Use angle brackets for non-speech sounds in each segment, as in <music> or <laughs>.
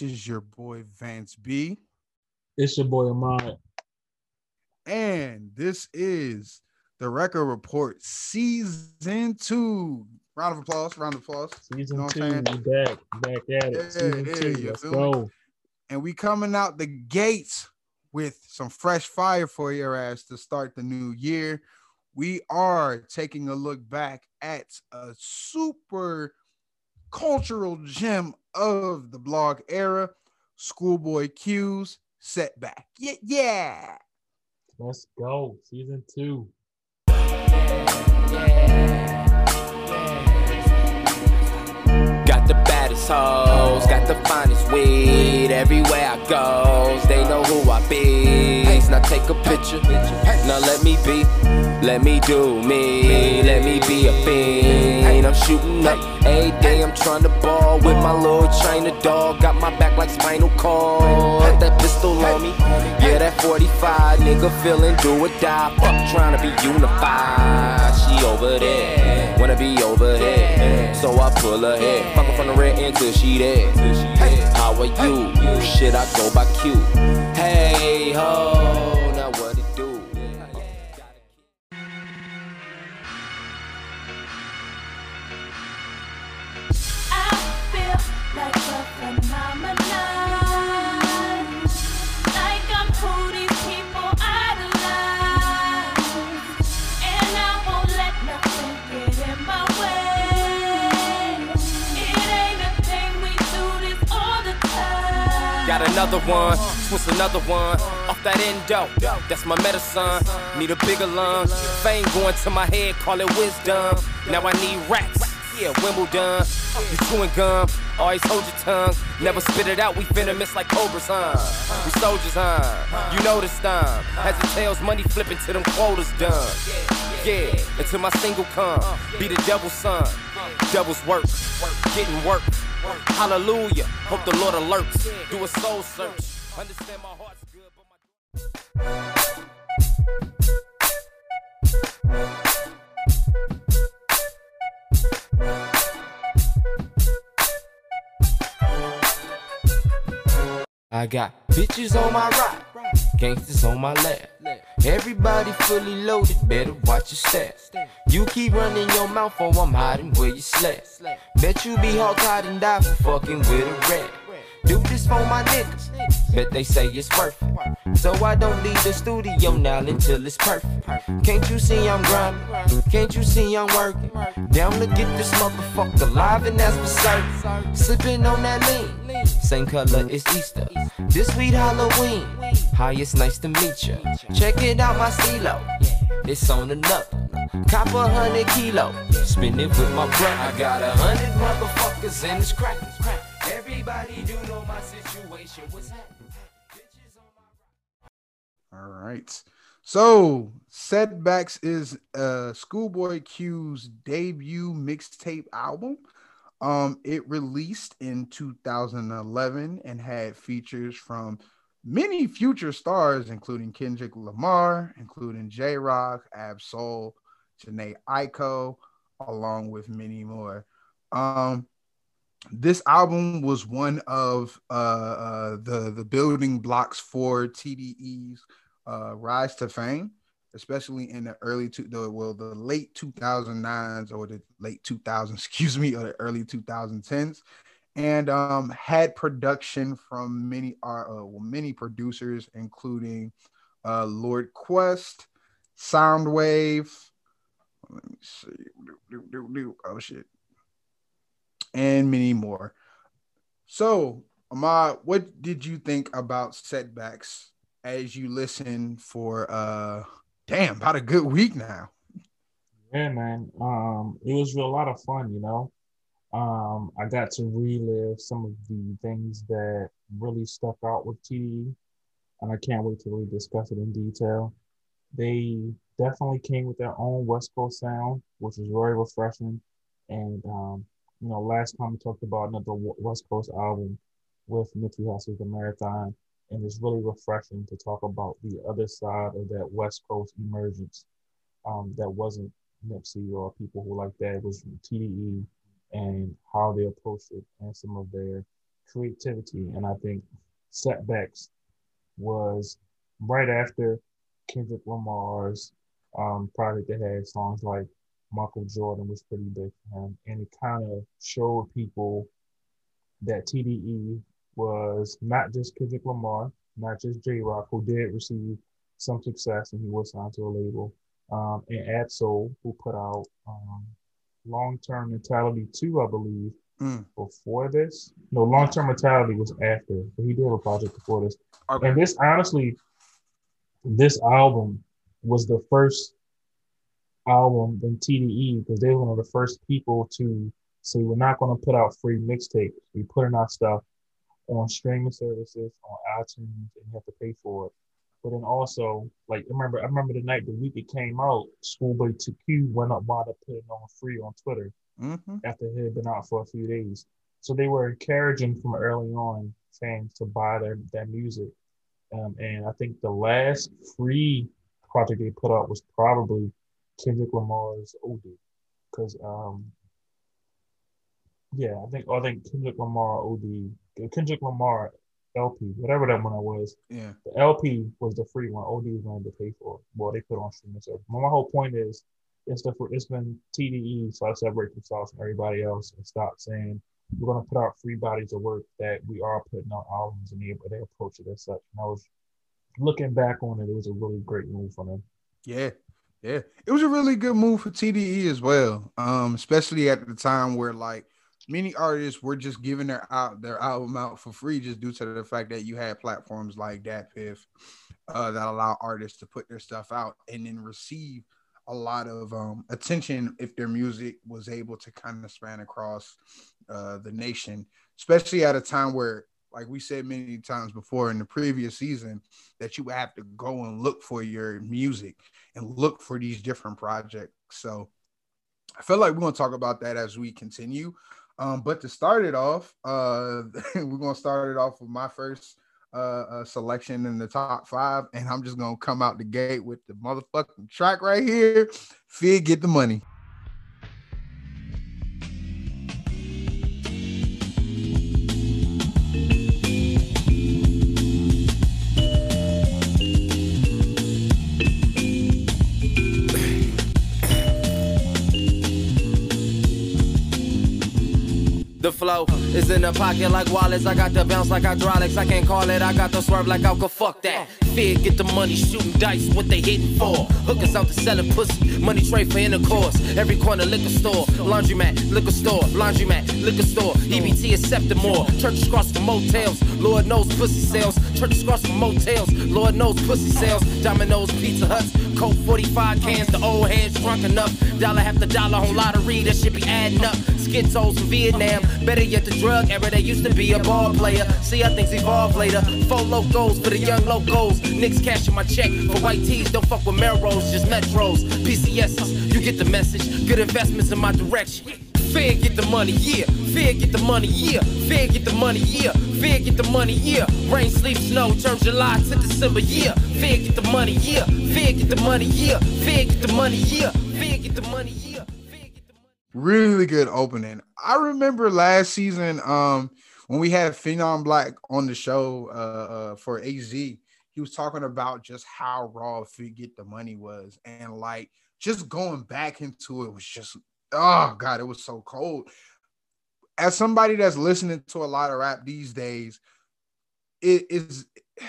This is your boy Vance B, It's your boy Ahmad. and this is the Record Report Season Two. Round of applause! Round of applause! Season know two, I'm we back, back at it. Yeah, Season yeah, two, you let's feel me? go. And we coming out the gates with some fresh fire for your ass to start the new year. We are taking a look back at a super cultural gem of the blog era, Schoolboy Q's Setback. Yeah, yeah. Let's go. Season two. Got the baddest hoes, got the finest weed. Everywhere I goes, they know who I be. Now take a picture, now let me be, let me do me, let me be a fiend. I'm shooting up every day. I'm trying to ball with my little China dog. Got my back like spinal cord. Put that pistol on me, yeah, that 45 nigga feeling do or die. Fuck trying to be unified. She over there, wanna be over here. So I pull her head, fuck her from the red end till she there. How are you? Shit, I go by Q. Hey ho, another one, twist another one. Off that endo, that's my medicine. Need a bigger lung. Fame going to my head, call it wisdom. Now I need racks. Yeah, Wimbledon. You chewing gum, always hold your tongue. Never spit it out, we venomous like cobras, huh? We soldiers, huh? You know this time. As it tails, money flipping till them quotas done. Yeah, until my single come. Be the devil's son. Devil's work, getting work. Hallelujah. Hope the Lord alerts. Do a soul search. Understand my heart's good, but my I got bitches on my right, gangsters on my left. Everybody fully loaded, better watch your step. You keep running your mouth or I'm hiding where you slept. Bet you be hog tied and die for fucking with a rat. Do this for my niggas, bet they say it's worth it. So I don't leave the studio now until it's perfect. Can't you see I'm grinding? Can't you see I'm working? Down to get this motherfucker live and that's for certain. Sipping on that lean, same color as Easter. This sweet Halloween, hi, it's nice to meet ya. Check it out, my stilo. It's on another. Cop a hundred kilo, spin it with my brother. I got a hundred motherfuckers in this crack. Everybody do know my situation. What's happening? All right. So, Setbacks is uh Schoolboy Q's debut mixtape album. Um, it released in 2011 and had features from many future stars, including Kendrick Lamar, including Jay Rock, Ab Soul, Jhené Aiko, along with many more. Um, this album was one of uh, uh, the the building blocks for TDE's uh, rise to fame, especially in the early two the well the late 2009s or the late 2000s, <laughs> excuse me, or the early 2010s, and um, had production from many uh, uh well, many producers, including uh, Lord Quest, Sounwave. Let me see. Oh shit and many more. So, Ahmad, what did you think about setbacks as you listen for uh damn about a good week now? Yeah, man. Um, it was a lot of fun, you know. Um, I got to relive some of the things that really stuck out with TDE, and I can't wait to really discuss it in detail. They definitely came with their own West Coast sound, which was very refreshing. And um, you know, last time we talked about another West Coast album with Nipsey Hussle's The Marathon, and it's really refreshing to talk about the other side of that West Coast emergence um, that wasn't Nipsey or people who like that. It was TDE and how they approached it and some of their creativity. And I think Setbacks was right after Kendrick Lamar's um, project that had songs like Michael Jordan was pretty big for him. And it kind of showed people that TDE was not just Kendrick Lamar, not just Jay Rock, who did receive some success and he was signed to a label, um, and Ab-Soul, who put out um, Long Term Mentality 2, I believe, Mm. before this. No, Long Term Mentality was after, but he did a project before this. Okay. And this, honestly, this album was the first album than TDE because they were one of the first people to say we're not going to put out free mixtapes. We're putting our stuff on streaming services, on iTunes, and you have to pay for it. But then also, like I remember, I remember the night the week it came out, Schoolboy 2Q went up wound up putting it on free on Twitter Mm-hmm. after it had been out for a few days. So they were encouraging from early on fans to buy their, their music. Um, and I think the last free project they put out was probably Kendrick Lamar's OD. Because, um, yeah, I think, I think Kendrick Lamar OD, Kendrick Lamar LP, whatever that one was, Yeah. the LP was the free one. OD was going to pay for. Well, they put on streaming service. But my whole point is, it's the it's been TDE, so I separate themselves from everybody else and stop saying we're going to put out free bodies of work that we are putting out albums and they, they approach it as such. And I was looking back on it, it was a really great move for them. Yeah. Yeah. It was a really good move for TDE as well. Um, especially at the time where like many artists were just giving their out their album out for free just due to the fact that you had platforms like DatPiff uh, that allow artists to put their stuff out and then receive a lot of um, attention if their music was able to kind of span across uh, the nation, especially at a time where, like we said many times before in the previous season, that you would have to go and look for your music and look for these different projects. So I feel like we're going to talk about that as we continue. Um, but to start it off, uh, <laughs> we're going to start it off with my first uh, uh, selection in the top five, and I'm just gonna come out the gate with the motherfucking track right here. Fig, get the money. Flow is in the pocket like wallets. I got the bounce like hydraulics. I can't call it. I got the swerve like Alka. Fuck that. Fear, get the money, shooting dice. What they hitting for? Hookers out to selling pussy. Money tray for intercourse. Every corner liquor store, laundromat, liquor store, laundromat, liquor store. EBT accepted more. Churches cross for motels. Lord knows pussy sales. Churches cross for motels. Lord knows pussy sales. Domino's, Pizza Huts, Coke 45 cans. The old heads drunk enough. Dollar after dollar on lottery. That shit be adding up. Schizo's from Vietnam. Better yet, the drug era. They used to be a ball player. See how things evolve later. Four locos for the young locos. Niggas cashing my check for white tees. Don't fuck with Melrose, just Metros. PCSs, you get the message. Good investments in my direction. Fair get the money, yeah. Fair get the money, yeah. Fair get the money, yeah. Fair get the money, yeah. Rain, sleep, snow, turn July to December, yeah. Fair get the money, yeah. Fair get the money, yeah. Fair get the money, yeah. Fair get the money, yeah. Really good opening. I remember last season, um, when we had Phenom Black on the show uh, uh for AZ, he was talking about just how raw Get the Money was, and like just going back into it was just oh god, it was so cold. As somebody that's listening to a lot of rap these days, it is <sighs>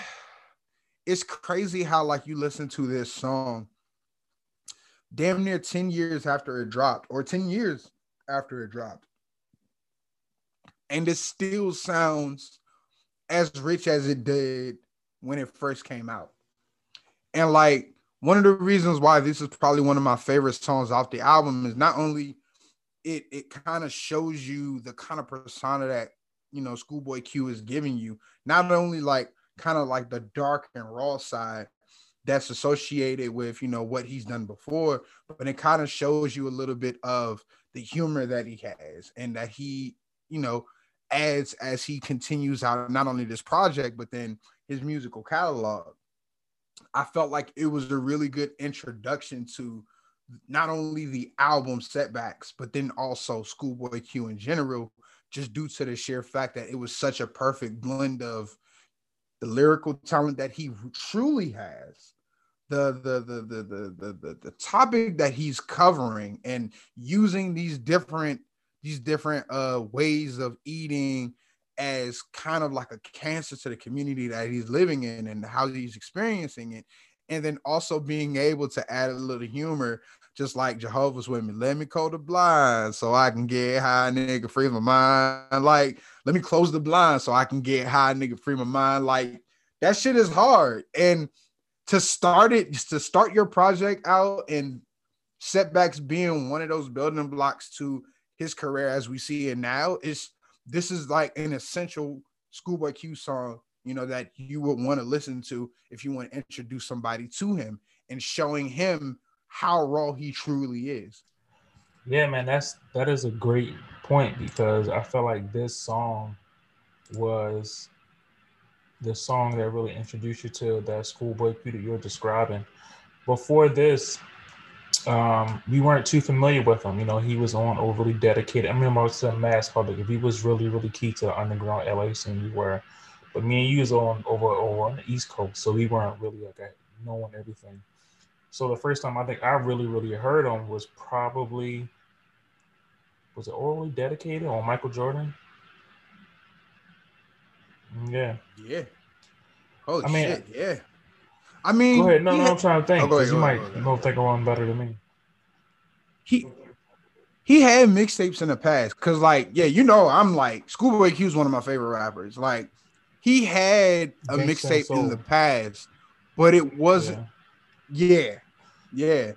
it's crazy how like you listen to this song damn near 10 years after it dropped or 10 years after it dropped. And it still sounds as rich as it did when it first came out. And like one of the reasons why this is probably one of my favorite songs off the album is not only it it kind of shows you the kind of persona that you know schoolboy q is giving you not only like kind of like the dark and raw side that's associated with you know what he's done before but it kind of shows you a little bit of the humor that he has and that he you know adds as he continues out not only this project but then his musical catalog. I felt like it was a really good introduction to not only the album setbacks but then also schoolboy q in general just due to the sheer fact that it was such a perfect blend of the lyrical talent that he truly has the the the the the the, the, topic that he's covering and using these different these different uh ways of eating as kind of like a cancer to the community that he's living in and how he's experiencing it. And then also being able to add a little humor just like Jehovah's Women. Let me close the blinds so I can get high, nigga, free my mind. Like, let me close the blinds so I can get high, nigga, free my mind. Like, that shit is hard. And to start it, to start your project out and setbacks being one of those building blocks to his career as we see it now, is this is like an essential Schoolboy Q song, you know, that you would want to listen to if you want to introduce somebody to him and showing him how raw he truly is. Yeah, man, that's that is a great point because I felt like this song was the song that really introduced you to that schoolboy Q that you're describing. Before this, um, we weren't too familiar with him. You know, he was on overly dedicated. I remember I was in Mass Public. If he was really, really key to the underground LA scene, we were. But me and you was on over over on the East Coast, so we weren't really like knowing everything. So the first time I think I really, really heard him was probably was it overly dedicated on Michael Jordan? Mm, yeah. Yeah. Holy I mean- shit, yeah. I mean, Go ahead. No, no, had- I'm trying to think Oh, go ahead, you go might ahead. know think one better than me. he he had mixtapes in the past because like yeah you know i'm like schoolboy q is one of my favorite rappers like he had a mixtape in the past but it wasn't Yeah. Yeah yeah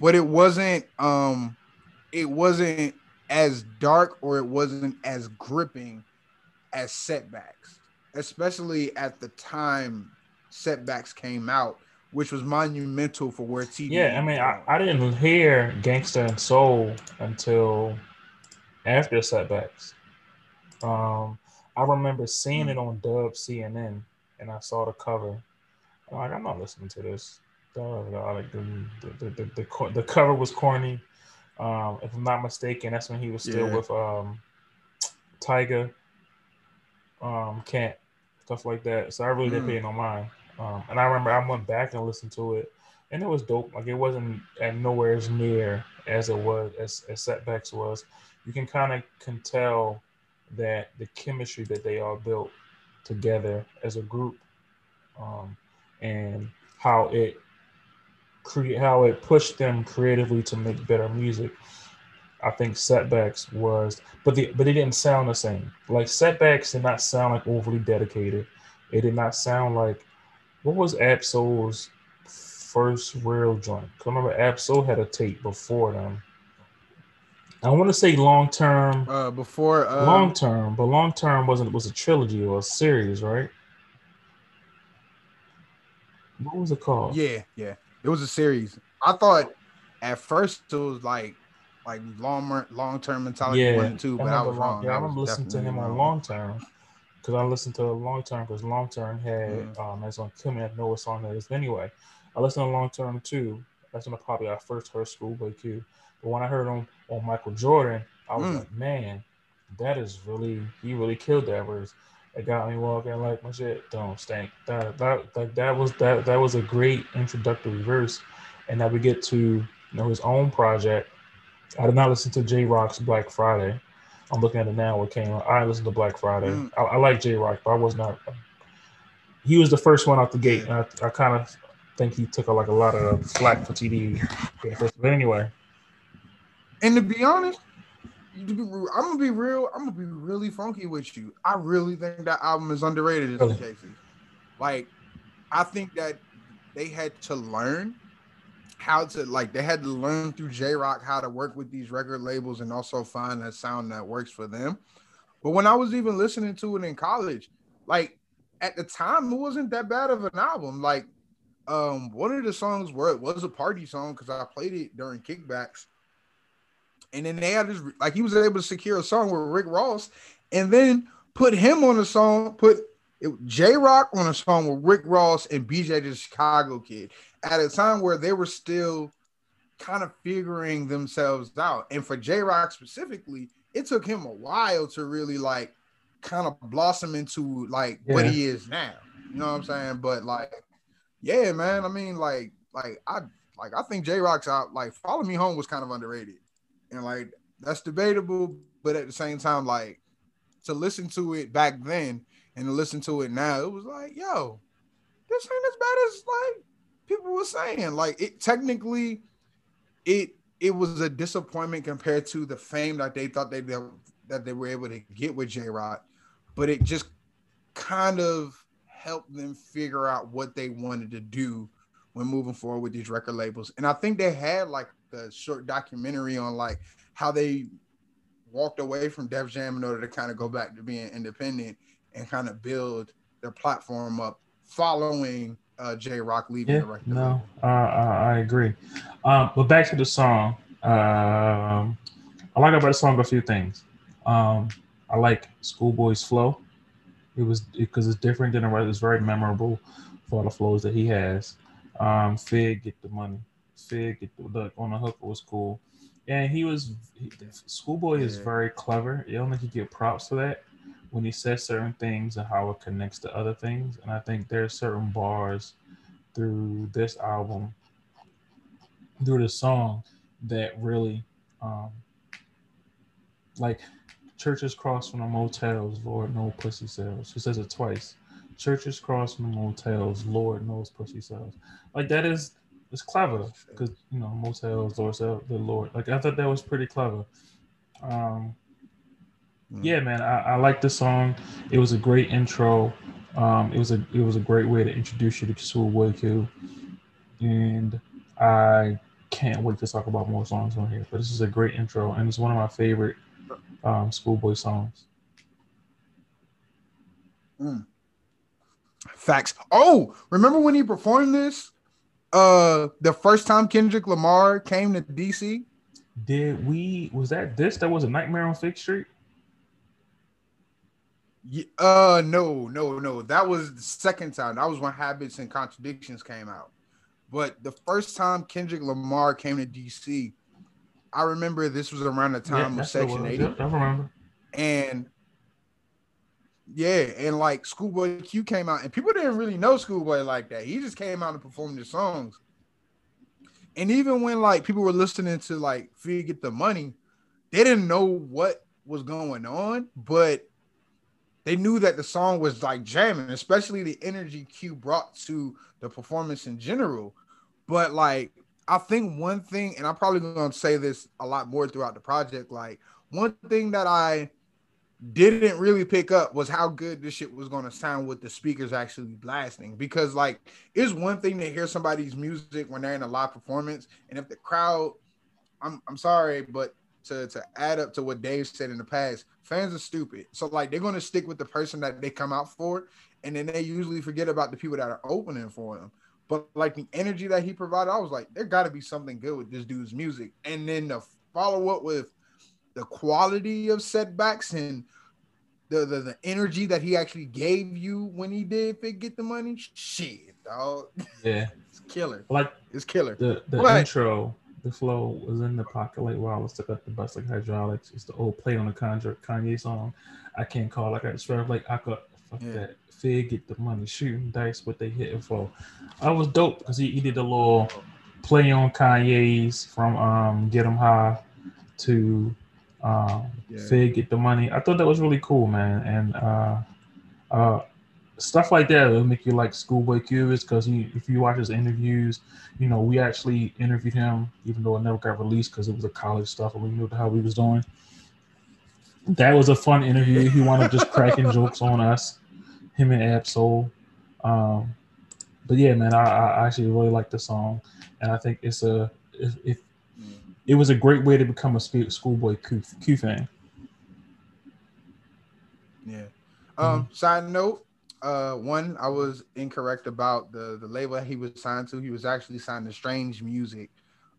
but it wasn't um it wasn't as dark or it wasn't as gripping as setbacks especially at the time setbacks came out which was monumental for where TV Yeah, I mean, I, I didn't hear Gangsta and Soul until after setbacks. Um, I remember seeing it on Dub CNN, and I saw the cover. I'm like, I'm not listening to this. Like the the, the, the, the, co- the cover was corny. Um, if I'm not mistaken, that's when he was still Yeah. with um, Tiger, um, Kent, stuff like that. So I really didn't Mm. pay no mind. Um, and I remember I went back and listened to it, and it was dope. Like it wasn't at nowhere as near as it was as, as setbacks was. You can kind of can tell that the chemistry that they all built together as a group, um, and how it create how it pushed them creatively to make better music. I think setbacks was, but the but it didn't sound the same. Like setbacks did not sound like overly dedicated. It did not sound like what was Ab-Soul's first real joint? 'Cause I remember Ab-Soul had a tape before them. I want to say long term, uh before uh long term, but long term wasn't it was a trilogy or a series, right? What was it called? Yeah, yeah. It was a series. I thought at first it was like like long long term mentality yeah, one and two, but I, remember was wrong. Yeah, I I remember listening to him on long term because I listened to long term because long term had Mhm. um that's on Kim I know what song that is. Anyway, I listened to long term too. That's when I probably I first heard Schoolboy Q. But when I heard him on Michael Jordan, I was Mm. like, man, that is really he really killed that verse. It got me walking like my shit don't stink. That that that, that was that that was a great introductory verse. And now we get to you know his own project. I did not listen to Jay Rock's Black Friday. I'm looking at it now. What came out? I listened to Black Friday. Mm. I, I like Jay Rock, but I was not. He was the first one out the gate, and I, I kind of think he took a, like a lot of flack for TD. <laughs> But anyway, And to be honest, I'm gonna be real. I'm gonna be really funky with you. I really think that album is underrated in Really? some cases. Like, I think that they had to learn how to like they had to learn through Jay Rock how to work with these record labels and also find that sound that works for them. But when I was even listening to it in college, like at the time, it wasn't that bad of an album. Like, um, one of the songs where it was a party song because I played it during kickbacks. And then they had this like he was able to secure a song with Rick Ross, and then put him on a song, put Jay Rock on a song with Rick Ross and BJ the Chicago Kid at a time where they were still kind of figuring themselves out. And for Jay Rock specifically, it took him a while to really like kind of blossom into like what he is now. You know what I'm saying? But like, yeah, man. I mean, like, like I like I think Jay Rock's out. Like, Follow Me Home was kind of underrated, and like that's debatable. But at the same time, like to listen to it back then and to listen to it now, it was like, yo, this ain't as bad as like people were saying. Like it technically, it it was a disappointment compared to the fame that they thought they that they were able to get with Jay Rock, but it just kind of helped them figure out what they wanted to do when moving forward with these record labels. And I think they had like a short documentary on like how they walked away from Def Jam in order to kind of go back to being independent and kind of build their platform up following uh, Jay Rock leaving yeah, the record no, uh, I, agree. Um, but back to the song. Um, I like about the song a few things. Um, I like Schoolboy's flow. It was because it's different than the rest. It's very memorable for all the flows that he has. Um, Fig get the money. Fig the, on the hook was cool, and he was he, Schoolboy is very clever. You don't think he get props for that when he says certain things and how it connects to other things. And I think there's certain bars through this album, through the song, that really, um, like, churches cross from the motels, Lord no pussy sells. She says it twice. Churches cross from the motels, Lord knows pussy sells. Like that is it's clever because you know motels, sell the Lord. Like I thought that was pretty clever. Um, Mm. yeah, man, I, I like the song. It was a great intro. Um, it was a it was a great way to introduce you to Schoolboy Q, and I can't wait to talk about more songs on here. But this is a great intro, and it's one of my favorite um, Schoolboy songs. Facts. Oh, remember when he performed this? Uh, the first time Kendrick Lamar came to DC. Did we? Was that this? That was a Nightmare on Fifth Street. Ye- Uh, no, no, no. That was the second time. That was when Habits and Contradictions came out. But the first time Kendrick Lamar came to DC, I remember this was around the time of what it Section 80. I remember. And yeah, and like Schoolboy Q came out, and people didn't really know Schoolboy like that. He just came out and performed his songs. And even when like people were listening to like Fig Get the Money, they didn't know what was going on, but they knew that the song was like jamming, especially the energy Q brought to the performance in general. But like, I think one thing, and I'm probably gonna say this a lot more throughout the project, like one thing that I didn't really pick up was how good this shit was going to sound with the speakers actually blasting. Because like, it's one thing to hear somebody's music when they're in a live performance, and if the crowd, I'm I'm sorry, but to to add up to what Dave said in the past, fans are stupid. So like, they're going to stick with the person that they come out for, and then they usually forget about the people that are opening for them. But like the energy that he provided, I was like, there got to be something good with this dude's music. And then the follow up with the quality of setbacks and the, the the energy that he actually gave you when he did Fig get the money. Shit, dog, Yeah, <laughs> it's killer. like It's killer. the the intro the flow was in the pocket like wireless, took up the bus like hydraulics. It's the old play on the Kanye song. I can't call like I swear like I could fuck Yeah. that. Fig get the money, shooting dice, what they hitting for. I was dope because he, he did a little play on Kanye's from um Get 'em High to um Yeah. Fig get the money. I thought that was really cool, man. And uh uh stuff like that will make you like Schoolboy Q is because if you watch his interviews, you know, we actually interviewed him, even though it never got released because it was a college stuff and we knew how he was doing. That was a fun interview. He wound up just cracking <laughs> jokes on us, him and Ab-Soul. Um, but yeah, man, I, I actually really like the song, and I think it's a if, if it was a great way to become a Schoolboy Q, Q fan. Yeah. Um, side note, uh, one, I was incorrect about the the label he was signed to. He was actually signed to Strange Music,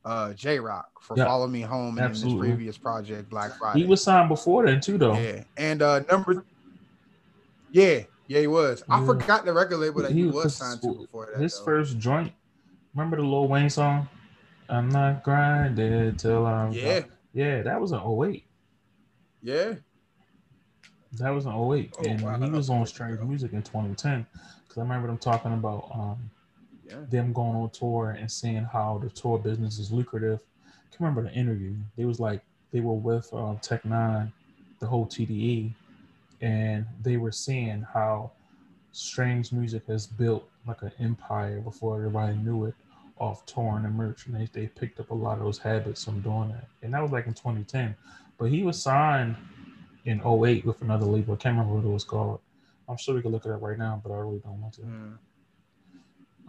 uh, Jay Rock for Yeah. Follow Me Home and his previous project, Black Friday. He was signed before then too, though. yeah, and uh, number, yeah, yeah, he was. I forgot the record label that he, was was- signed to before that. His though. first joint. Remember the Lil Wayne song? I'm not grinding till I'm. Yeah, Yeah, that was an 08. yeah, That was an 08. Oh, and wow. he was on Strange Music in 2010. Because I remember them talking about um, yeah. them going on tour and seeing how the tour business is lucrative. I can remember the interview. They was like they were with um, Tech N9ne, the whole TDE, and they were seeing how Strange Music has built like an empire before everybody knew it off touring and merch, and they, they picked up a lot of those habits from doing that. And that was like in 2010. But he was signed in 08 with another label. I can't remember what it was called. I'm sure we could look at it up right now, but I really don't want to. Mm,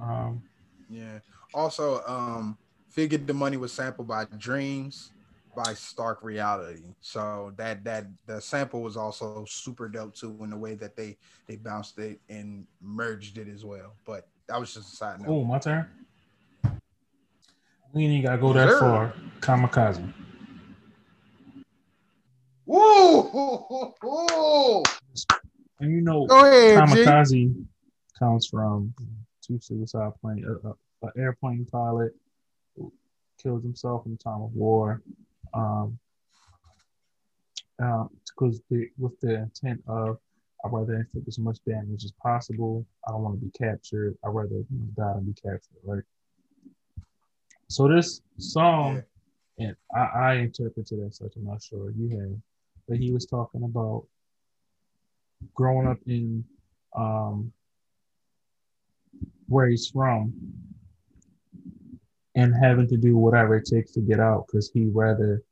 Um, yeah. Also, um, Figured the Money was sampled by Dreams by Stark Reality. So that that the sample was also super dope too in the way that they they bounced it and merged it as well. But that was just a side note. Oh, my turn. We ain't gotta go that Sure. far. Kamikaze. Woo! And you know, ahead, G. kamikaze comes from two suicide plane, uh, uh, an airplane pilot who killed himself in the time of war, um, because the, with the intent of I'd rather inflict as much damage as possible. I don't want to be captured. I'd rather die than be captured, right? So this song, and I, I interpreted it as such. I'm not sure you have, but he was talking about growing up in um, where he's from and having to do whatever it takes to get out because he rather,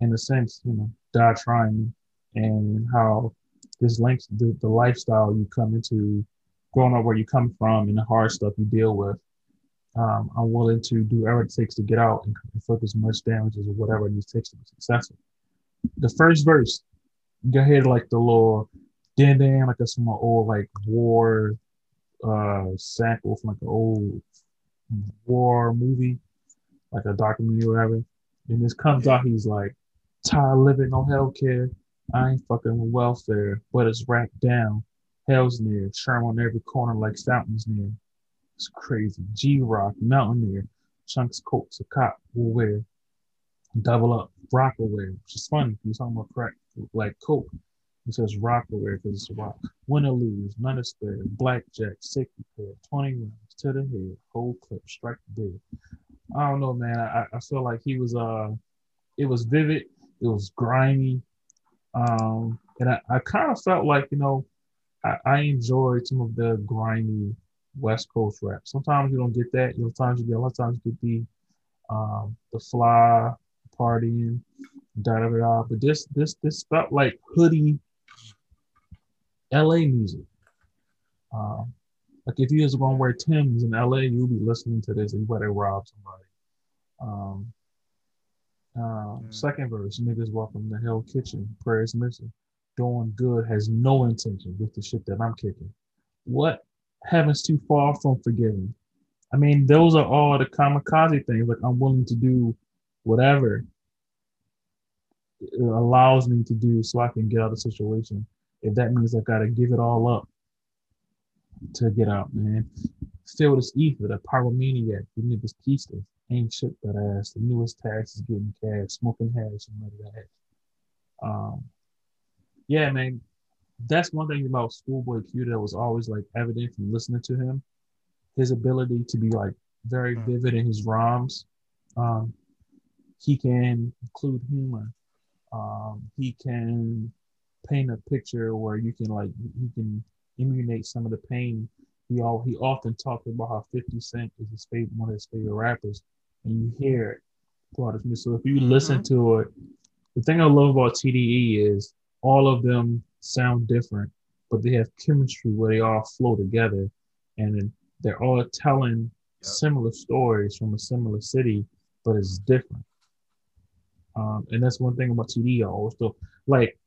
in a sense, you know, die trying, and how this links the, the lifestyle you come into, growing up where you come from, and the hard stuff you deal with. Um, I'm willing to do whatever it takes to get out and inflict as much damage as whatever it takes to be successful. The first verse, go ahead like the little dan dan like a some old like war uh sample from like an old war movie, like a documentary or whatever. And this comes out, he's like, tired living on healthcare. I ain't fucking with welfare, but it's racked down. Hell's near, Sherman on every corner like Fountain's near. It's crazy. G Rock, Mountaineer, Chunks Coats, a cop will wear. Double up, rock will wear, which is funny. He's talking about crack, like Coke. He says rock wear because it's a rock. Win or lose, none is fair. Blackjack, safety pair, 20 rounds to the head, whole clip, strike the dead. I don't know, man. I, I feel like he was uh it was vivid, it was grimy. Um, and I, I kind of felt like, you know, I, I enjoyed some of the grimy West Coast rap. Sometimes you don't get that. Sometimes you get a lot of times you get the um the fly partying, da da da. da. But this this this felt like hoodie LA music. Um, like if you was gonna wear Tim's in LA, you'll be listening to this and you better rob somebody. Um, uh, Mm. Second verse, niggas welcome to Hell Kitchen. Prayers missing. Doing good has no intention with the shit that I'm kicking. What heaven's too far from forgiving? I mean, those are all the kamikaze things. Like I'm willing to do whatever it allows me to do so I can get out of the situation. If that means I gotta give it all up to get out, man. Feel this ether, the pyromaniac, you niggas keysters. ain't shit but ass. The newest tax is getting cash, smoking hash and murder hash. Um, yeah, man, that's one thing about Schoolboy Q that was always like evident from listening to him. His ability to be like very Mm. vivid in his rhymes. Um, he can include humor. Um, he can paint a picture where you can like he can emulate some of the pain. He all he often talked about how 50 Cent is his favorite one of his favorite rappers, and you hear it throughout his music. So if you listen to it, the thing I love about TDE is all of them sound different, but they have chemistry where they all flow together, and they're all telling Yep. similar stories from a similar city, but it's different. Um, and that's one thing about TDE. I always feel like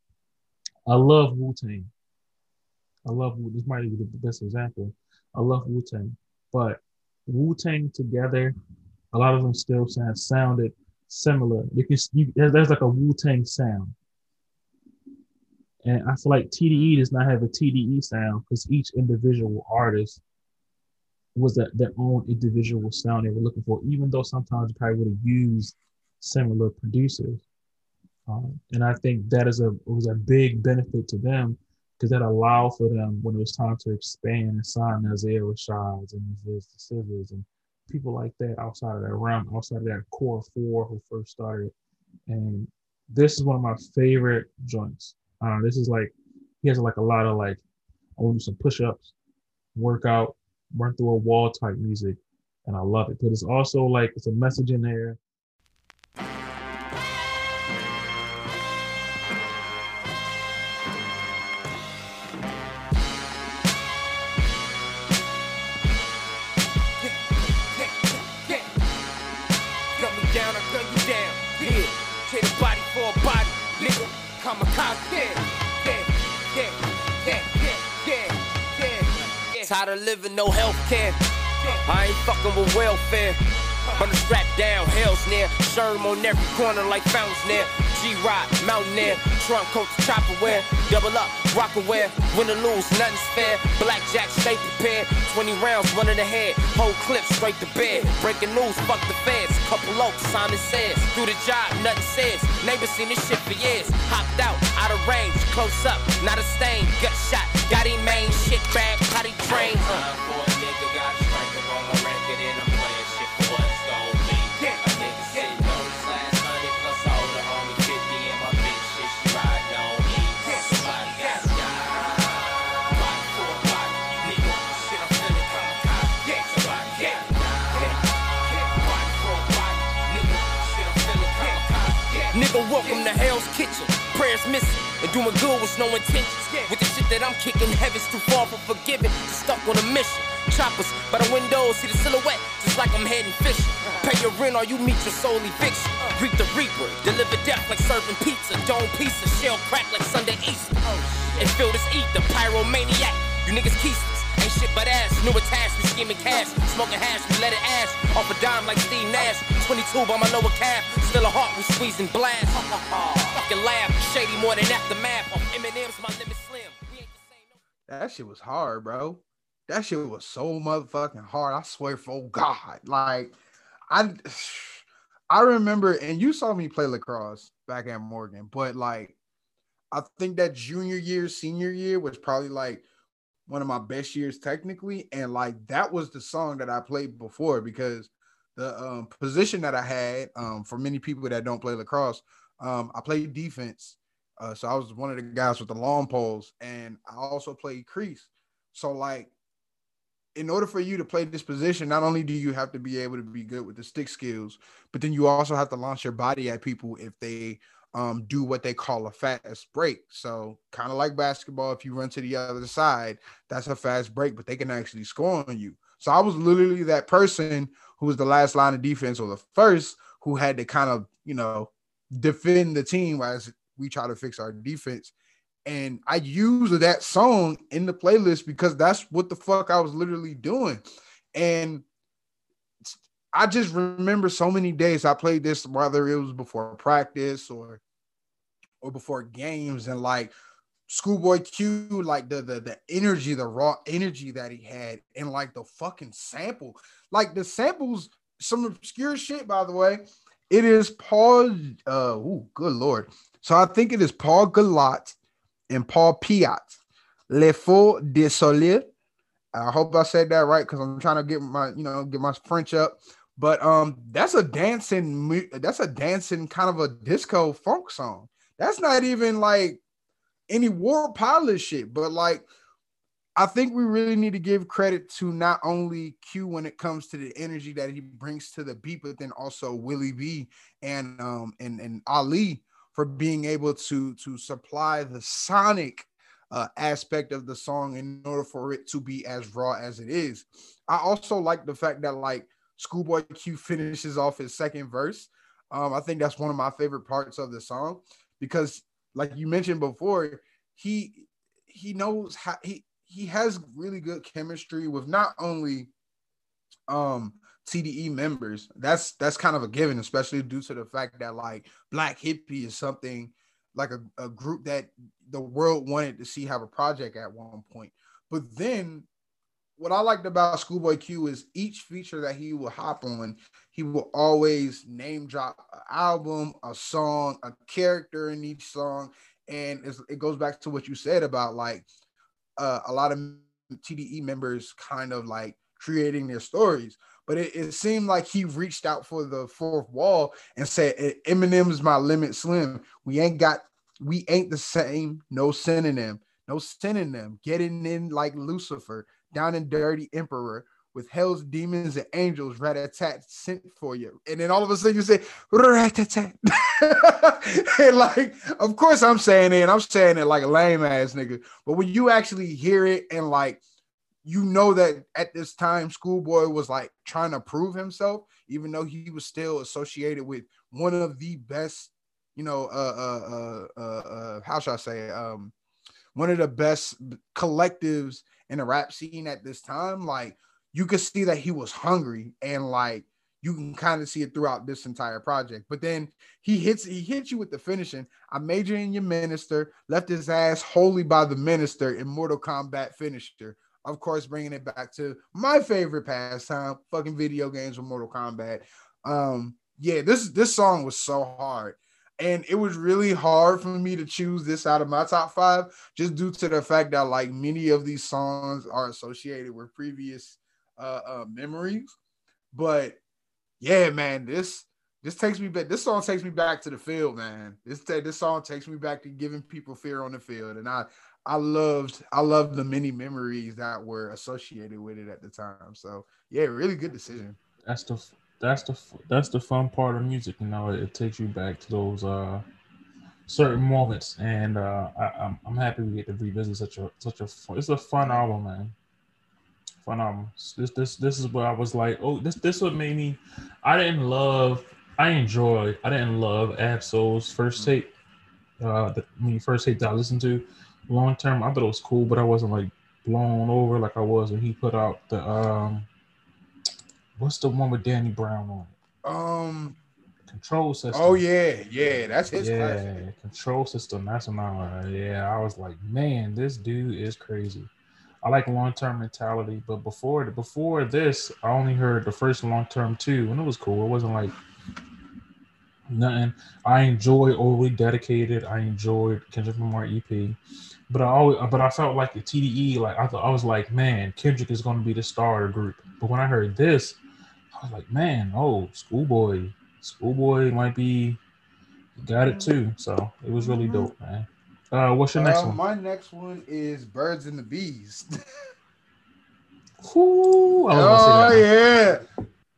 I love Wu Tang. I love this might be the best example. I love Wu Tang, but Wu Tang together, a lot of them still sound sounded similar. You can you, there's, there's like a Wu Tang sound, and I feel like TDE does not have a TDE sound because each individual artist was that their own individual sound they were looking for. Even though sometimes they probably would have used similar producers, um, and I think that is a was a big benefit to them because that allowed for them when it was time to expand and sign Isaiah Rashads and Viz the Scissors and people like that outside of that realm, outside of that core four who first started. And this is one of my favorite joints. Uh, this is like he has like a lot of like I want to do some push-ups, work out, run through a wall type music, and I love it. But it's also like it's a message in there. Tired of living no health care. I ain't fucking with welfare. On the strap down, hell's near. Sherm on every corner like fountains near. G-Rod, Mountaineer, trunk coat, chopper wear. Double up, rock wear. Win or lose, nothing's fair. Blackjack, stay prepared. 20 rounds, one in the head. Whole clip straight to bed. Breaking news, fuck the feds. Couple oaks, Simon says. Do the job, nothing says. Neighbors seen this shit for years. Hopped out, out of range, close up, not a stain. Got him main shit bag, potty train. Uh. Nigga, welcome to Hell's Kitchen. Prayers missing and doing good with no intentions. With the shit that I'm kicking, heaven's too far from forgiving. Just stuck on a mission. Choppers by the windows, see the silhouette, just like I'm heading fishing. Pay your rent or you meet your soul eviction. Reap the reaper, deliver death like serving pizza. Dome pizza, shell crack like Sunday Easter. And fill this ether, pyromaniac. You niggas keisters. Ain't shit but ass, new attached, we scheming cash, smoking hash, we let it ash, off a dime like Steve Nash, 22 by my lower calf, still a heart, we squeezing blast, fucking laugh, shady more than aftermath, off M&M's, my limit slim, That shit was hard, bro. That shit was so motherfucking hard. I swear for God. Like, I <sighs> I remember, and you saw me play lacrosse back at Morgan, but like I think that junior year, senior year was probably like one of my best years technically. And like that was the song that I played before because the um, position that I had um, for many people that don't play lacrosse, um, I played defense. Uh, so I was one of the guys with the long poles, and I also played crease. So like, in order for you to play this position, not only do you have to be able to be good with the stick skills, but then you also have to launch your body at people if they um, do what they call a fast break. So kind of like basketball, if you run to the other side, that's a fast break, but they can actually score on you. So I was literally that person who was the last line of defense or the first who had to kind of, you know, defend the team as we try to fix our defense. And I use that song in the playlist because that's what the fuck I was literally doing. And I just remember so many days I played this, whether it was before practice or or before games, and like Schoolboy Q, like the the the energy, the raw energy that he had, and like the fucking sample, like the samples some obscure shit, by the way. It is Paul. Uh, good lord. So I think it is Paul Galat and Paul Piat. Le Faux de Soleil. I hope I said that right because I'm trying to get my, you know, get my French up. But um, that's a dancing, that's a dancing kind of a disco funk song. That's not even like any war pilot shit, but like I think we really need to give credit to not only Q when it comes to the energy that he brings to the beat, but then also Willie B and um and, and Ali for being able to to supply the sonic uh, aspect of the song in order for it to be as raw as it is. I also like the fact that like Schoolboy Q finishes off his second verse. Um, I think that's one of my favorite parts of the song because, like you mentioned before, he he knows how he he has really good chemistry with not only um TDE members. That's that's kind of a given, especially due to the fact that like Black Hippie is something like a, a group that the world wanted to see have a project at one point. But then what I liked about Schoolboy Q is each feature that he will hop on, he will always name drop an album, a song, a character in each song. And it goes back to what you said about like uh, a lot of TDE members kind of like creating their stories. But it, it seemed like he reached out for the fourth wall and said, Eminem's my limit slim. We ain't got, we ain't the same, no synonym, no synonym. Getting in like Lucifer, down and dirty emperor with hell's demons and angels rat-a-tat sent for you. And then all of a sudden you say rat-a-tat. <laughs> <laughs> and like, of course I'm saying it, and I'm saying it like a lame ass nigga. But when you actually hear it and like you know that at this time schoolboy was like trying to prove himself, even though he was still associated with one of the best, you know, uh uh uh uh, uh how should I say um one of the best collectives in the rap scene at this time. Like you could see that he was hungry and like you can kind of see it throughout this entire project. But then he hits he hits you with the finishing. I major in your minister, left his ass wholly by the minister in Mortal Kombat finisher. Of course, bringing it back to my favorite pastime, fucking video games with Mortal Kombat. Um, yeah, this this song was so hard. And it was really hard for me to choose this out of my top five, just due to the fact that like many of these songs are associated with previous uh, uh memories. But yeah, man, this this takes me back. This song takes me back to the field, man. This this song takes me back to giving people fear on the field, and I I loved I loved the many memories that were associated with it at the time. So yeah, really good decision. That's the that's the that's the fun part of music. You know, it, takes you back to those uh certain moments, and uh, I, I'm I'm happy we get to revisit such a such a fun, it's a fun album, man. Fun album. This this this is where I was like, oh, this this what made me. I didn't love. I enjoyed. I didn't love Ab-Soul's first tape. Uh, the, when you first tape that I listened to, long term, I thought it was cool, but I wasn't like blown over like I was when he put out the um what's the one with Danny Brown on it? Um. Control system. Oh yeah, yeah, that's his yeah, classic. control system. That's what I yeah. I was like, man, this dude is crazy. I like long term mentality, but before before this, I only heard the first long term two, and it was cool. It wasn't like nothing. I enjoy overly dedicated. I enjoyed Kendrick Lamar EP, but I always but I felt like the TDE. Like I thought I was like, man, Kendrick is going to be the star of the group. But when I heard this, I was like, man, oh, Schoolboy, Schoolboy might be got it too. So it was really mm-hmm. dope, man. Uh, what's your next Uh, one? My next one is Birds and the Bees. <laughs> Ooh, oh gonna say that.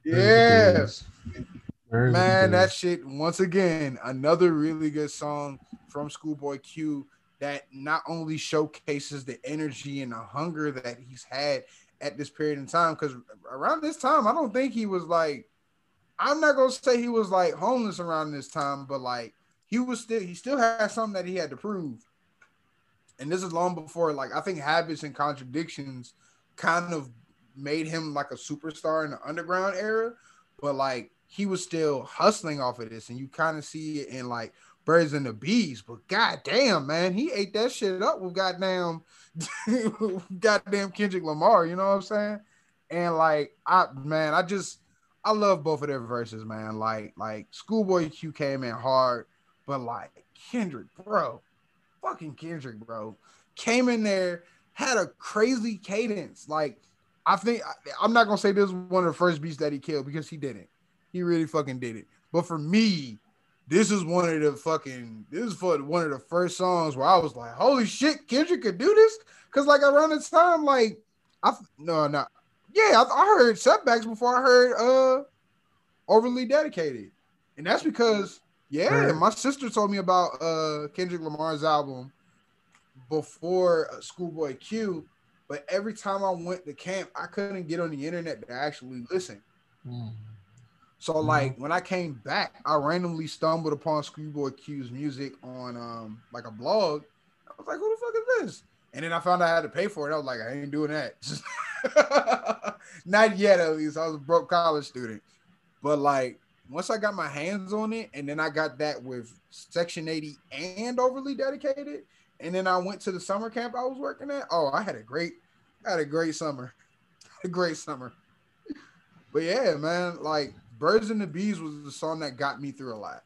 yeah, yeah. Birds of Bees. Birds Man, that shit once again another really good song from Schoolboy Q that not only showcases the energy and the hunger that he's had at this period in time. Because around this time, I don't think he was like, I'm not gonna say he was like homeless around this time, but like he was still he still had something that he had to prove. And this is long before like I think habits and contradictions kind of made him like a superstar in the underground era, but like he was still hustling off of this, and you kind of see it in like Birds and the Bees. But goddamn, man, he ate that shit up with goddamn, <laughs> goddamn Kendrick Lamar. You know what I'm saying? And like, I man, I just I love both of their verses, man. Like, like Schoolboy Q came in hard, but like Kendrick, bro, fucking Kendrick, bro, came in there, had a crazy cadence. Like, I think I'm not gonna say this was one of the first beats that he killed because he didn't. He really fucking did it. But for me, this is one of the fucking this is for one of the first songs where I was like, holy shit, Kendrick could do this. Cause like around the time, like I no no yeah, I, I heard setbacks before I heard uh overly dedicated. And that's because yeah, my sister told me about uh Kendrick Lamar's album before uh, Schoolboy Q, but every time I went to camp, I couldn't get on the internet to actually listen. Mm. So like when I came back, I randomly stumbled upon Schoolboy Q's music on um like a blog. I was like, who the fuck is this? And then I found out I had to pay for it. I was like, I ain't doing that. <laughs> Not yet, at least. I was a broke college student. But like once I got my hands on it, and then I got that with Section 80 and overly dedicated, and then I went to the summer camp I was working at. Oh, I had a great, I had a great summer. <laughs> a great summer. But yeah, man, like Birds and the Bees was the song that got me through a lot.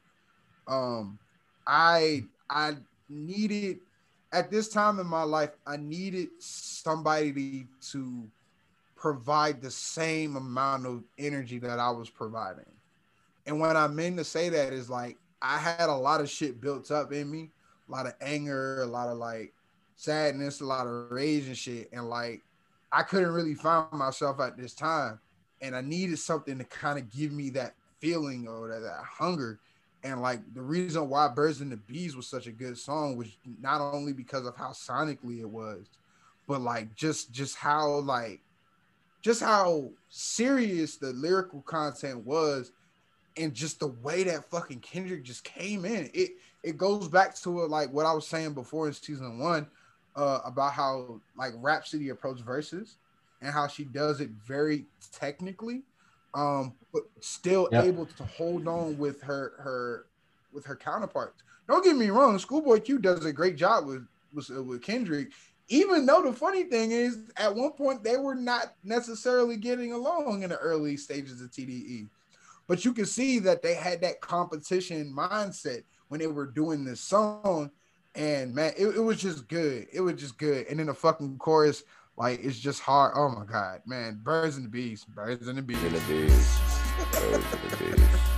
Um, I I needed at this time in my life, I needed somebody to provide the same amount of energy that I was providing. And what I mean to say that is like I had a lot of shit built up in me, a lot of anger, a lot of like sadness, a lot of rage and shit. And like I couldn't really find myself at this time. And I needed something to kind of give me that feeling or that, that hunger. And like the reason why Birds and the Bees was such a good song was not only because of how sonically it was, but like just just how like just how serious the lyrical content was and just the way that fucking Kendrick just came in. It it goes back to uh, like what I was saying before in season one uh, about how like Rapsody approach verses and how she does it very technically, um, but still Yep. able to hold on with her her with her counterparts. Don't get me wrong, Schoolboy Q does a great job with with, with Kendrick. Even though the funny thing is, at one point they were not necessarily getting along in the early stages of TDE but you can see that they had that competition mindset when they were doing this song. And man it, it was just good. It was just good. And then the fucking chorus like it's just hard. Oh my god man. Birds and the bees birds and the bees In the biz. Birds in the biz.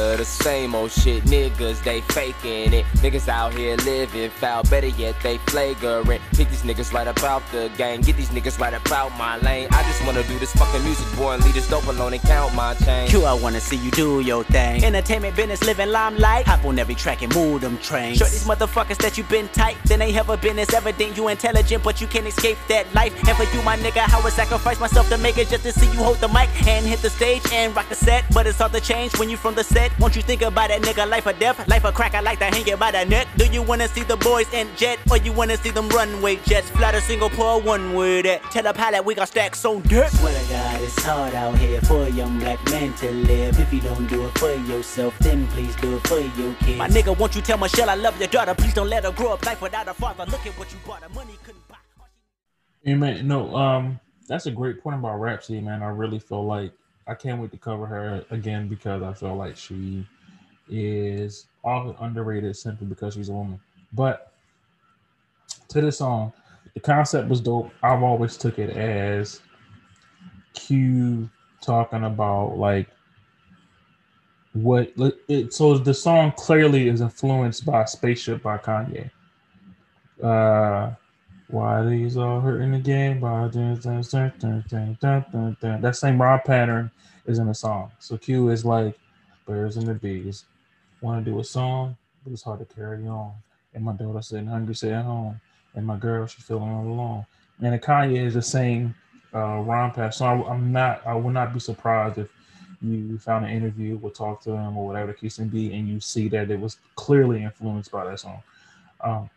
The same old shit, niggas, they faking it. Niggas out here living foul, better yet, they flagrant. Pick these niggas right about the gang, get these niggas right about my lane. I just wanna do this fucking music, boy, and leave this dope alone and count my change. Q, I wanna see you do your thing. Entertainment business, living limelight. Hop on every track and move them trains. Show these motherfuckers that you been tight. Then ain't ever been as evident. You intelligent, but you can't escape that life. And for you, my nigga, how I sacrifice myself to make it just to see you hold the mic and hit the stage and rock the set. But it's hard to change when you from the set. Won't you think about that nigga, life or death? Life a crack, I like to hang it by the neck. Do you wanna see the boys in jet? Or you wanna see them runway jets? Fly to Singapore, one word that. Tell the pilot we got stacks on dirt. Swear to God, it's hard out here for a young black man to live. If you don't do it for yourself, then please do it for your kids. My nigga, won't you tell Michelle I love your daughter? Please don't let her grow up life without a father. Look at what you bought. Her money couldn't buy. Yeah, man, no, um, that's a great point about Rapsody, man. I really feel like I can't wait to cover her again because I feel like she is often underrated simply because she's a woman. But to this song, the concept was dope. I've always took it as Q talking about like what it so the song clearly is influenced by Spaceship by Kanye. Uh why these all hurting dun, dun. That same rhyme pattern is in the song. So Q is like birds and the bees. Want to do a song, but it's hard to carry on. And my daughter sitting hungry, sitting at home. And my girl, she's feeling all alone. And the Kanye is the same uh, rhyme pattern. So I, I'm not, I will not be surprised if you found an interview, will talk to him or whatever the case may be, and you see that it was clearly influenced by that song. Um,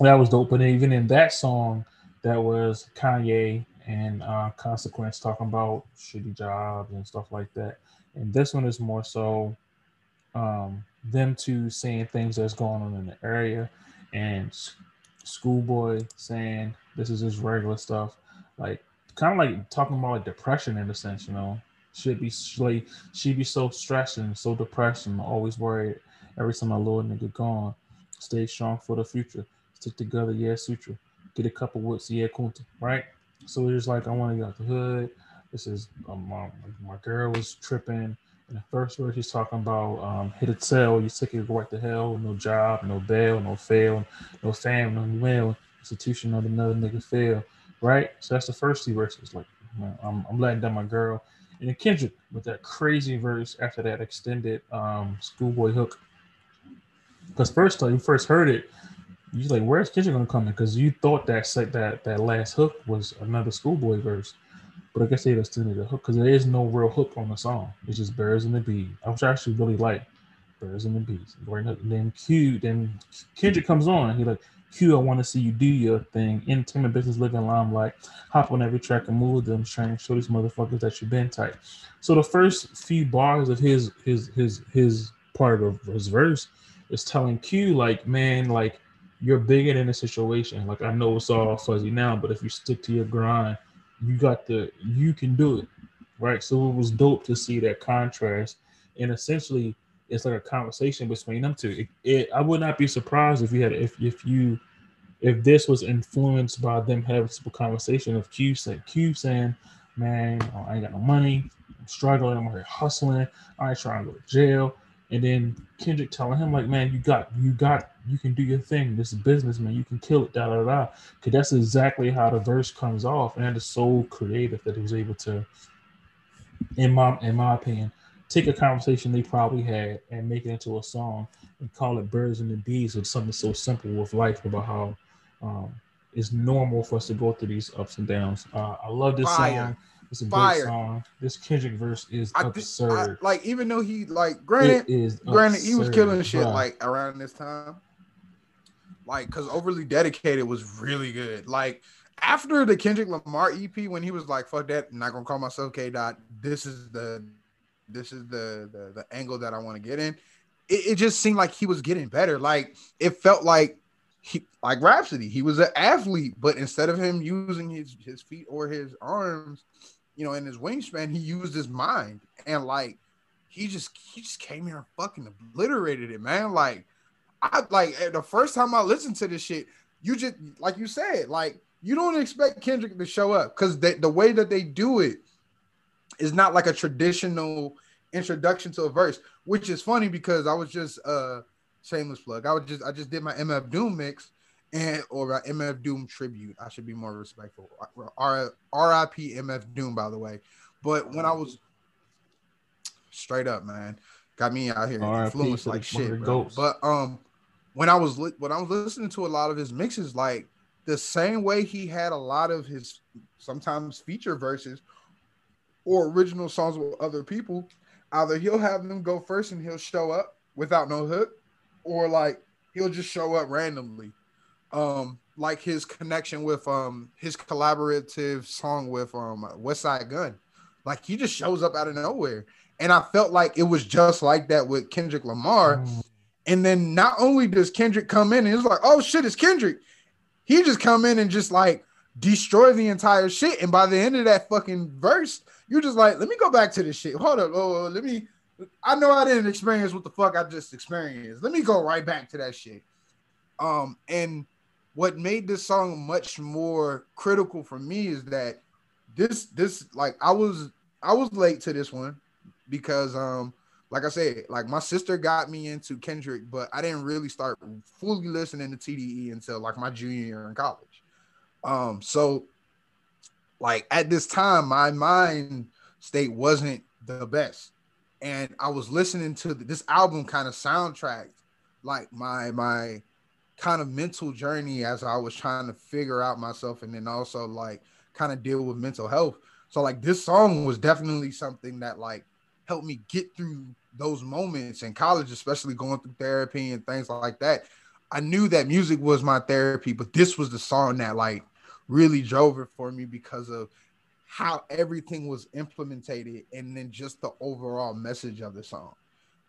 that was dope. But even in that song, that was Kanye and uh, Consequence talking about shitty jobs and stuff like that. And this one is more so um, them two saying things that's going on in the area and Schoolboy saying this is just regular stuff, like kind of like talking about like depression in a sense, you know. Should be like she be so stressed and so depressed and always worried every time my little nigga gone. Stay strong for the future. Stick together, yeah, sutra. Get a couple woods, yeah, kunta, right? So it's like I want to get out the hood. This is um, my, my girl was tripping. In the first verse, he's talking about um, hit a tail, you take it right to hell, no job, no bail, no fail, no fam, no mail, institution, not another nigga fail, right? So that's the first two verses. Like, man, I'm, I'm letting down my girl. And Kendrick with that crazy verse after that extended um, schoolboy hook. Because first time you first heard it, you like, where's Kendrick gonna come in? Because you thought that that that last hook was another schoolboy verse. But I guess they extended the hook because there is no real hook on the song. It's just Birds and the Bees, which I actually really like. Birds and the Bees. Then Q, then Kendrick comes on. He like, Q, I want to see you do your thing. Entertainment business living limelight. Hop on every track and move them. Trying to show these motherfuckers that you've been tight. So the first few bars of his his his his part of his verse is telling Q like, man, like you're bigger than the situation. Like I know it's all fuzzy now, but if you stick to your grind, you got the you can do it. Right. So it was dope to see that contrast. And essentially it's like a conversation between them two. It, it, I would not be surprised if you had if if you if this was influenced by them having a conversation of Q saying Q saying, Man, I ain't got no money, I'm struggling, I'm here hustling, I ain't trying to go to jail. And then Kendrick telling him, like, man, you got, you got, you can do your thing. This is business, man. You can kill it, da da da. Because that's exactly how the verse comes off, and it's so creative that he was able to, in my, in my opinion, take a conversation they probably had and make it into a song and call it "Birds and the Bees" or something so simple with life about how um, it's normal for us to go through these ups and downs. Uh, I love this Fire. song. It's a Fire. song. This Kendrick verse is I, thi- I absurd. like even though he like granted granted he was killing shit bruh. like around this time like because overly dedicated was really good like after the kendrick lamar ep when he was like fuck that I'm not gonna call myself k dot this is the this is the the, the angle that i want to get in it, it just seemed like he was getting better like it felt like he like Rapsody he was an athlete but instead of him using his his feet or his arms you know in his wingspan he used his mind and like he just he just came here and fucking obliterated it, man. Like I like eh, the first time I listened to this shit, you just like you said, like you don't expect Kendrick to show up because the way that they do it is not like a traditional introduction to a verse, which is funny because I was just uh shameless plug. I was just I just did my MF Doom mix and or uh, MF Doom tribute. I should be more respectful. R RIP MF Doom, by the way. But when I was straight up, man, got me out here influenced like the- one of shit. the bro. goats. But um, when I was li- when I was listening to a lot of his mixes, like the same way he had a lot of his sometimes feature verses or original songs with other people, either he'll have them go first and he'll show up without no hook, or like he'll just show up randomly. Um, like his connection with um his collaborative song with um Westside Gunn, like he just shows up out of nowhere, and I felt like it was just like that with Kendrick Lamar. Mm, And then not only does Kendrick come in and it's like, oh shit, it's Kendrick. He just come in and just like destroy the entire shit. And by the end of that fucking verse, you're just like, let me go back to this shit. Hold up. Oh, let me. I know I didn't experience what the fuck I just experienced. Let me go right back to that shit. Um, and what made this song much more critical for me is that this this like I was I was late to this one because um like I said, like my sister got me into Kendrick, but I didn't really start fully listening to TDE until like my junior year in college. Um, so like at this time, my mind state wasn't the best, and I was listening to this album kind of soundtracked like my my kind of mental journey as I was trying to figure out myself, and then also like kind of deal with mental health. So like this song was definitely something that like helped me get through those moments in college, especially going through therapy and things like that. I knew that music was my therapy, but this was the song that like really drove it for me because of how everything was implemented and then just the overall message of the song.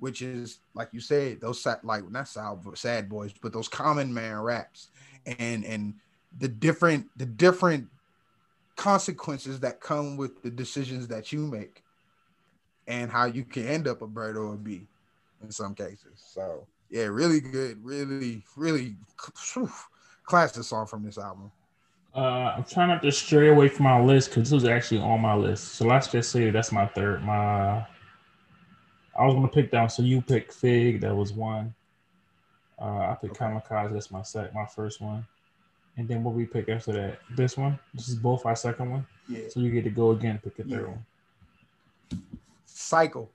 Which is like you said, those like not sad, sad boys, but those common man raps, and and the different the different consequences that come with the decisions that you make, and how you can end up a bird or a bee, in some cases. So yeah, really good, really really whew, classic song from this album. Uh, I'm trying not to stray away from my list because this was actually on my list. So let's just say that's my third. My I was gonna pick down. So you pick Fig. That was one. Uh, I picked Okay. Kamikaze. That's my sec, my first one. And then what we pick after that? This one. This is both our second one. Yeah, So you get to go again. Pick a third Yeah. one. Cycle.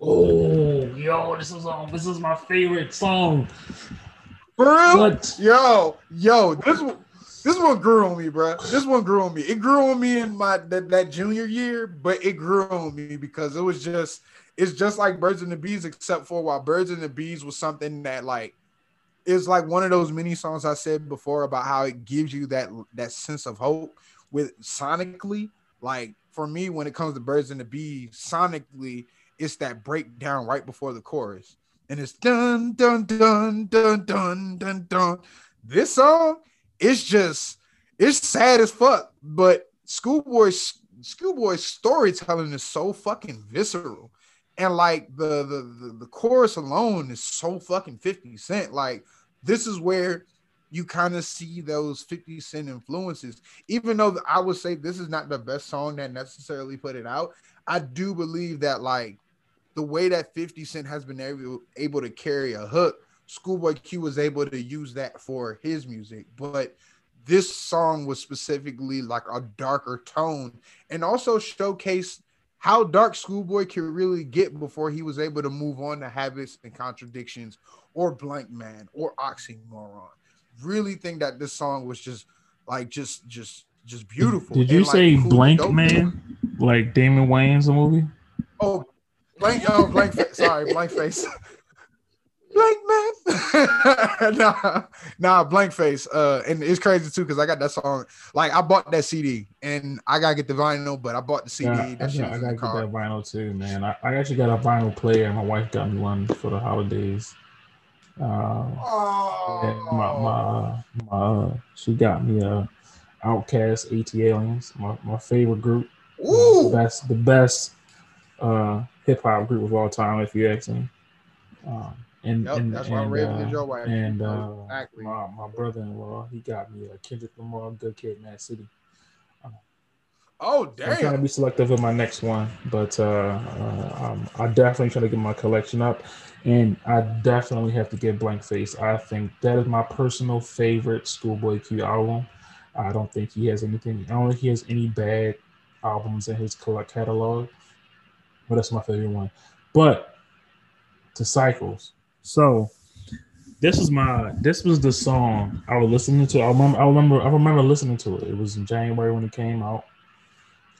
Oh, yo, this is um, this is my favorite song. For real? What? Yo, yo, this one, this one grew on me, bro. This one grew on me. It grew on me in my that, that junior year, but it grew on me because it was just it's just like Birds and the Bees, except for while Birds and the Bees was something that like is like one of those mini songs I said before about how it gives you that that sense of hope with sonically. Like for me, when it comes to Birds and the Bees, sonically, it's that breakdown right before the chorus and it's dun dun dun dun dun dun dun. This song, it's just it's sad as fuck, but Schoolboy's Schoolboy's storytelling is so fucking visceral, and like the the the, the chorus alone is so fucking Fifty Cent. Like this is where you kind of see those 50 Cent influences. Even though I would say this is not the best song that necessarily put it out, I do believe that like the way that 50 Cent has been able, able to carry a hook, Schoolboy Q was able to use that for his music. But this song was specifically like a darker tone and also showcased how dark Schoolboy could really get before he was able to move on to habits and contradictions or blank man or oxymoron. Really think that this song was just like just just just beautiful. Did you and, like, say cool Blank dope. Man? Like Damon Wayans the movie? Oh, blank. Oh, blank face. Sorry, blank face. <laughs> blank man. <laughs> nah, nah, blank face. Uh, and it's crazy too because I got that song. Like I bought that CD and I gotta get the vinyl, but I bought the CD. Yeah, I, that shit got, I gotta the get car. that vinyl too, man. I, I actually got a vinyl player. My wife got me one for the holidays. Uh, my, Oh, my, my, uh, she got me a Outkast AT Aliens, my, my favorite group. The Ooh, best, the best uh, hip hop group of all time, if you ask me. Um, and Yep, and, that's why and, Raven uh, is your wife. and uh, Exactly. my, my brother-in-law, he got me a Kendrick Lamar, Good Kid, Mad City. oh I'm trying to be selective with my next one, but uh, uh, um, I definitely try to get my collection up, and I definitely have to get Blank Face. I think that is my personal favorite Schoolboy Q album. I don't think he has anything. I don't think he has any bad albums in his catalog, but that's my favorite one. But to Cycles, so this is my this was the song I was listening to. I remember I remember I remember listening to it. It was in January when it came out.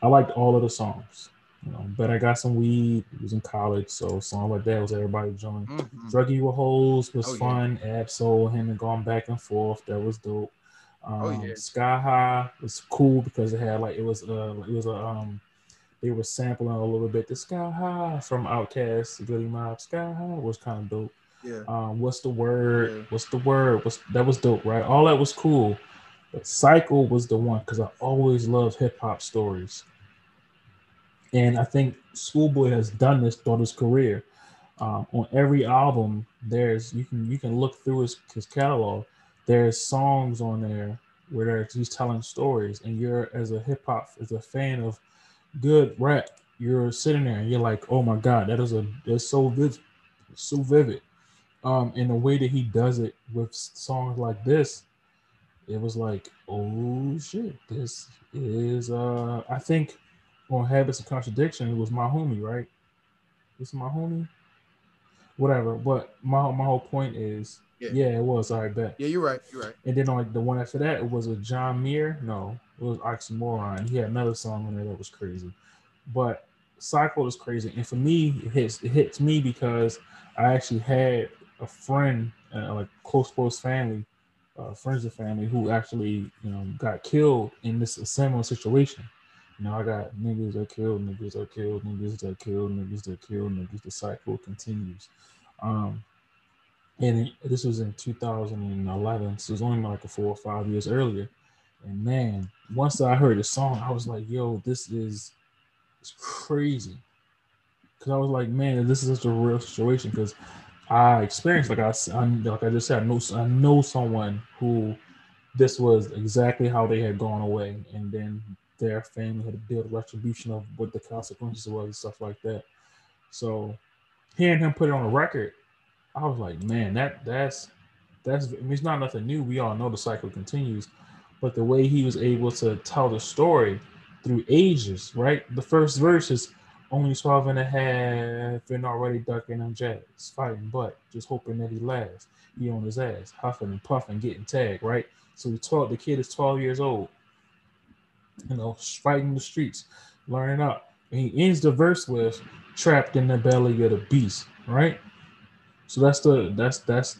I liked all of the songs. You know, but I got some weed. It was in college, so a song like that was everybody joining. Mhm. Druggy with holes was Oh, yeah. fun. Ab-Soul, him and going back and forth, that was dope. Um, Oh, yeah. Sky High was cool because it had like it was uh it was a um they were sampling a little bit. The Sky High from Outkast, Goodie Mob. Sky High was kind of dope. Yeah. Um, what's the word? Yeah. What's the word? What's that was dope, right? All that was cool. But Cycle was the one because I always love hip hop stories. And I think Schoolboy has done this throughout his career. Um, on every album, there's you can you can look through his, his catalog. There's songs on there where he's telling stories, and you're as a hip hop as a fan of good rap, you're sitting there and you're like, oh my god, that is a that's so vivid, so vivid. Um, and the way that he does it with songs like this, it was like, oh shit, this is uh I think on Habits of Contradiction, it was my homie, right? This is my homie. Whatever. But my my whole point is, Yeah. yeah, it was. I bet. Yeah, you're right. You're right. And then like the one after that, it was a John Muir. No, it was Oxymoron. He had another song on there that was crazy. But Cycle is crazy, and for me, it hits it hits me because I actually had a friend, uh, like close close family, uh, friends of family who actually you know got killed in this similar situation. You know, I got niggas that kill, niggas that kill, niggas that kill, niggas that kill, niggas. The cycle continues. Um, and this was in 2011, so it was only like four or five years earlier. And man, once I heard the song, I was like, "Yo, this is it's crazy." Because I was like, "Man, this is such a real situation." Because I experienced, like I, like I just said, I know, I know someone who this was exactly how they had gone away, and then their family had to build retribution of what the consequences was and stuff like that. So, hearing him put it on a record, I was like, man, that that's that's I mean, it's not nothing new. We all know the cycle continues, but the way he was able to tell the story through ages, right? The first verse is only 12 and a half and already ducking them jabs, fighting butt, just hoping that he lasts. He on his ass, huffing and puffing, getting tagged, right? So he taught the kid is 12 years old, you know, fighting the streets, learning up. And he ends the verse with trapped in the belly of the beast, right? So that's the that's that's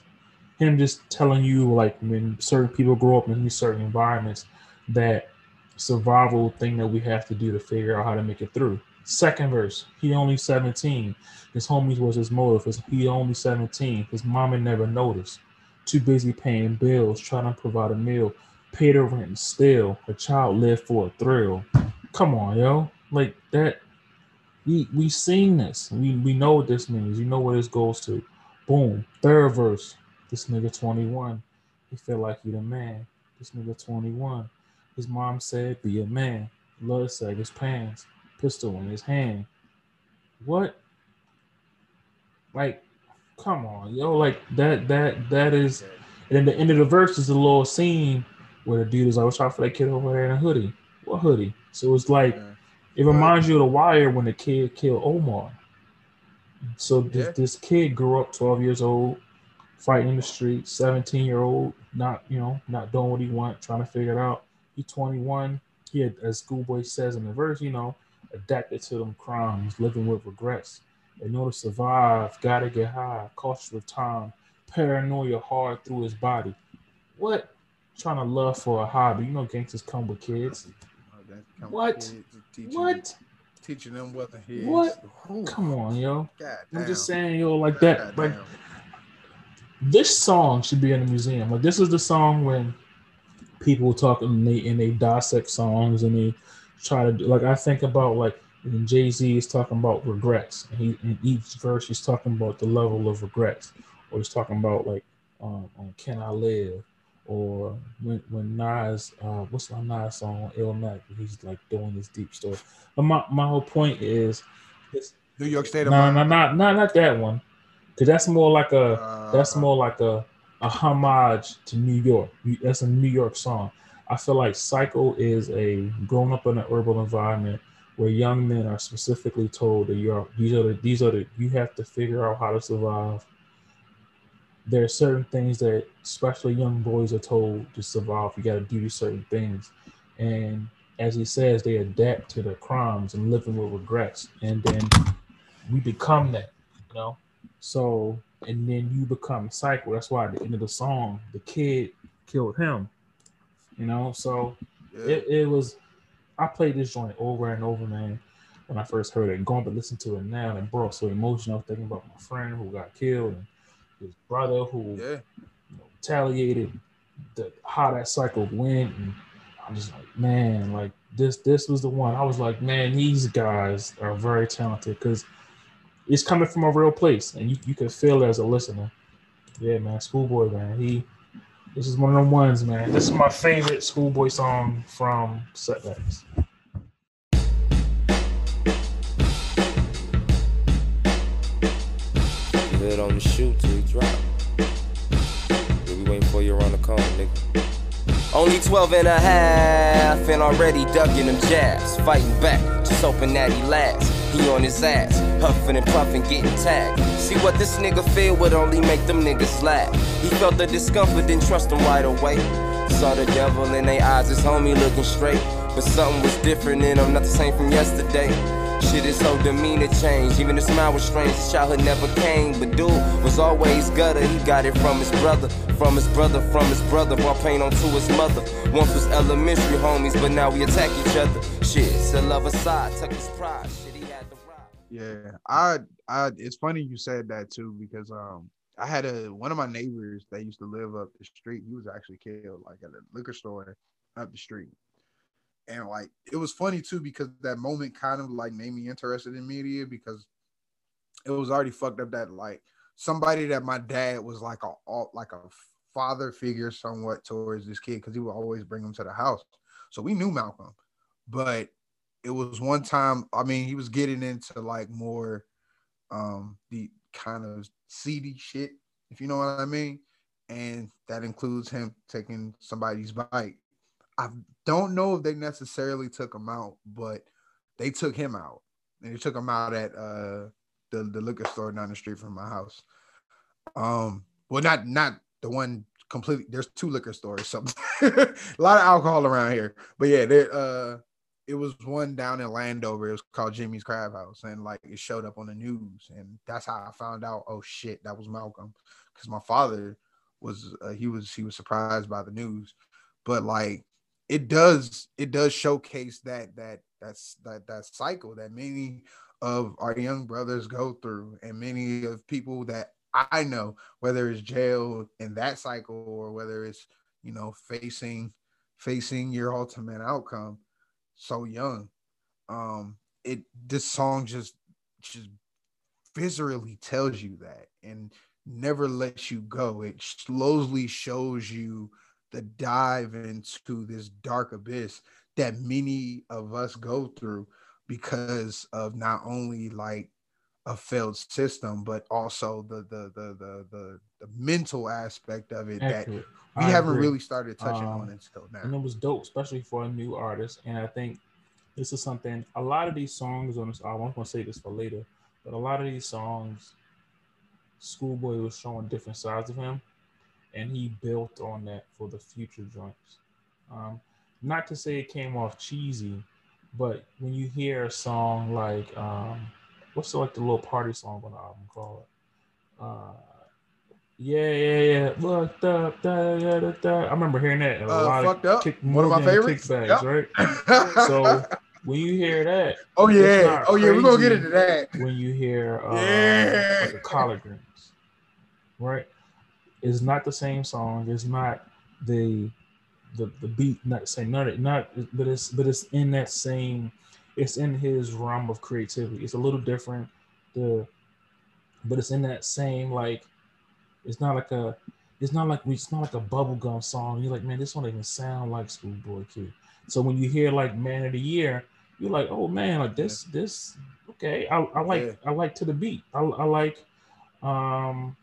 him just telling you like when certain people grow up in these certain environments that survival thing that we have to do to figure out how to make it through. Second verse, he only 17. His homies was his motive. His, he only 17. His mama never noticed. Too busy paying bills, trying to provide a meal, pay the rent still. A child lived for a thrill. Come on, yo. Like that. We we seen this. We we know what this means. You know where this goes to. Boom. Third verse. This nigga 21. He feel like he the man. This nigga 21. His mom said, be a man. Love sag his pants. Pistol in his hand. What? Like, come on, yo. Like that that that is and then the end of the verse is a little scene where the dude is like, watch out for that kid over there in a hoodie. What hoodie? So it's like it reminds you of the wire when the kid killed Omar. So this, Yeah. this kid grew up 12 years old, fighting in the street, 17 year old, not you know, not doing what he want, trying to figure it out. He 21. He had, as Schoolboy says in the verse, you know, adapted to them crimes, living with regrets. In order to survive, gotta get high, cautious with time, paranoia hard through his body. What? Trying to love for a hobby. You know, gangsters come with kids. Oh, that What? kids, Teaching, What? Teaching them what the. What? Ooh, Come on, yo. God I'm just saying, yo, like that. God Like damn. this song should be in the museum. Like this is the song when people talk and they and they dissect songs and they try to do like I think about like when Jay Z is talking about regrets and he in each verse he's talking about the level of regrets or he's talking about like um, on Can I Live or when when Nas uh what's my Nas song on Illmatic he's like doing this deep story. But my my whole point is it's New York State of no, Mind. no, not not not that one. Cause that's more like a Uh, that's more like a a homage to New York. That's a New York song. I feel like Cycle is a grown up in an urban environment where young men are specifically told that you're these are the these are the you have to figure out how to survive. There are certain things that especially young boys are told to survive. You got to do certain things, and as he says, they adapt to the crimes and living with regrets, and then we become that, you know. So and then you become psycho. That's why at the end of the song, the kid killed him. You know, so yeah. it, it was I played this joint over and over, man, when I first heard it. And going to listen to it now and bro, so emotional thinking about my friend who got killed and his brother who yeah. you know, retaliated, the how that cycle went, and I'm just like, man, like this this was the one. I was like, man, these guys are very talented because it's coming from a real place, and you, you can feel it as a listener. Yeah, man, Schoolboy, man, he this is one of them ones, man. This is my favorite Schoolboy song from Setbacks. Good on the shoot till he drop. Yeah, we waiting for you around the corner, nigga. Only 12 and a half and already ducking them jabs. Fighting back, just hoping that he lasts. He on his ass, huffing and puffing, getting tagged. See what this nigga feel would only make them niggas laugh. He felt the discomfort, didn't trust him right away. Saw the devil in their eyes, his homie looking straight. But something was different in him, not the same from yesterday. Shit, his whole demeanor changed. Even the smile was strange. His childhood never came. But dude was always gutter. He got it from his brother. From his brother, from his brother. Brought pain onto his mother. Once was elementary homies, but now we attack each other. Shit, still love aside. Took his pride. Yeah, I, I. It's funny you said that too because um, I had a one of my neighbors that used to live up the street. He was actually killed like at a liquor store up the street, and like it was funny too because that moment kind of like made me interested in media because it was already fucked up that like somebody that my dad was like a like a father figure somewhat towards this kid because he would always bring him to the house. So we knew Malcolm, but it was one time. I mean, he was getting into like more um the kind of seedy shit, if you know what I mean. And that includes him taking somebody's bike. I don't know if they necessarily took him out, but they took him out. And they took him out at uh the, the liquor store down the street from my house. Um, well, not not the one completely. There's two liquor stores, so <laughs> a lot of alcohol around here. But yeah, there uh it was one down in Landover. It was called Jimmy's Crab House, and like it showed up on the news, and that's how I found out. Oh shit, that was Malcolm, because my father was uh, he was he was surprised by the news, but like it does it does showcase that that that's that that cycle that many of our young brothers go through, and many of people that I know, whether it's jail in that cycle or whether it's you know facing facing your ultimate outcome so young. Um, it this song just just viscerally tells you that and never lets you go. It slowly shows you the dive into this dark abyss that many of us go through because of not only like a failed system, but also the the the the the, the mental aspect of it that we I haven't agree. really started touching Um, on until now. and it was dope, especially for a new artist. And I think this is something. A lot of these songs on this album, I'm gonna say this for later, but a lot of these songs, Schoolboy was showing different sides of him, and he built on that for the future joints. Um, not to say it came off cheesy, but when you hear a song like, um, what's the, like the little party song on the album called? Uh, yeah, yeah, yeah. Looked up, da, da, da, da. I remember hearing that. A Uh, lot fucked up. kick- One of my favorites. Kickbacks, right? <laughs> So when you hear that, oh yeah, oh yeah, we're gonna get into that. when you hear uh, Yeah. like the collard greens, right? It's not the same song. It's not the the the beat. Not the same. Not not. But it's but it's in that same. It's in his realm of creativity. It's a little different. The but it's in that same like. It's not like a. It's not like it's not like a bubblegum song. You're like, man, this don't even sound like Schoolboy Q. So when you hear like Man of the Year, you're like, oh man, like this, this, okay. I, I like, Yeah. I like to the beat. I, I like, um,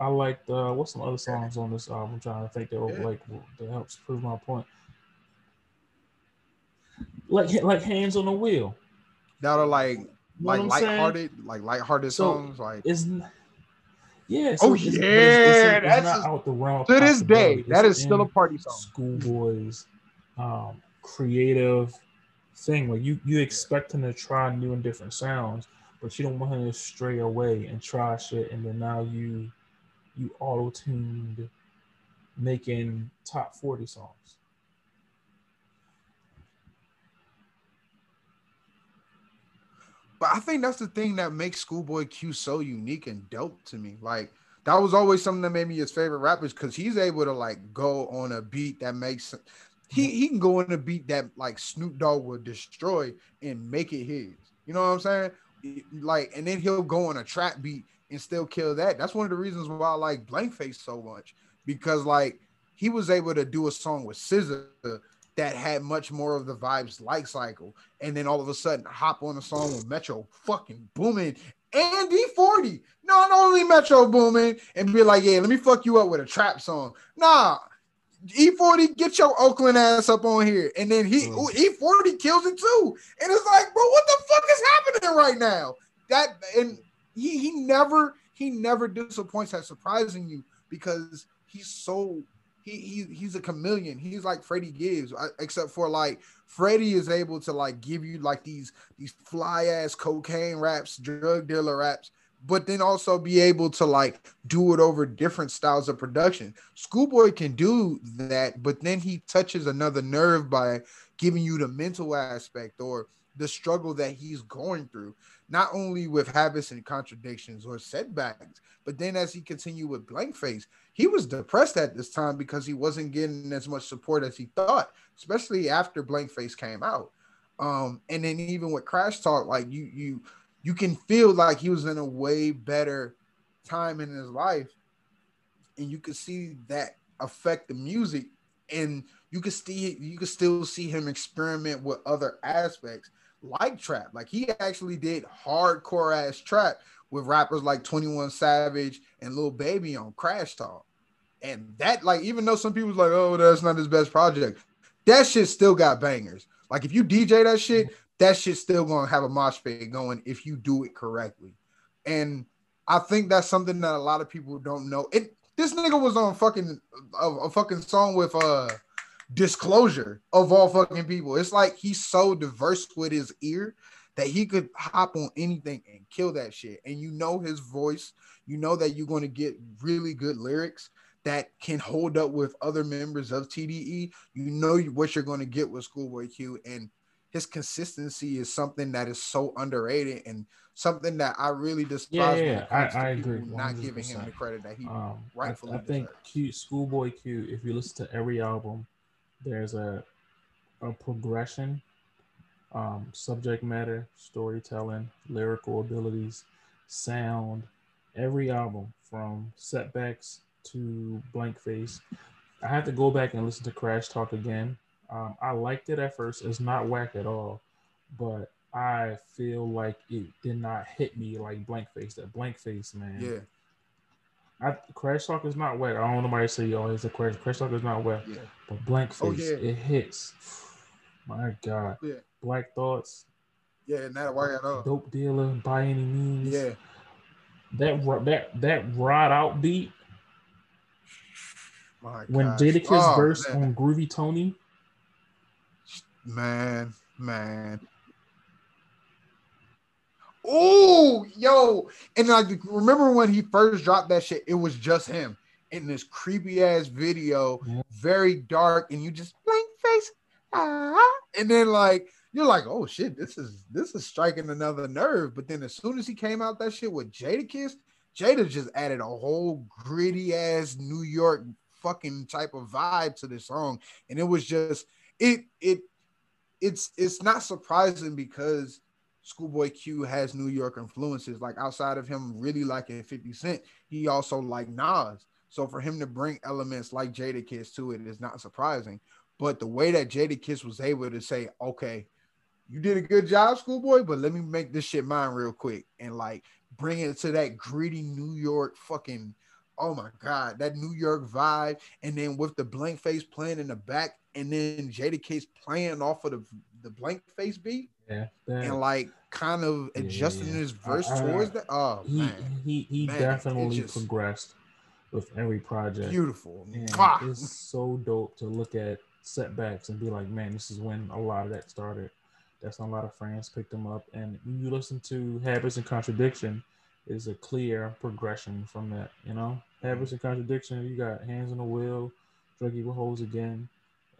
I like the what's some other songs on this album? I'm trying to think that Yeah. like that helps prove my point. Like, like hands on the wheel. that are like like I'm saying? lighthearted, like lighthearted So, songs. Like It's yeah. Oh, it's- yeah, it's, that's not just- out the realm to this day, that It's is still a party song. Schoolboy's um, creative thing. Where you you expect him to try new and different sounds, but you don't want him to stray away and try shit, and then now you you auto tuned making top forty songs. But I think that's the thing that makes Schoolboy Q so unique and dope to me. Like that was always something that made me his favorite rappers because he's able to like go on a beat that makes he he can go on a beat that like Snoop Dogg would destroy and make it his. You know what I'm saying? Like, and then he'll go on a trap beat and still kill that. That's one of the reasons why I like Blankface so much because like he was able to do a song with SZA that had much more of the vibes like Cycle, and then all of a sudden hop on a song with Metro fucking Boomin and E40. Not only Metro Boomin and be like, yeah, let me fuck you up with a trap song. Nah, E40, get your Oakland ass up on here. And then he Mm. ooh, E40 kills it too. And it's like, bro, what the fuck is happening right now? That and he he never he never disappoints at surprising you because he's so he, he he's a chameleon. He's like Freddie Gibbs, uh, except for like Freddie is able to like give you like these these fly ass cocaine raps, drug dealer raps, but then also be able to like do it over different styles of production. Schoolboy can do that, but then he touches another nerve by giving you the mental aspect or the struggle that he's going through, not only with habits and contradictions or setbacks, but then as he continued with Blank Face, he was depressed at this time because he wasn't getting as much support as he thought, especially after Blank Face came out. Um, and then even with Crash Talk, like you you you can feel like he was in a way better time in his life, and you could see that affect the music, and you could see you could still see him experiment with other aspects like trap. Like he actually did hardcore ass trap with rappers like 21 Savage and Lil Baby on Crash Talk. And that, like, even though some people's like, oh, that's not his best project, that shit still got bangers. Like, if you DJ that shit, that shit's still gonna have a mosh pit going if you do it correctly. And I think that's something that a lot of people don't know. It this nigga was on fucking a, a fucking song with uh disclosure of all fucking people. It's like he's so diverse with his ear that he could hop on anything and kill that shit. And you know his voice, you know that you're going to get really good lyrics that can hold up with other members of TDE. You know what you're going to get with Schoolboy Q, and his consistency is something that is so underrated and something that I really despise. Yeah, yeah, comes I- I agree, Not giving him the credit that he Um, I, rightfully I think. Q, Schoolboy Q. If you listen to every album, there's a a progression, um, subject matter, storytelling, lyrical abilities, sound. Every album from setbacks to blank face. I have to go back and listen to Crash Talk again. Um, I liked it at first. It's not whack at all, but I feel like it did not hit me like blank face. That blank face, man. Yeah, I, Crash Talk is not wet. I don't know nobody to say, "Oh, it's a Crash." Crash Talk is not wet, yeah, but Blank Face, Oh, yeah. it hits. <sighs> My God, Yeah. Black Thoughts, yeah. Not why at all. Dope Dealer, by any means. Yeah, that that that rod out beat my when. Jadakiss Oh, verse man. on Groovy Tony. man, man. Oh, yo, and like remember when he first dropped that shit? It was just him in this creepy ass video, Yeah. very dark, and you just blank face, ah, and then like you're like, oh shit, this is this is striking another nerve. But then as soon as he came out that shit with Jadakiss, Jada just added a whole gritty ass New York fucking type of vibe to this song, and it was just it it it's it's not surprising because Schoolboy Q has New York influences. Like outside of him really liking 50 Cent, he also like Nas. So for him to bring elements like Jadakiss to it is not surprising. But the way that Jadakiss was able to say, okay, you did a good job, Schoolboy, but let me make this shit mine real quick and like bring it to that gritty New York fucking oh my god, that New York vibe, and then with the blank face playing in the back, and then Jadakiss playing off of the the blank face beat, Yeah, that, and like kind of Yeah, adjusting yeah. his verse I- I- towards that. Oh he man, he he Man, definitely just- progressed with every project. beautiful. Mwah. it's so dope to look at setbacks and be like, man, this is when a lot of that started. That's a lot of friends picked them up. And when you listen to Habits and Contradiction, is a clear progression from that, you know? Habits and Contradiction, you got Hands on the Wheel, Druggys wit Hoes again.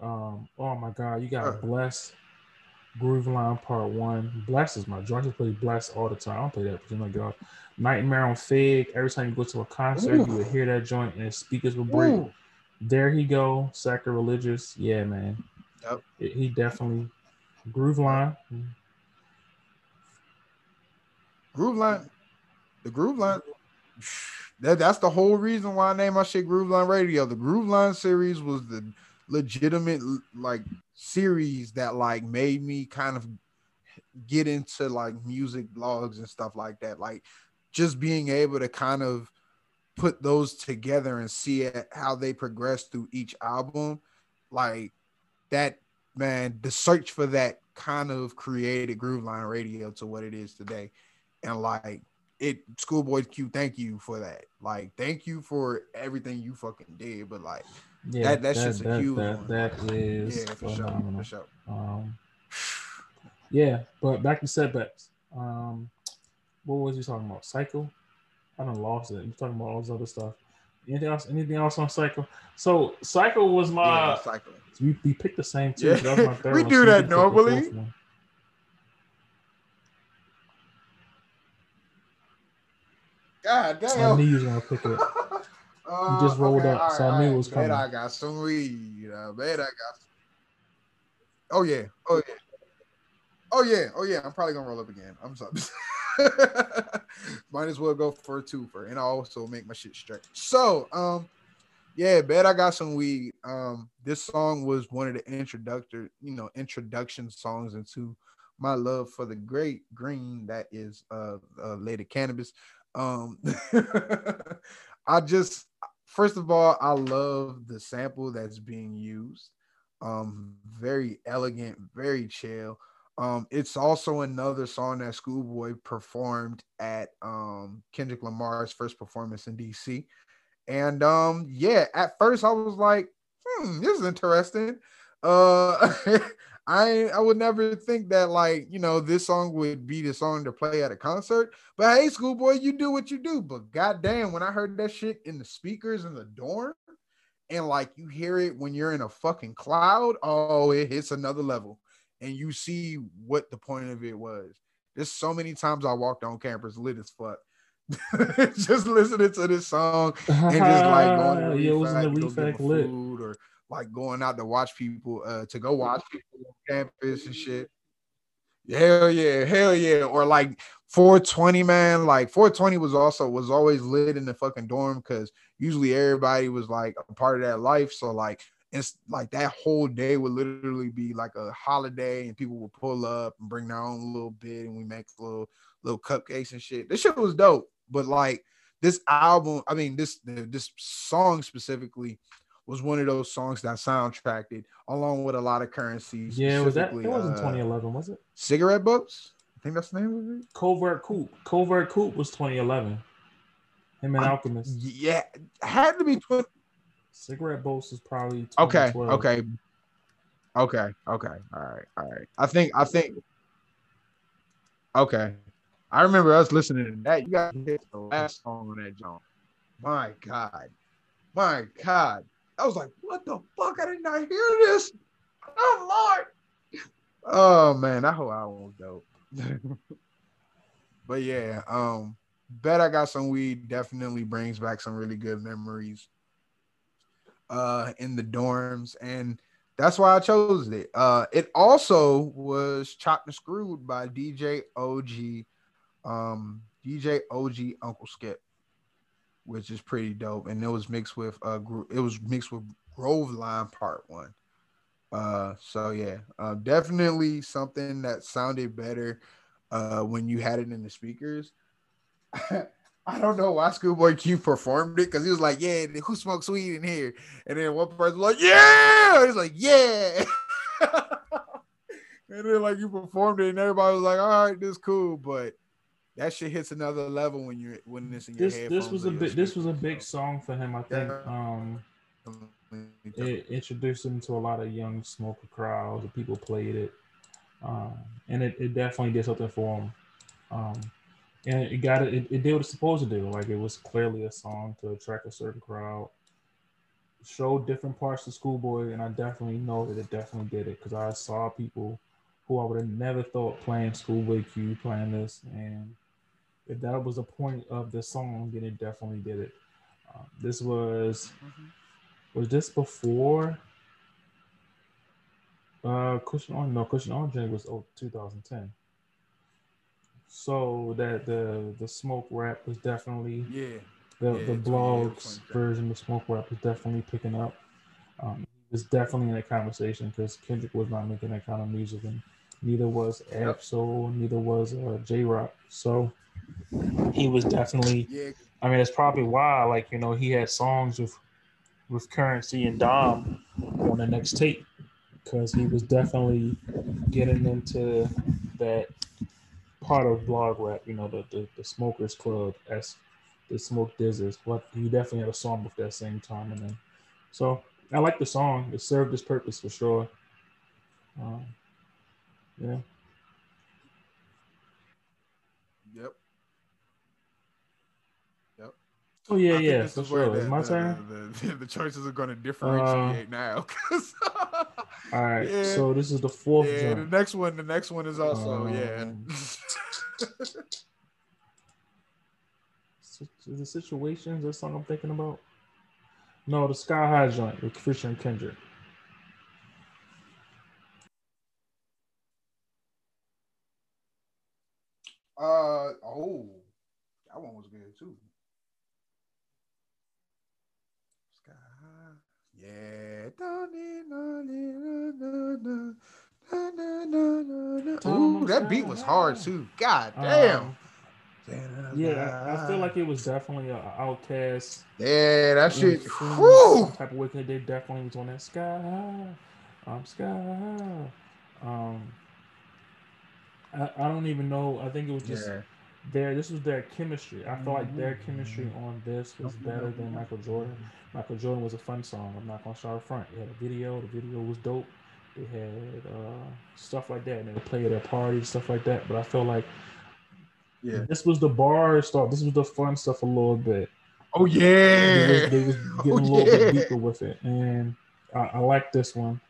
Um, oh my God, you got. Bless, Groove Line Part One. Bless is my joint. I just play Bless all the time. I don't play that, but you know, God. Nightmare on Fig. Every time you go to a concert, Ooh. you would hear that joint and speakers would break. Ooh, There he go, sacrilegious. Yeah, man. Yep. He- He definitely groove line. Groove Line, the Groove Line. That, that's the whole reason why I named my shit Groove Line Radio. The Groove Line series was the legitimate like series that like made me kind of get into like music blogs and stuff like that. Like just being able to kind of put those together and see how they progress through each album, like that man, the search for that kind of created Groove Line Radio to what it is today. And like it, Schoolboy Q, thank you for that. Like, thank you for everything you fucking did. But like, Yeah, That- that's just a huge that, one. that is Yeah, for sure. phenomenal. For sure. Um, yeah, but back to setbacks. Um, what was you talking about? Cycle? I don't lost it. You're talking about all this other stuff. Anything else? Anything else on Cycle? So Cycle was my. yeah, cycling. we, we picked the same two. Yeah, That was my <laughs> third we one, do so that normally. God damn. I knew you was gonna pick it. <laughs> Uh, just rolled up, all so I knew it was Bet coming. I got some weed. I bet I got. Oh yeah. Oh yeah. Oh yeah. Oh yeah. I'm probably gonna roll up again. I'm sorry. <laughs> <laughs> Might as well go for a twofer, and I also make my shit straight. So, um, yeah, bet I got some weed. Um, this song was one of the introductor, you know, introduction songs into my love for the great green that is uh, uh Lady Cannabis. Um, <laughs> I just first of all, I love the sample that's being used. Um, very elegant, very chill. Um, it's also another song that Schoolboy performed at um Kendrick Lamar's first performance in DC. And um, yeah, at first I was like, hmm, this is interesting. Uh <laughs> I I would never think that like you know this song would be the song to play at a concert. But hey, schoolboy, you do what you do. But goddamn, when I heard that shit in the speakers in the dorm, and like you hear it when you're in a fucking cloud, oh, it hits another level, and you see what the point of it was. There's so many times I walked on campus lit as fuck, <laughs> just listening to this song and just like going to the <laughs> yeah, it was in the Refact go get food or like going out to watch people uh to go watch people on campus and shit. Hell yeah, hell yeah. Or like 420, man. Like 420 was also was always lit in the fucking dorm because usually everybody was like a part of that life. So like it's like that whole day would literally be like a holiday and people would pull up and bring their own little bit and we make little little cupcakes and shit. This shit was dope. But like this album, I mean, this this song specifically was one of those songs that soundtracked it along with a lot of currencies. Yeah, was that? Specifically, wasn't uh, 2011, was it? Cigarette Boats. I think that's the name of it. Covert Coup. Covert Coup was 2011. Him and I'm- Alchemist. Yeah, had to be. Tw- Cigarette Boats is probably okay, okay, okay, okay. All right, all right. I think, I think. Okay, I remember us listening to that. You got to hit the last song on that joint. My God, my God. I was like, what the fuck? I did not hear this. Oh Lord. Oh man, that whole album was dope. <laughs> but yeah, um, bet I got some weed definitely brings back some really good memories uh in the dorms and that's why I chose it. Uh it also was chopped and screwed by DJ OG um DJ OG Uncle Skip which is pretty dope and it was mixed with uh it was mixed with Groove Line part 1. Uh so yeah, uh definitely something that sounded better uh when you had it in the speakers. <laughs> I don't know why Schoolboy Q performed it because he was like, "Yeah, who smokes weed in here?" And then one person was like, "Yeah," he's like, "Yeah," <laughs> and then like you performed it, and everybody was like, "All right, this is cool," but that shit hits another level when you're when it's in your This head. this was a big this was a big song for him. I think. Um, it introduced him to a lot of young smoker crowds. The people played it, um, and it, it definitely did something for him. Um, and it got it, it. Did what it's supposed to do. Like it was clearly a song to attract a certain crowd. Showed different parts of Schoolboy, and I definitely know that it definitely did it because I saw people who I would have never thought playing Schoolboy Q playing this, and if that was the point of the song, then it definitely did it. Um, this was was this before uh Cushion on No, Kush and Orange was oh, 2010. So that the the smoke rap was definitely yeah, the Yeah, the 20 blogs version of smoke rap was definitely picking up. Um, it was definitely in that conversation because Kendrick was not making that kind of music, and neither was Yep. Ab-Soul, neither was uh, Jay Rock. So he was definitely yeah, I mean, that's probably why, like, you know, he had songs with with Currency and Dom on the next tape because he was definitely getting into that part of blog rap, you know, the the, the Smokers Club as the Smoke DZAs. But he definitely had a song with that same time, and then so I like the song. It served its purpose for sure. Um, yeah. Yep. Yep. Oh yeah, I yeah, this for is where sure. the- It's my the- turn. Uh, The, the, the choices are going to differentiate now. 'cause- <laughs> All right. Yeah. So this is the fourth yeah, the next one, the next one is also yeah. <laughs> Um, Si- Is the situations that song I'm thinking about? No, the Sky High joint with Fisher and Kendrick. uh oh, that one was good too. Sky High. Yeah. Ooh, that beat was hard too. God damn. Um, yeah, I- I feel like it was definitely an Outkast. Yeah, that shit. type of way 'cause they definitely was on that sky high. Um, sky high. Um, I, I don't even know. I think it was just Yeah. Their. This was their chemistry. I felt like their chemistry on this was better than Michael Jordan. Michael Jordan was a fun song. I'm not gonna shout front. It had a video. The video was dope. It had uh, stuff like that, and they play at their parties, stuff like that. But I feel like Yeah. this was the bar stuff. This was the fun stuff a little bit. Oh They yeah. was, they was <laughs> getting Oh, a little bit deeper with it, and I, I like this one.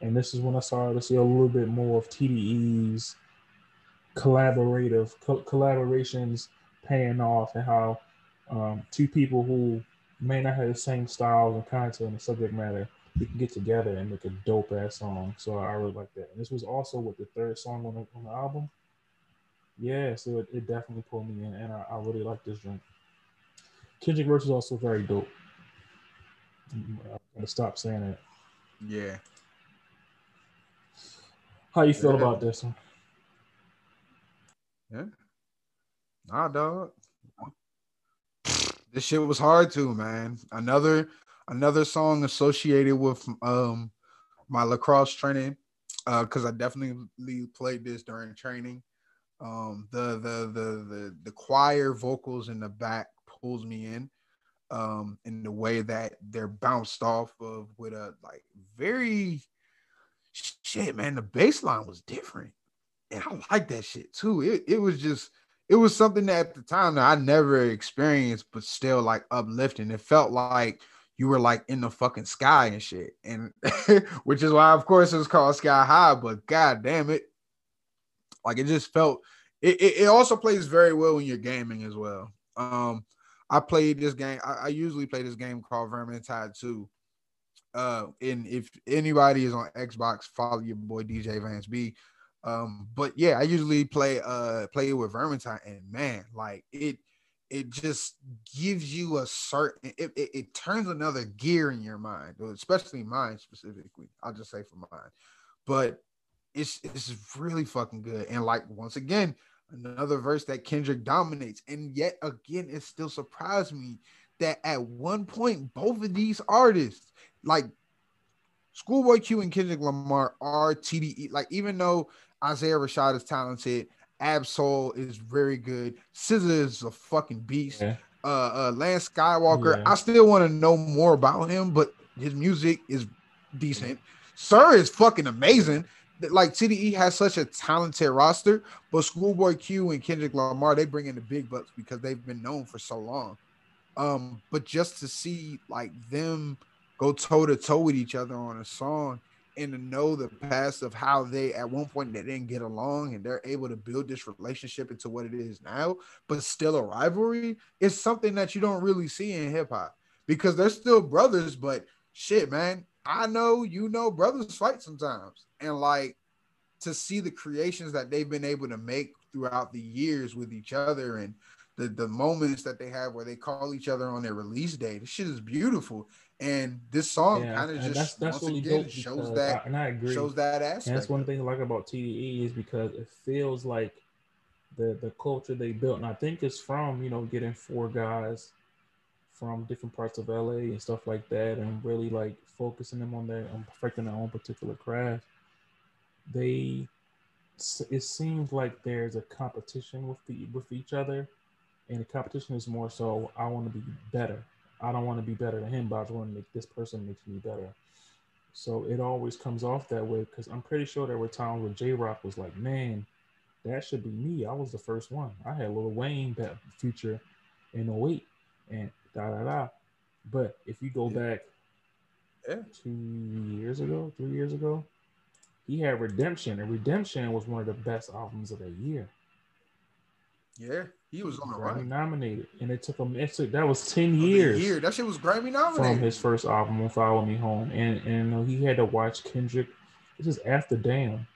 And this is when I started to see a little bit more of TDE's collaborative co- collaborations paying off, and how um, two people who may not have the same styles and content and subject matter, we can get together and make a dope ass song. So I really like that. And this was also with the third song on the, on the album. Yeah, so it, it definitely pulled me in, and I, I really like this joint. Kendrick verse is also very dope. I'm gonna stop saying it. Yeah. How you feel Yeah. about this one? Yeah. Nah, dog. This shit was hard too, man. Another another song associated with um my lacrosse training. Uh, because I definitely played this during training. Um, the the the the the choir vocals in the back pulls me in. Um, in the way that they're bounced off of with a like very shit, man. The bass line was different and I like that shit too. It it was just it was something that at the time that I never experienced, but still like uplifting. It felt like you were like in the fucking sky and shit, and <laughs> which is why, of course, it was called Sky High. But god damn it, like it just felt. It, it, it also plays very well when you're gaming as well. Um, I played this game. I, I usually play this game called Vermintide 2. Uh, and if anybody is on Xbox, follow your boy DJ Vance B. Um, but yeah, I usually play uh play it with Vermintide, and man, like it it just gives you a certain it, it, it turns another gear in your mind, especially mine specifically. I'll just say for mine, but it's it's really fucking good. And like once again, another verse that Kendrick dominates, and yet again, it still surprised me that at one point both of these artists, like Schoolboy Q and Kendrick Lamar, are TDE. Like even though Isaiah Rashad is talented, Ab-Soul is very good, SZA is a fucking beast Yeah. uh, uh Lance Skiiiwalker. Yeah. I still want to know more about him, but his music is decent. Sir is fucking amazing. Like TDE has such a talented roster, but Schoolboy Q and Kendrick Lamar they bring in the big bucks because they've been known for so long. Um, but just to see like them go toe to toe with each other on a song and to know the past of how they at one point they didn't get along and they're able to build this relationship into what it is now, but still a rivalry is something that you don't really see in hip hop because they're still brothers, but shit, man, I know you know brothers fight sometimes. And like to see the creations that they've been able to make throughout the years with each other and the, the moments that they have where they call each other on their release day, this shit is beautiful. And this song Yeah, kind of just that's that's once again shows that I, and I agree. shows that aspect. And that's one thing I like about TDE is because it feels like the the culture they built, and I think it's from you know getting four guys from different parts of LA and stuff like that, and really like focusing them on their on perfecting their own particular craft. They, it seems like there's a competition with the with each other, and the competition is more so I want to be better. I don't want to be better than him, but I just want to make this person makes me better. So it always comes off that way because I'm pretty sure there were times where Jay Rock was like, man, that should be me. I was the first one. I had Lil Wayne that future in 08 and da da da. But if you go back Yeah. two years ago, three years ago, he had Redemption, and Redemption was one of the best albums of the year. Yeah, he was on the Grammy right. nominated, and it took him. It took that was ten years Year. That shit was Grammy from his first album, "Follow Me Home," and and he had to watch Kendrick. This is after Damn,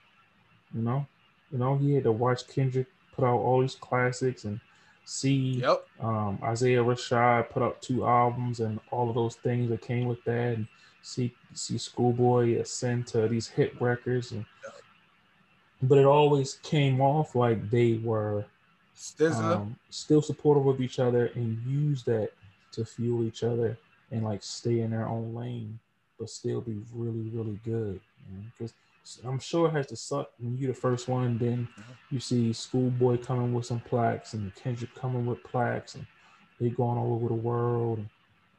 you know, you know he had to watch Kendrick put out all these classics and see Yep. um, Isaiah Rashad put out two albums and all of those things that came with that, and see see Schoolboy ascend to these hit records, and but it always came off like they were. Um, still supportive of each other and use that to fuel each other and like stay in their own lane, but still be really really good. Because I'm sure it has to suck when you're the first one, then you see Schoolboy coming with some plaques and Kendrick coming with plaques, and they going all over the world. And,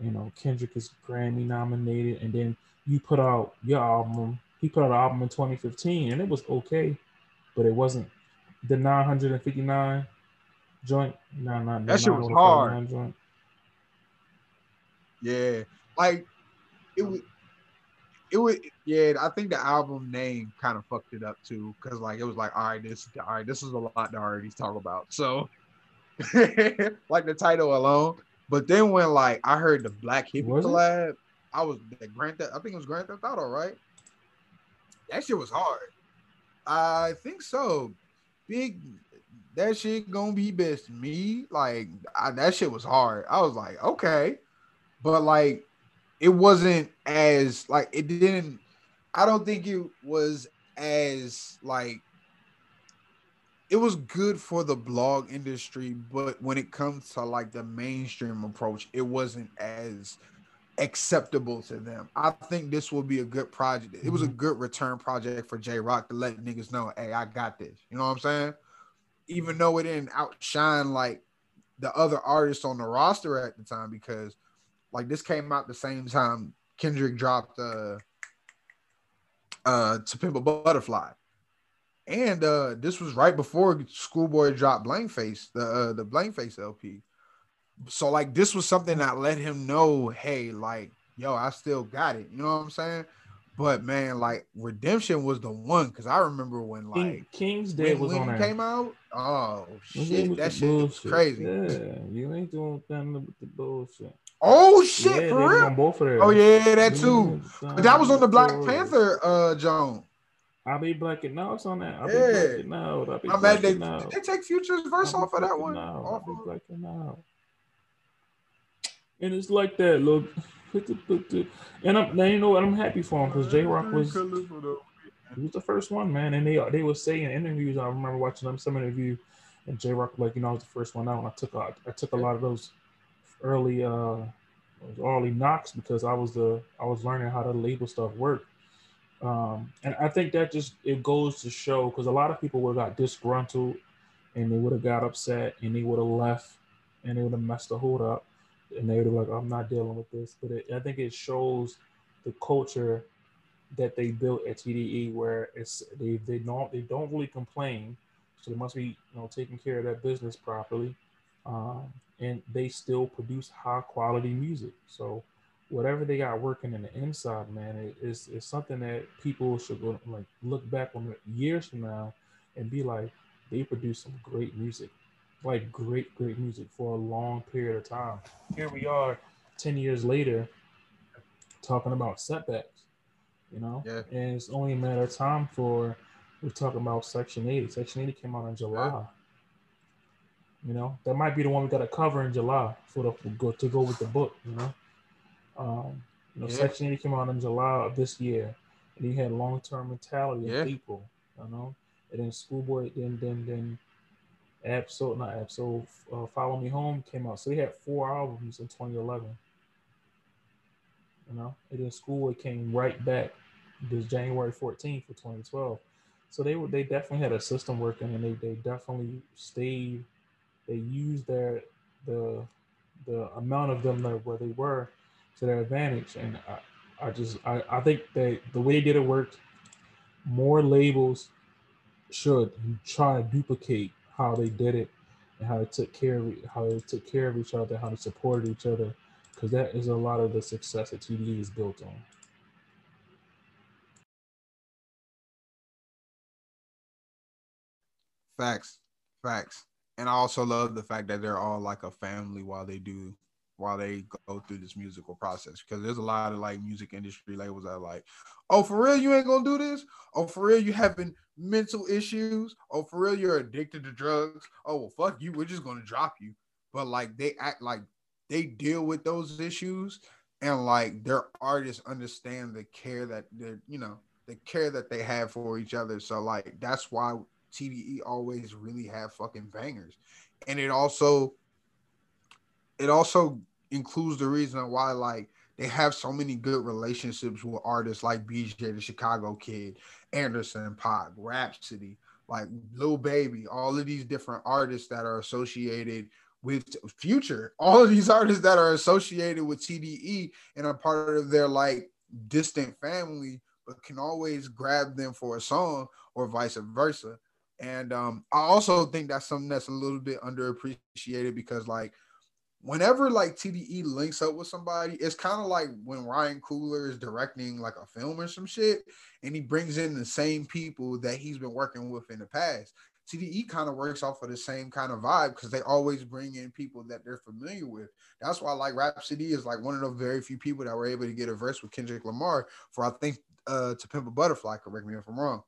you know, Kendrick is Grammy nominated, and then you put out your album. He put out an album in 2015, and it was okay, but it wasn't the 959 joint. No, no, That shit was hard. Joint. Yeah, like it was. It was yeah. I think the album name kind of fucked it up too, because like it was like, all right, this all right, this is a lot to already talk about. So, <laughs> like the title alone. But then when like I heard the Black Hippy Was it? I was the Grand Theft. I think it was Grand Theft Auto, right? That shit was hard. I think so. Big. That shit gonna be best. Me. Like I, that shit was hard. I was like, okay, but like it wasn't as like it didn't i don't think it was as like it was good for the blog industry but when it comes to like the mainstream approach it wasn't as acceptable to them. I think this will be a good project. It was a mm-hmm. good return project for Jay Rock to let niggas know hey i got this. You know what i'm saying even though it didn't outshine like the other artists on the roster at the time because like this came out the same time Kendrick dropped uh uh to Pimp a Butterfly. And uh this was right before Schoolboy dropped Blank Face, the uh, the Blank Face LP. So like this was something that let him know, hey, like, yo, I still got it. You know what I'm saying? But man, like Redemption was the one because I remember when like King's Dead when, was when on it came out. Oh shit, that shit was crazy. Yeah, you ain't doing nothing with the bullshit. Oh shit, yeah, for real. both of. Oh yeah, that too. Yeah, But that was on the Black before. Panther, uh, Joan. I'll be black and now. It's on that. I'll be Yeah. black and now. I'll be I'm mad they now. did they take Future's verse off of that one. now. I'll be of- black now. And it's like that, look. <laughs> And I'm, now you know what? I'm happy for him because Jay Rock was he was the first one, man. And they they were saying in interviews. I remember watching them some interview, and Jay Rock like, you know, I was the first one out. And I took a, I took a lot of those early uh early knocks because I was the I was learning how to label stuff work. Um, and I think that just it goes to show because a lot of people would have got disgruntled and they would have got upset and they would have left and they would have messed the hood up and they have like, I'm not dealing with this. But it, I think it shows the culture that they built at TDE where it's they they don't they don't really complain, so they must be you know taking care of that business properly, um, and they still produce high quality music. So whatever they got working in the inside, man, it, it's it's something that people should go like look back on years from now and be like, they produce some great music, like great great music for a long period of time. Here we are, ten years later, talking about setbacks you know. Yeah. And it's only a matter of time for we're talking about Section 80. Section 80 came out in July. You know, that might be the one we got to cover in July for the for go to go with the book. You know, um, you know, Yeah. Section 80 came out in July of this year, and he had long term mentality Yeah. April. You know, and then Schoolboy, then then then Ab-Soul, not Ab-Soul, uh, Follow Me Home came out. So he had four albums in 2011. You know, and then Schoolboy came right back this January 14th for 2012. So they were they definitely had a system working, and they they definitely stayed. They used their the the amount of them that where they were to their advantage. And I, I just I, I think that the way they did it worked. More labels should try to duplicate how they did it and how they took care of how they took care of each other, how they supported each other, because that is a lot of the success that TDE is built on. Facts, facts, and I also love the fact that they're all like a family while they do while they go through this musical process because there's a lot of like music industry labels that are like, oh for real you ain't gonna do this, oh for real you having mental issues, oh for real you're addicted to drugs, oh well fuck you we're just gonna drop you, but like they act like they deal with those issues and like their artists understand the care that they're you know the care that they have for each other. So like that's why TDE always really have fucking bangers. And it also it also includes the reason why like they have so many good relationships with artists like BJ the Chicago Kid, Anderson Paak, Rapsody, like Lil Baby, all of these different artists that are associated with Future, all of these artists that are associated with TDE and are part of their like distant family, but can always grab them for a song or vice versa. And um, I also think that's something that's a little bit underappreciated because like whenever like TDE links up with somebody, it's kind of like when Ryan Coogler is directing like a film or some shit, and he brings in the same people that he's been working with in the past. TDE kind of works off of the same kind of vibe because they always bring in people that they're familiar with. That's why like Rapsody is like one of the very few people that were able to get a verse with Kendrick Lamar for I think uh to Pimp a Butterfly. Correct me if I'm wrong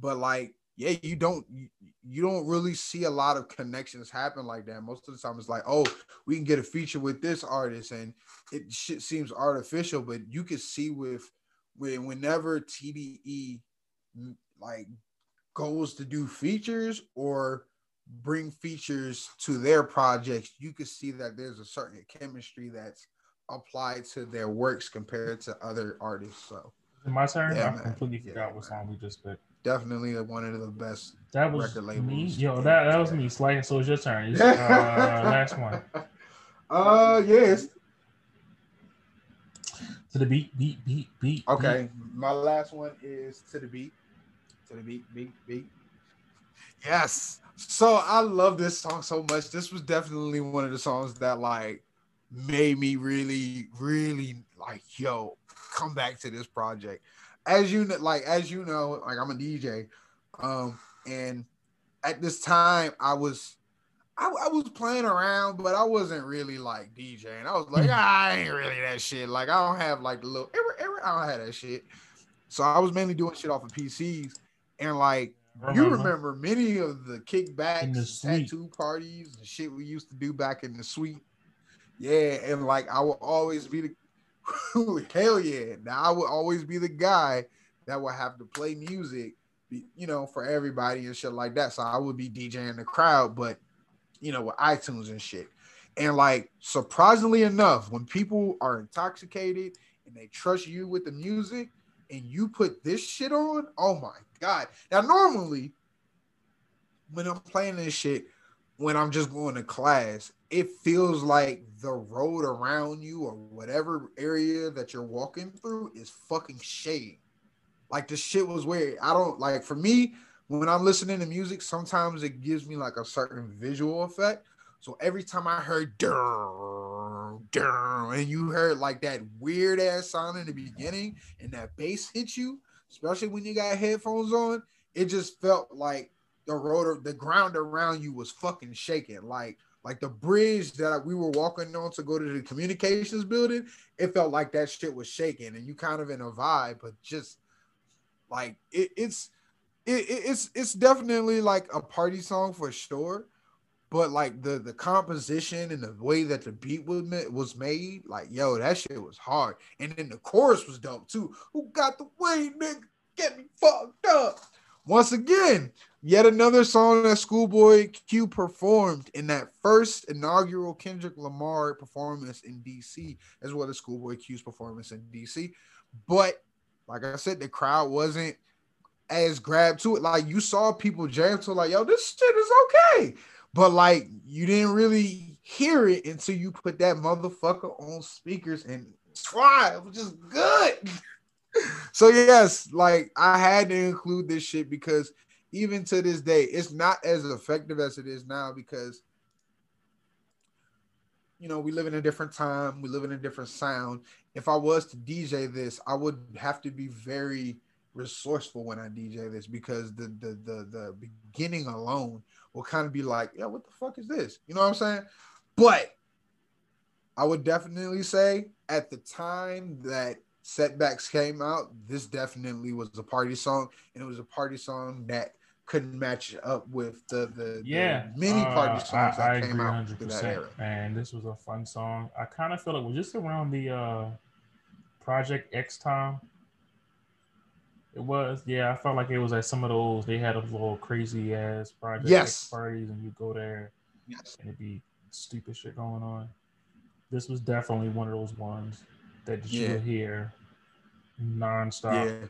but like yeah you don't you, don't really see a lot of connections happen like that most of the time it's like oh we can get a feature with this artist and it shit seems artificial but you can see with when whenever tde mm, like goes to do features or bring features to their projects you can see that there's a certain chemistry that's applied to their works compared to other artists so my turn? Yeah, I man. completely Yeah, forgot what song we just picked. Definitely one of the best That was record labels. me. Yo, that, that was me. Slight. So it's your turn. It's, uh, <laughs> last one. Uh, yes. To the beat, beat, beat, beat. Okay, my last one is to the beat, to the beat, beat, beat. Yes. So I love this song so much. This was definitely one of the songs that like made me really, really like, yo, come back to this project. As you know, like as you know, like I'm a DJ, um, and at this time I was. I, I was playing around, but I wasn't really like DJing. I was like, "Ah, I ain't really that shit. Like, I don't have like the little. I don't have that shit. So I was mainly doing shit off of PCs, and like you remember many of the kickbacks, the tattoo parties, and shit we used to do back in the suite. Yeah, and like I will always be the <laughs> hell yeah. Now I would always be the guy that would have to play music, you know, for everybody and shit like that. So I would be DJing the crowd, but you know, with iTunes and shit. And like surprisingly enough, when people are intoxicated and they trust you with the music and you put this shit on, oh my god. Now normally when I'm playing this shit, when I'm just going to class, it feels like the road around you or whatever area that you're walking through is fucking shade. Like the shit was weird. I don't like for me when I'm listening to music, sometimes it gives me like a certain visual effect. So every time I heard durr, durr, and you heard like that weird ass sound in the beginning and that bass hit you, especially when you got headphones on, it just felt like the road, the ground around you was fucking shaking. Like, like the bridge that we were walking on to go to the communications building, it felt like that shit was shaking, and you kind of in a vibe, but just like it, it's it, it- it's it's definitely like a party song for sure. But like the the composition and the way that the beat was was made, like yo, that shit was hard. And then the chorus was dope too. Who got the way, nigga? Get me fucked up. Once again, yet another song that Schoolboy Q performed in that first inaugural Kendrick Lamar performance in DC, as well as Schoolboy Q's performance in DC. But like I said, the crowd wasn't as grabbed to it. Like you saw people jam to like, yo, this shit is okay. But like you didn't really hear it until you put that motherfucker on speakers and try. It was just good. <laughs> so yes, like I had to include this shit because even to this day, it's not as effective as it is now because you know we live in a different time, we live in a different sound. If I was to DJ this, I would have to be very resourceful when I DJ this because the the the, the beginning alone will kind of be like, yeah, what the fuck is this? You know what I'm saying? But I would definitely say at the time that setbacks came out, this definitely was a party song, and it was a party song that couldn't match up with the the, Yeah, the many party uh, songs I, I that came out 100. through that era. And this was a fun song. I kind of feel like it was just around the uh, Project X time. It was, yeah. I felt like it was at some of those. They had a little crazy ass Project Yes. X parties, and you go there Yes. and it'd be stupid shit going on. This was definitely one of those ones that you Yeah. would hear nonstop Yeah.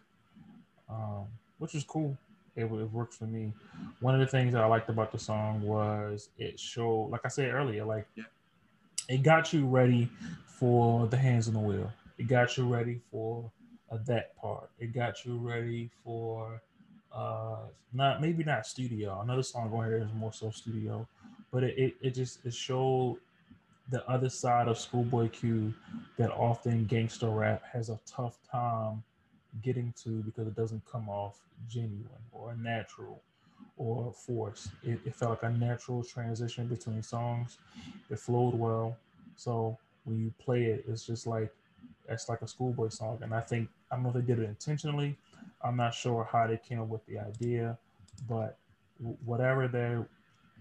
um, which is cool. It, it works for me. One of the things that I liked about the song was it showed, like I said earlier, like Yeah. it got you ready for the hands on the wheel. It got you ready for uh, that part. It got you ready for uh not maybe not studio. Another song on here is more so studio, but it, it, it just it showed the other side of Schoolboy Q that often gangster rap has a tough time getting to because it doesn't come off genuine or natural or forced. It, it felt like a natural transition between songs. It flowed well. So when you play it, it's just like it's like a schoolboy song. And I think I don't know if they did it intentionally. I'm not sure how they came up with the idea, but whatever their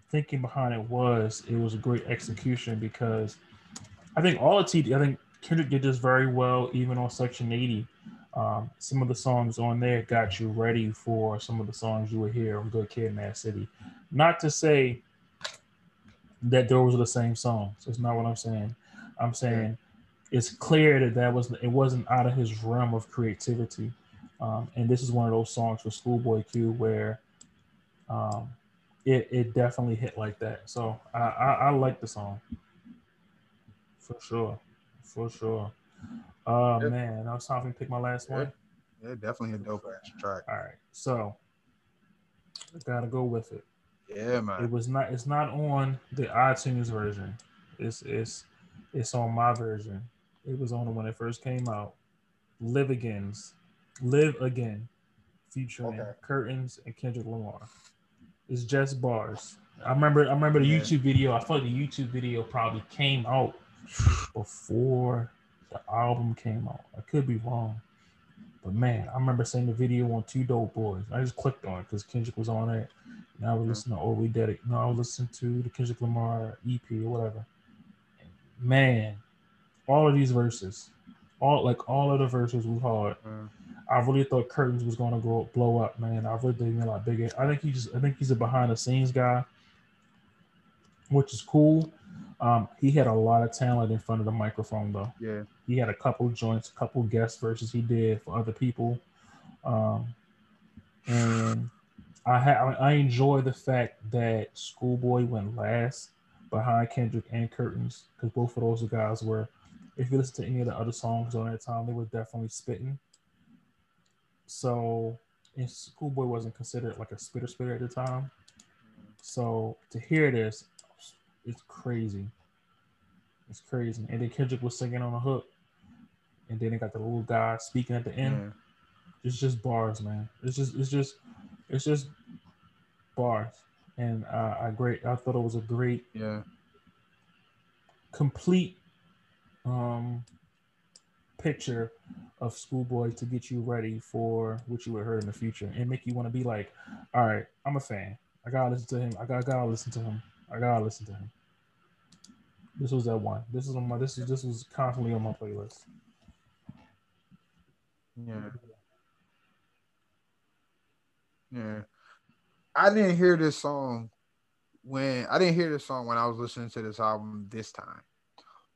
thinking behind it was, it was a great execution because I think all of TD, I think Kendrick did this very well, even on Section 80. Um, some of the songs on there got you ready for some of the songs you would hear on Good Kid, Mad City. Not to say that those are the same songs. It's not what I'm saying. I'm saying it's clear that that was it wasn't out of his realm of creativity. Um, and this is one of those songs for Schoolboy Q where um, it, it definitely hit like that. So I, I, I like the song for sure, for sure. Oh Yeah. man, now it's time for me to pick my last one. Yeah, definitely a dope ass track. All right, so I gotta go with it. Yeah, man. It was not. It's not on the iTunes version. It's it's it's on my version. It was on when it first came out. Live Again's Live Again, featuring Okay. Curtains and Kendrick Lamar. It's just bars. I remember. I remember the Yeah. YouTube video. I thought the YouTube video probably came out before the album came out. I could be wrong, but man, I remember seeing the video on 2DopeBoyz. I just clicked on it because Kendrick was on it. And I was listening to Overly Dedicated. No, I was listening to the Kendrick Lamar EP or whatever. Man, all of these verses, all like all of the verses was hard. Mm. I really thought Curtains was going to go blow up, man. I really think a lot bigger. I think he just, I think he's a behind the scenes guy, which is cool. Um, he had a lot of talent in front of the microphone, though. Yeah. He had a couple joints, a couple guest verses he did for other people, um, and I ha- I enjoy the fact that Schoolboy went last behind Kendrick and Curtains because both of those guys were. If you listen to any of the other songs on that time, they were definitely spitting. So, and Schoolboy wasn't considered like a spitter spitter at the time. So to hear this, it's crazy. It's crazy. And then Kendrick was singing on the hook, and then they got the little guy speaking at the end. Yeah. It's just bars, man. It's just, it's just, it's just bars. And uh, I great. I thought it was a great Yeah. complete um, picture of Schoolboy to get you ready for what you would hear in the future and make you want to be like, all right, I'm a fan. I gotta listen to him. I gotta, gotta listen to him. I gotta listen to him. This was that one. This is on my. This is this was constantly on my playlist. Yeah. Yeah. I didn't hear this song when I didn't hear this song when I was listening to this album this time.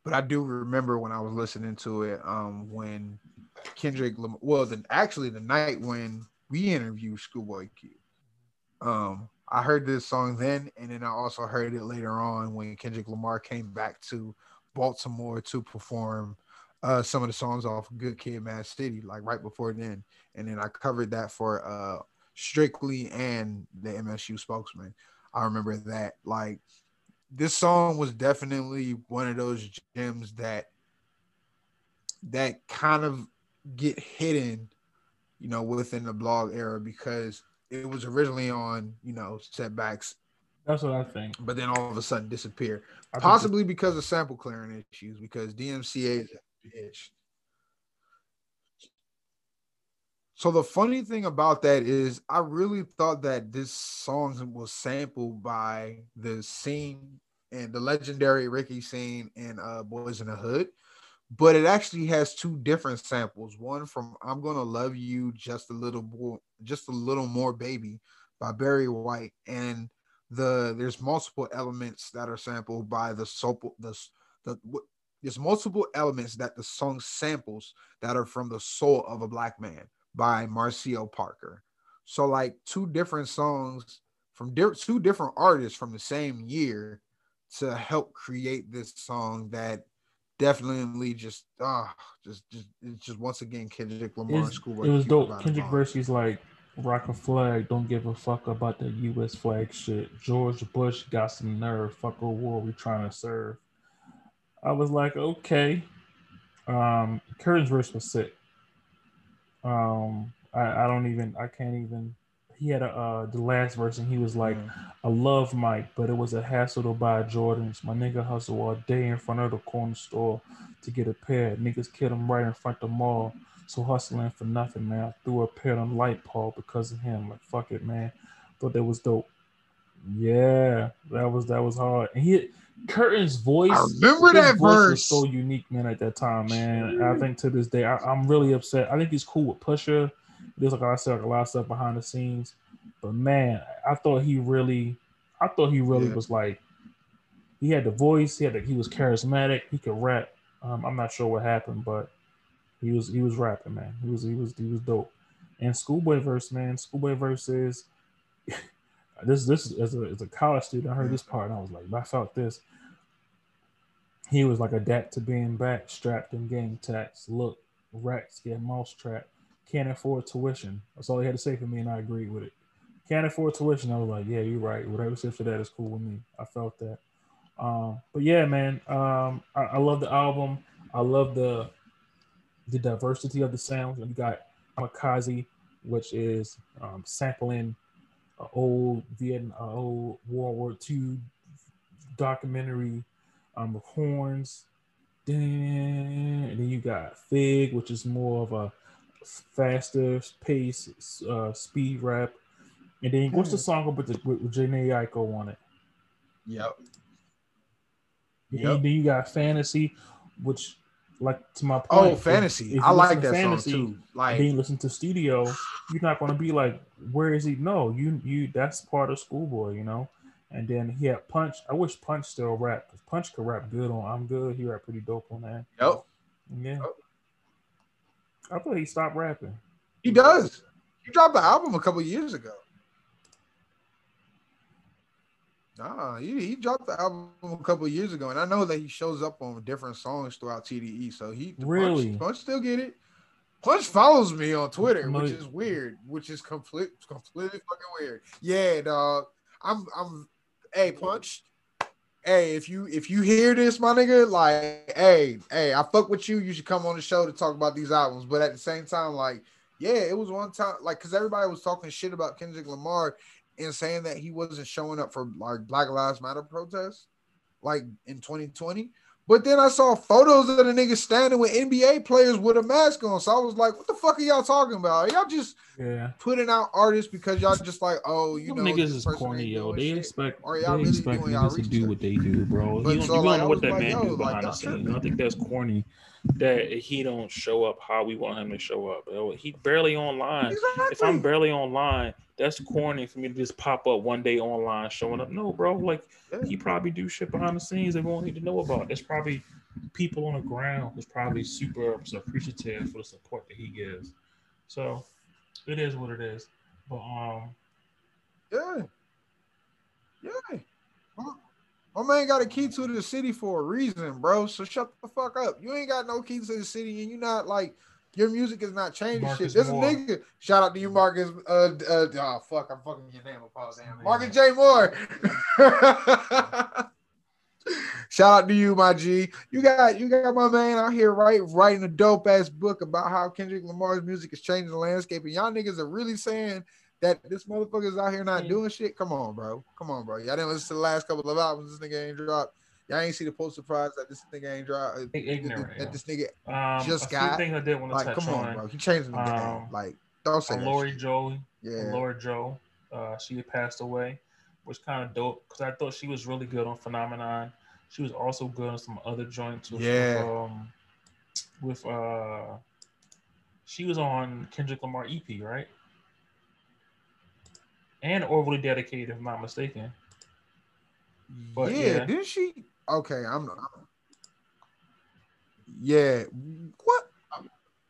But I do remember when I was listening to it um when Kendrick Lam- well then actually the night when we interviewed Schoolboy Q. Um I heard this song then, and then I also heard it later on when Kendrick Lamar came back to Baltimore to perform uh, some of the songs off Good Kid, Mad City, like right before then. And then I covered that for uh, Strictly and the MSU spokesman. I remember that. Like this song was definitely one of those gems that that kind of get hidden, you know, within the blog era because it was originally on, you know, setbacks, That's what I think. but then all of a sudden disappear. Possibly because of sample clearing issues, because DMCA bitch. So the funny thing about that is I really thought that this song was sampled by the scene and the legendary Ricky scene and uh Boys in the Hood, but it actually has two different samples. One from I'm Gonna Love You Just a Little More, just a little more baby by Barry White, and the there's multiple elements that are sampled by the soul the the there's multiple elements that the song samples that are from the soul of a black man by Maceo Parker. So like two different songs from di- two different artists from the same year to help create this song that definitely just ah just just just once again Kendrick Lamar It's- Schoolboy it was dope. Kendrick versus like rock a flag, don't give a fuck about the U.S. flag shit. George Bush got some nerve. Fuck a war we trying to serve. I was like, okay. Um, Curtin's verse was sick. Um, I, I don't even, I can't even. He had a uh, the last verse and he was like, I love Mike, but it was a hassle to buy Jordans. My nigga hustle all day in front of the corner store to get a pair. Niggas killed him right in front of the mall. So hustling for nothing, man. I threw a pair on light Paul because of him. Like fuck it, man. Thought that was dope. Yeah, that was that was hard. And he Curtin's voice. I remember that voice was verse. so unique, man. At that time, man. I think to this day, I, I'm really upset. I think he's cool with Pusha. There's like I said, like a lot of stuff behind the scenes, but man, I thought he really, I thought he really Yeah. was like, he had the voice. He had the, he was charismatic. He could rap. Um, I'm not sure what happened, but he was he was rapping, man. He was he was he was dope. And Schoolboy verse, man. Schoolboy verse is <laughs> this this as a as a college student. I heard this part and I was like, I felt this. He was like adapt to being back, strapped in gang tax. Look, rats get mouse trapped. Can't afford tuition. That's all he had to say for me, and I agreed with it. Can't afford tuition. I was like, yeah, you're right. Whatever said for that is cool with me. I felt that. Um, but yeah, man, um, I, I love the album. I love the the diversity of the sounds. You got Kamikaze, which is um, sampling old Vietnam, old World War II documentary um, with horns. Then and then you got Fig, which is more of a faster pace, uh, speed rap. And then what's the song with the with, with Jhené Aiko on it? Yep. And Yep. then you got Fantasy, which, like to my oh, point, Oh, fantasy. if I like that to song Fantasy, too. Like then you listen to Studio, you're not gonna be like, where is he? No, you you that's part of Schoolboy, you know. And then he had Punch. I wish Punch still rap because Punch could rap good on I'm Good. He rap pretty dope on that. Yep. Yeah. Yep. I thought he stopped rapping. He does. He dropped the album a couple years ago. Nah, he, he dropped the album a couple years ago, and I know that he shows up on different songs throughout TDE. So he Really? Punch, Punch still get it. Punch follows me on Twitter, which is weird, which is complete completely fucking weird. Yeah, dog. I'm I'm hey Punch. Hey, if you if you hear this, my nigga, like, hey, hey, I fuck with you. You should come on the show to talk about these albums. But at the same time, like, yeah, it was one time, like, because everybody was talking shit about Kendrick Lamar and saying that he wasn't showing up for like Black Lives Matter protests, like in 2020. But then I saw photos of the nigga standing with NBA players with a mask on. So I was like, what the fuck are y'all talking about? Are y'all just Yeah. putting out artists because y'all just like, oh, you Them know, niggas is corny, yo. They shit. expect Or they y'all really expect doing y'all niggas to do what they do, bro. But you don't, so, you like, don't know what that like, man yo, do like, behind the y'all scenes. I think that's corny that he don't show up how we want him to show up. He barely online. If I'm barely online, that's corny for me to just pop up one day online showing up. No, bro. Like he probably do shit behind the scenes that we don't need to know about. There's probably people on the ground who's probably super appreciative for the support that he gives. So it is what it is. But um, Yeah. Yeah. My- My man got a key to the city for a reason, bro. So shut the fuck up. You ain't got no key to the city, and you're not like your music is not changing Marcus shit. There's Moore. nigga. Shout out to you, Marcus. Uh, uh, oh fuck, I'm fucking your name. Apologize. Marcus J. Moore. <laughs> Shout out to you, my G. You got you got my man out here right writing a dope ass book about how Kendrick Lamar's music is changing the landscape, and y'all niggas are really saying that this motherfucker's out here not doing shit. Come on, bro. Come on, bro. Y'all didn't listen to the last couple of albums. This nigga ain't dropped. Y'all ain't see the post surprise that this nigga ain't dropped. uh, Ignorant, That yeah. this nigga Um, Just got- things I did want to like, touch come on, on. bro. He changed the game. Um, Like, don't say Lori. Joe, Yeah. Laura Joe, uh, she had passed away, which kind of dope because I thought she was really good on Phenomenon. She was also good on some other joints. With, Yeah. With, um, with uh, she was on Kendrick Lamar EP, right? And overly dedicated, if I'm not mistaken. But, yeah, yeah. didn't she? Okay, I'm. I'm yeah, what?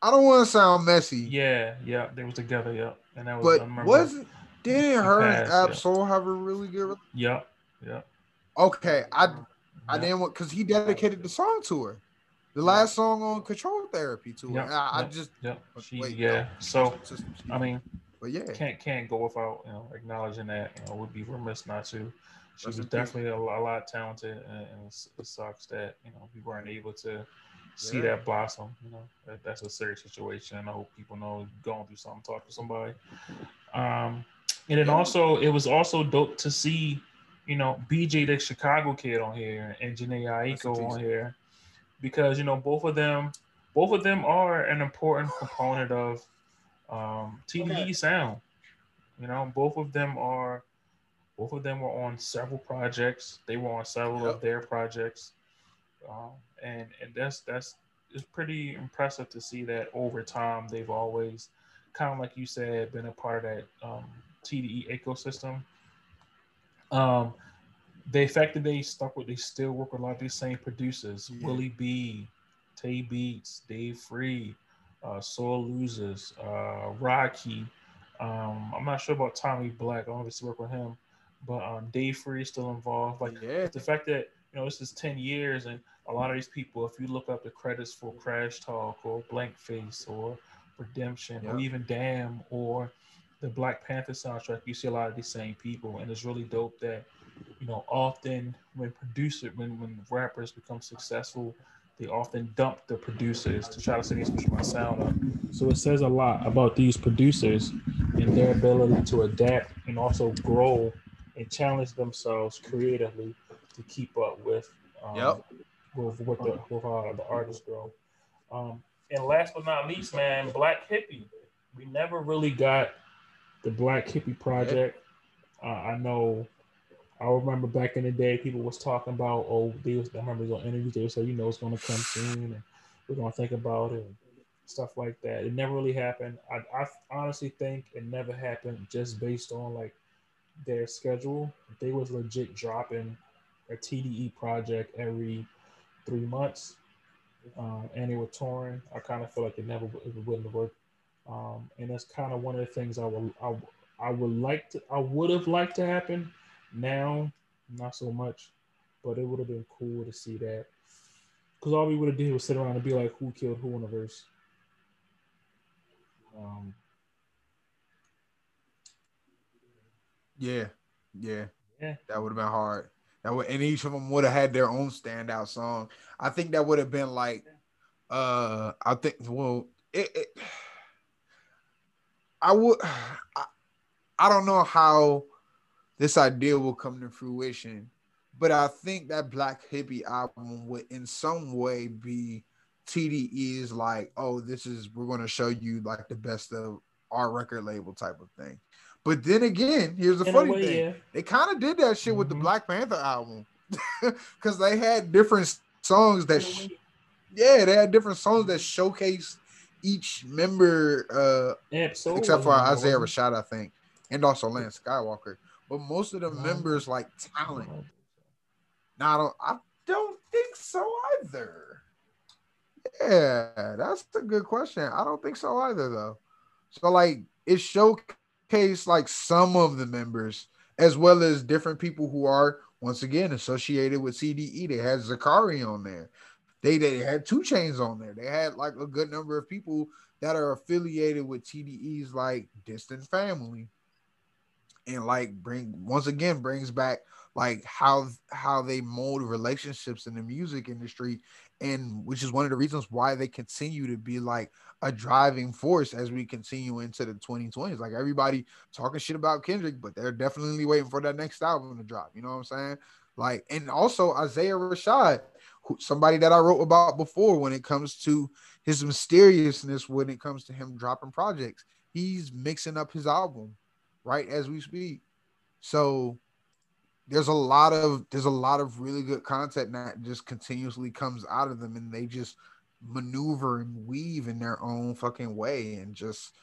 I don't want to sound messy, Yeah, yeah, they were together. Yeah, and that was. but wasn't didn't her and passed, yeah. Ab-Soul have a really good? Yeah, yep. Okay, I I didn't want because he dedicated the song to her, the last song on Control Therapy to her. Yep, I, I just Yep. She, wait, yeah. no. So I mean, but yeah, can't can't go without you know acknowledging that. You know, would be remiss not to. She was definitely a, a lot talented, and, and it sucks that you know we weren't able to see Yeah. that blossom. You know, that, that's a serious situation. I hope people know going through something, talk to somebody. Um, and then also it was also dope to see, you know, BJ the Chicago kid on here and Jhené Aiko on here, because you know both of them, both of them are an important component of um, TDE sound. You know, both of them are, both of them were on several projects. They were on several Yep. of their projects, um, and and that's that's it's pretty impressive to see that over time they've always, kind of like you said, been a part of that um, TDE ecosystem. Um, the fact that they stuck with, they still work with a lot of these same producers: Yeah. Willie B, Tae Beast, Dave Free, uh, Soul Losers, uh, Rocky. Um, I'm not sure about Tommy Black. I obviously work with him, but um, Dave Free is still involved. Like yeah, the fact that you know this is 10 years, and a lot of these people, if you look up the credits for Crash Talk or Blank Face or Redemption or even Damn or the Black Panther soundtrack, you see a lot of these same people, and it's really dope that you know often when producer when when rappers become successful they often dump the producers to try to say switch my sound. Up so it says a lot about these producers and their ability to adapt and also grow and challenge themselves creatively to keep up with um, Yep. with, with the with uh, the artist grow um, and last but not least man Black Hippy we never really got the Black Hippy project uh, i know I remember back in the day, people was talking about, oh, they was, I remember on interviews, they would say, you know, it's going to come soon and we're going to think about it and stuff like that. It never really happened. I, I honestly think it never happened just based on like their schedule. They was legit dropping a TDE project every three months um, and they were touring. I kind of feel like it never it wouldn't work. Um, and that's kind of one of the things I would I, I would like to I would have liked to happen. Now, not so much, but it would have been cool to see that. Because all we would have did was sit around and be like, who killed who in the verse? Um, yeah, yeah. Yeah. That would have been hard. That would, and each of them would have had their own standout song. I think that would have been like, uh, I think, well, it, it I would, I, I don't know how this idea will come to fruition, but I think that Black Hippy album would in some way be TDE's like, oh, this is, we're going to show you like the best of our record label type of thing. But then again, here's the in funny way, thing. yeah. They kind of did that shit with the Mhm. Black Panther album <laughs> because they had different songs that, sh- yeah, they had different songs that showcase each member, uh, Ab-Soul except for wasn't on there, Isaiah was Rashad, I think, and also Lance Skiiiwalker. But most of the No. members like talent. Now, I don't, I don't think so either. Yeah, that's a good question. I don't think so either, though. So, like, it showcased like some of the members, as well as different people who are once again associated with TDE. They had Zacari on there. They they had 2 Chainz on there. They had like a good number of people that are affiliated with TDE's like distant family. And like bring once again brings back like how how they mold relationships in the music industry and which is one of the reasons why they continue to be like a driving force as we continue into the 2020s. Like everybody talking shit about Kendrick, but they're definitely waiting for that next album to drop. You know what I'm saying? Like, and also Isaiah Rashad, who, somebody that I wrote about before when it comes to his mysteriousness, when it comes to him dropping projects, he's mixing up his album right as we speak. So there's a lot of there's a lot of really good content that just continuously comes out of them and they just maneuver and weave in their own fucking way and just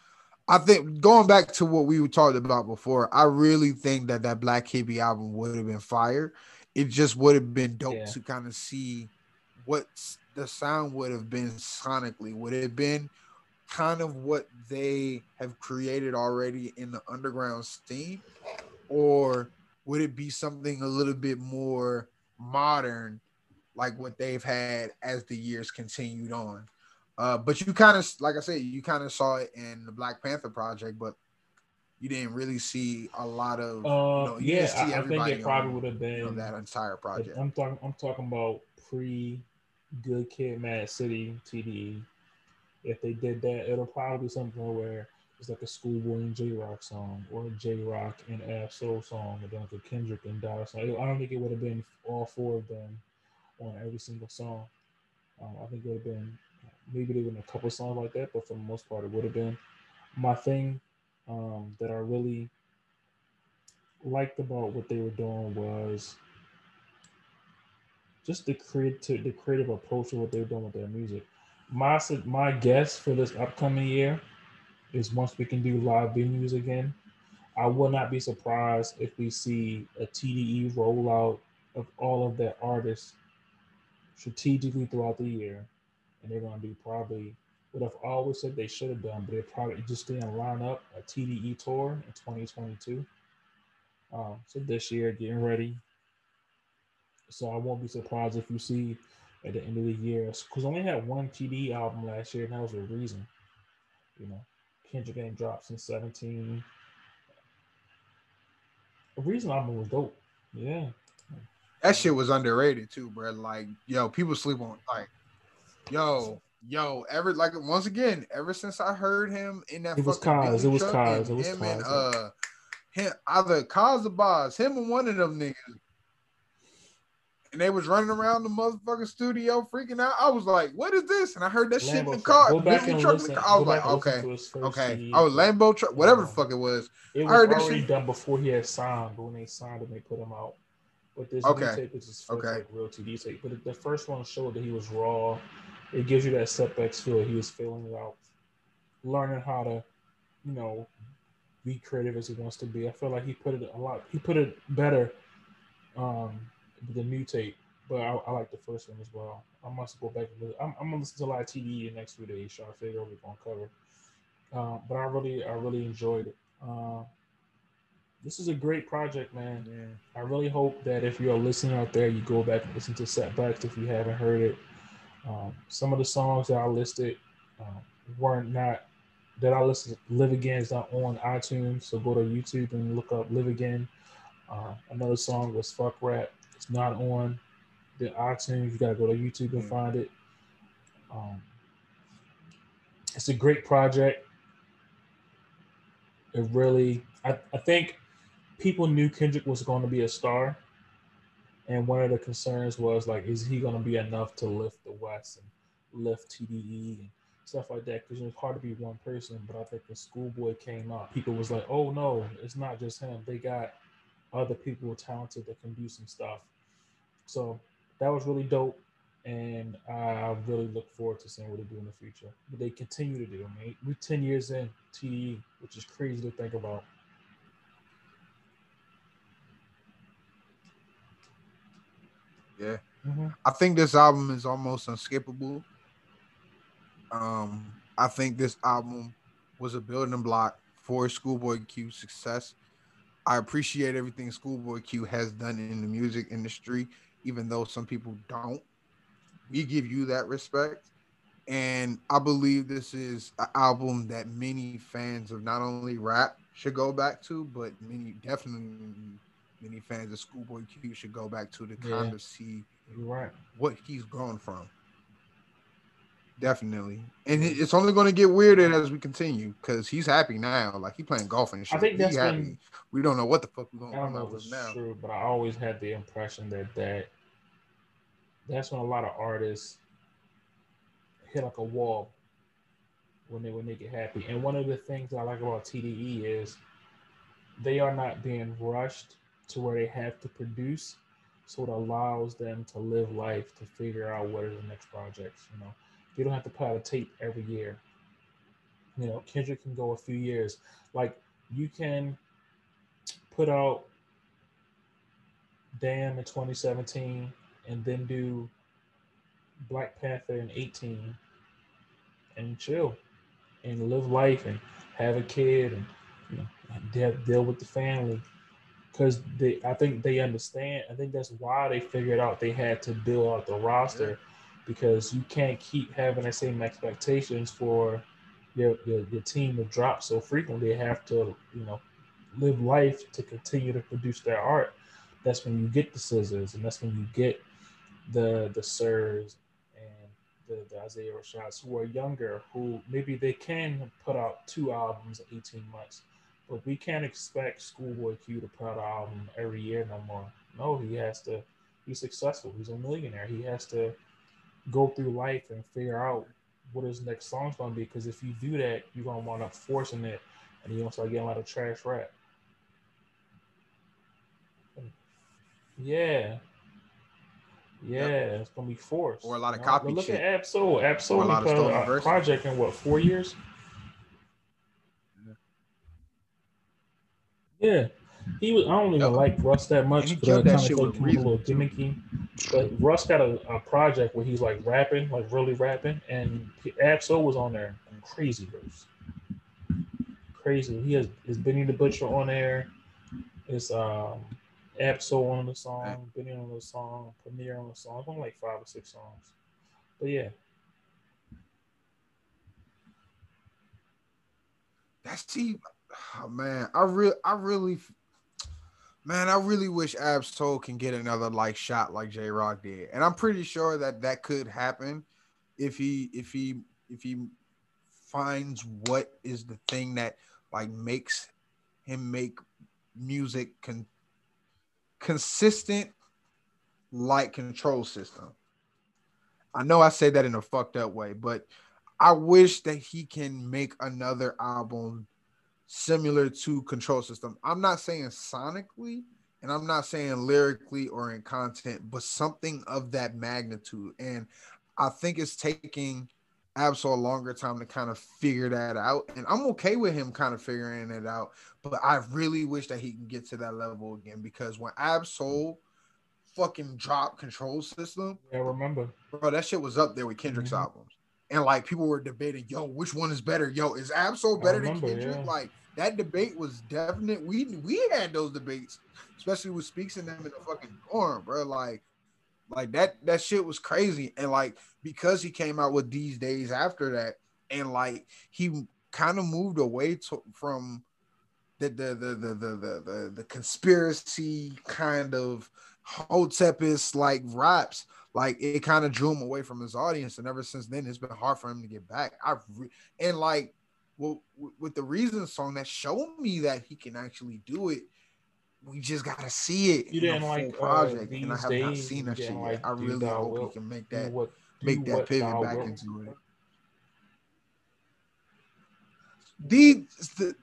I think going back to what we were talking about before, I really think that that Black Hippy album would have been fire. It just would have been dope Yeah. to kind of see what the sound would have been sonically. Would it have been kind of what they have created already in the underground scene, or would it be something a little bit more modern, like what they've had as the years continued on? Uh, but you kind of, like I said, you kind of saw it in the Black Panther project, but you didn't really see a lot of. Uh, you know, you yeah, see I, I think it probably would have you know, been. that entire project. I'm talking. I'm talking about pre Good Kid, Mad City, TDE. If they did that, it'll probably be something where it's like a Schoolboy and Jay Rock song, or a Jay Rock and Ab Soul song, or then like a Kendrick and Dollar song. I don't think it would have been all four of them on every single song. Um, I think it would have been maybe been a couple songs like that, but for the most part, it would have been. My thing um, that I really liked about what they were doing was just the creative the creative approach of what they were doing with their music. My my guess for this upcoming year is once we can do live venues again, I will not be surprised if we see a TDE rollout of all of their artists strategically throughout the year, and they're going to do probably what I've always said they should have done, but they probably just didn't line up a TDE tour in 2022. Um, so this year, getting ready. So I won't be surprised if you see at the end of the year, because I only had one TDE album last year, and that was a reason. You know, Kendrick ain't dropped since 17. A reason album was dope. Yeah. That shit was underrated too, bro. Like, yo, people sleep on like, yo, yo. Ever like once again, ever since I heard him in that, It was Bentley it was and it was him and Kaz, uh, him either Kaz or Boz, him and one of them niggas, and they was running around the motherfucking studio freaking out. I was like, what is this? And I heard that shit in the car, Go back and truck in listen. the car. I was like, and okay, to his first okay. CD. Oh, Lambo truck, whatever the Um, fuck it was. It I was heard that already shit- done before he had signed, but when they signed him, they put him out. But this Okay. new tape is his first Okay. like real TD tape. But the first one showed that he was raw. It gives you that setbacks feel. He was feeling it out, learning how to, you know, be creative as he wants to be. I feel like he put it a lot. He put it better, um, the new tape. But I, I like the first one as well. I must go back and listen. I'm, I'm gonna listen to a lot of in the next few days. Try to figure out what we're gonna cover. Uh, but I really, I really enjoyed it. Uh, this is a great project, man. Yeah. I really hope that if you're listening out there, you go back and listen to Setbacks if you haven't heard it. Um, some of the songs that I listed um, weren't not that I listed. Live Again is not on iTunes, so go to YouTube and look up Live Again. Uh, another song was Fuck Rap. It's not on the iTunes. You gotta go to YouTube and Mm. find it. Um, it's a great project. It really, I, I think people knew Kendrick was going to be a star. And one of the concerns was like, is he going to be enough to lift the West and lift TDE and stuff like that? Because it's hard to be one person. But I think when Schoolboy came out, people was like, oh no, it's not just him. They got other people talented that can do some stuff. So that was really dope. And I really look forward to seeing what they do in the future. But they continue to do. I mean, we're 10 years in TDE, which is crazy to think about. Yeah. Mm-hmm. I think this album is almost unskippable. Um, I think this album was a building block for Schoolboy Q's success. I appreciate everything Schoolboy Q has done in the music industry, even though some people don't. We give you that respect. And I believe this is an album that many fans of not only rap should go back to, but many definitely many fans of Schoolboy Q should go back to to kind Yeah. of see right. what he's grown from. Definitely, and it's only going to get weirder as we continue because he's happy now. Like he playing golf and shit. I think that's happy. been- We don't know what the fuck we're gonna don't come up with it's now. true, but I always had the impression that that that's when a lot of artists hit like a wall when they when they get happy. And one of the things I like about TDE is they are not being rushed to where they have to produce, so it allows them to live life to figure out what are the next projects. You know, you don't have to put out a tape every year. You know, Kendrick can go a few years. Like you can put out Damn in 2017 and then do Black Panther in 18 and chill and live life and have a kid and you know deal, deal with the family because they I think they understand I think that's why they figured out they had to build out the roster because you can't keep having the same expectations for your, your, your team to drop so frequently they have to you know live life to continue to produce their art. That's when you get the SZAs and that's when you get the the SiRs and the, the Isaiah Rashads who are younger who maybe they can put out two albums in 18 months but we can't expect Schoolboy Q to put out an album every year no more no he has to be successful he's a millionaire he has to go through life and figure out what his next song's gonna be because if you do that you're gonna wind up forcing it and you're gonna start getting a lot of trash rap Yeah. Yeah, it's gonna be forced. Or a lot of You know? copy look shit. at Ab-Soul. Or a Ab-Soul lot of put stolen a verses. project in what four years? Yeah, he was. I don't even like Russ that much. And he but I that kinda shit with like a little gimmicky. But Russ got a, a project where he's like rapping, like really rapping, and Ab-Soul was on there, and crazy verse, crazy. He has is Benny the Butcher on there. It's um Ab-Soul on the song, Benny on the song, Premier on the song. It's only like five or six songs. But yeah, That's see, oh, man. I really, I really, man, I really wish Ab-Soul can get another like shot like Jay Rock did, and I'm pretty sure that that could happen if he, if he, if he finds what is the thing that like makes him make music con- consistent like control system. I know I say that in a fucked up way, but I wish that he can make another album similar to Control System. I'm not saying sonically, and I'm not saying lyrically or in content, but something of that magnitude. And I think it's taking Ab-Soul a longer time to kind of figure that out. And I'm okay with him kind of figuring it out, but I really wish that he can get to that level again because when Ab-Soul fucking dropped Control System, yeah. Remember, bro, that shit was up there with Kendrick's Mhm. albums. And like people were debating, yo, which one is better? Yo, is Ab-Soul better than Kendrick? yeah. Like that debate was definite. We we had those debates, especially with Speaks and them in the fucking dorm, bro. Like, like that that shit was crazy. And like because he came out with these days after that, and like he kind of moved away to, from the the the the the the, the, the conspiracy kind of Hotepist like raps like it kind of drew him away from his audience and ever since then it's been hard for him to get back i and like well, with the reason song that showed me that he can actually do it we just gotta see it You didn't like, uh, project and i have not seen that shit yet. Like i really hope he can make that what, make that pivot back wilt. into it. The, the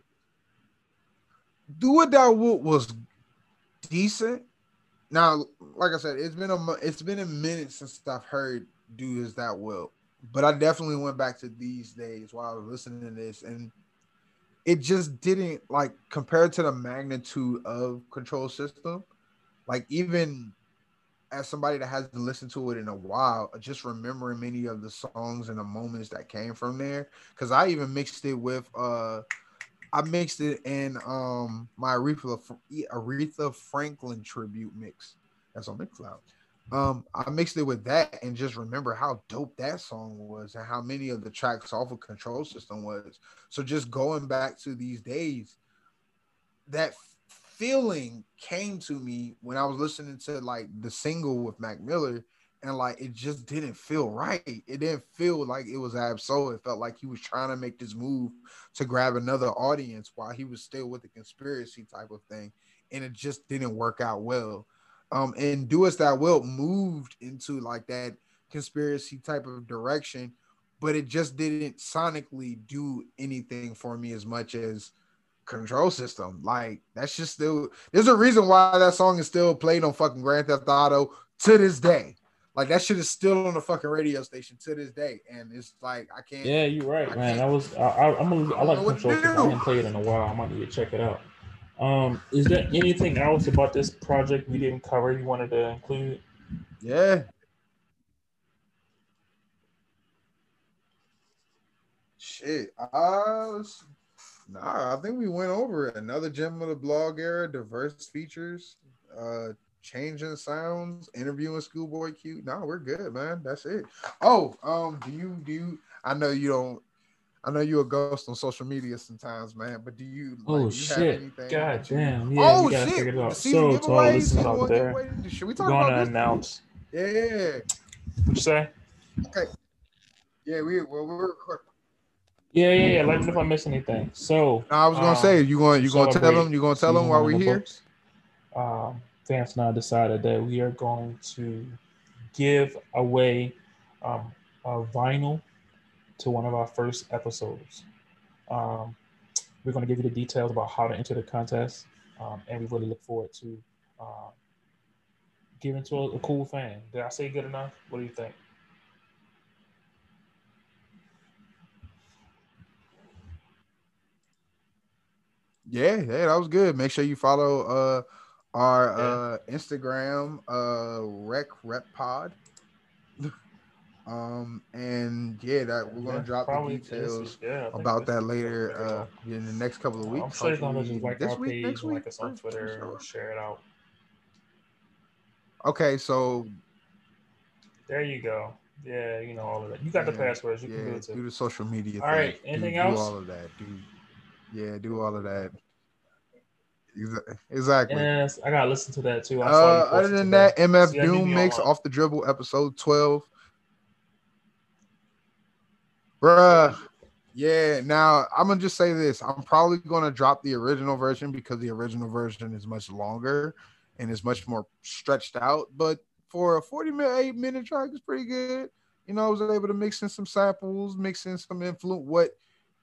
do what thou wilt was decent. Now, like I said, it's been a it's been a minute since I've heard "Do As That Will," but I definitely went back to these days while I was listening to this, and it just didn't like compared to the magnitude of Control System. Like even as somebody that hasn't listened to it in a while, just remembering many of the songs and the moments that came from there, because I even mixed it with uh I mixed it in um my Aretha Aretha Franklin tribute mix. That's on Mixcloud. Um, I mixed it with that and just remember how dope that song was and how many of the tracks off of Control System was. So just going back to these days, that feeling came to me when I was listening to like the single with Mac Miller, and like it just didn't feel right. It didn't feel like it was Ab-Soul. It felt like he was trying to make this move to grab another audience while he was still with the conspiracy type of thing, and it just didn't work out well. Um, and Do Us That Will moved into like that conspiracy type of direction, but it just didn't sonically do anything for me as much as control system. Like that's just still there's a reason why that song is still played on fucking Grand Theft Auto to this day. Like that shit is still on the fucking radio station to this day, and it's like I can't. Yeah, you're right, I man. I was I, I, I'm gonna, I I like control. System. I haven't played it in a while. I might need to check it out. Um, is there anything else about this project we didn't cover you wanted to include? Yeah. Shit. Uh, nah, I think we went over it. Another gem of the blog era, diverse features, uh, changing sounds, interviewing Schoolboy Q. No, we're good, man. That's it. Oh, um, do you do you? I know you don't. I know you're a ghost on social media sometimes, man. But do you? like, Oh you shit! God damn! Yeah, oh we gotta shit! figure it The out. So to all giveaways, listeners season out there, giveaway. Should we talk gonna about this? announce. Yeah. What you say? Okay. Yeah, we well, we're recording. Yeah, yeah, yeah. Let me know if I missed anything. So No, I was gonna um, say you going you gonna tell them you gonna tell them while we're the here. Um, Vance and I decided that we are going to give away um, a vinyl to one of our first episodes. Um, we're going to give you the details about how to enter the contest, um, and we really look forward to um, giving to a, a cool fan. Did I say good enough? What do you think? Yeah, yeah, that was good. Make sure you follow uh our Yeah. uh Instagram uh rec rep pod. Um and yeah, that we're gonna Yeah, drop the details yeah, about that later uh in the next couple of weeks. I'm sure you're gonna just like this week, page, next week. like us on Twitter, sure. share it out. Okay, so There you go. Yeah, you know all of that. You got the passwords. You can do it too. do the social media. All thing. right, anything do, else? all of that. Do yeah, do all of that. Exa- Exactly. Yes, I gotta listen to that too. I Uh, other than today. that, MF Doom mix off the dribble episode 12. Bruh. Yeah, now I'm gonna just say this. I'm probably gonna drop the original version because the original version is much longer and is much more stretched out. But for a 40 minute, eight minute track, it's pretty good. You know, I was able to mix in some samples, mix in some influence, what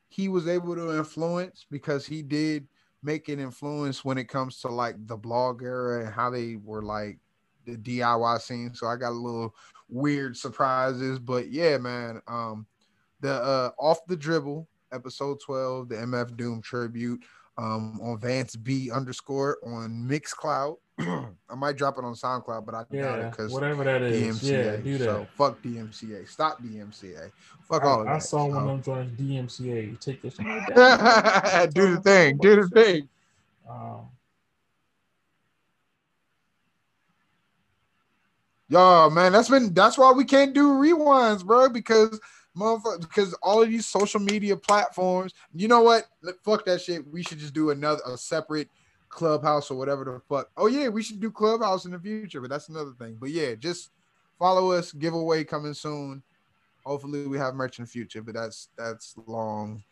he was able to influence because he did make an influence when it comes to like the blog era and how they were like the DIY scene. So I got a little weird surprises, but yeah, man. Um, the uh off the dribble episode 12, the MF Doom tribute um on Vance B underscore on Mixcloud. <clears throat> I might drop it on SoundCloud, but I doubt it because whatever that is. Yeah, DMCA. do that. So fuck DMCA. Stop DMCA. Fuck I, all of I that. saw one of them join DMCA. Take this. <laughs> do the thing. Do the thing. Um, Yo, man, that's been that's why we can't do rewinds, bro, because motherfucker, because all of these social media platforms, you know what? Fuck that shit. We should just do another a separate clubhouse or whatever the fuck. Oh yeah, we should do clubhouse in the future, but that's another thing. But yeah, just follow us, giveaway coming soon. Hopefully we have merch in the future, but that's that's long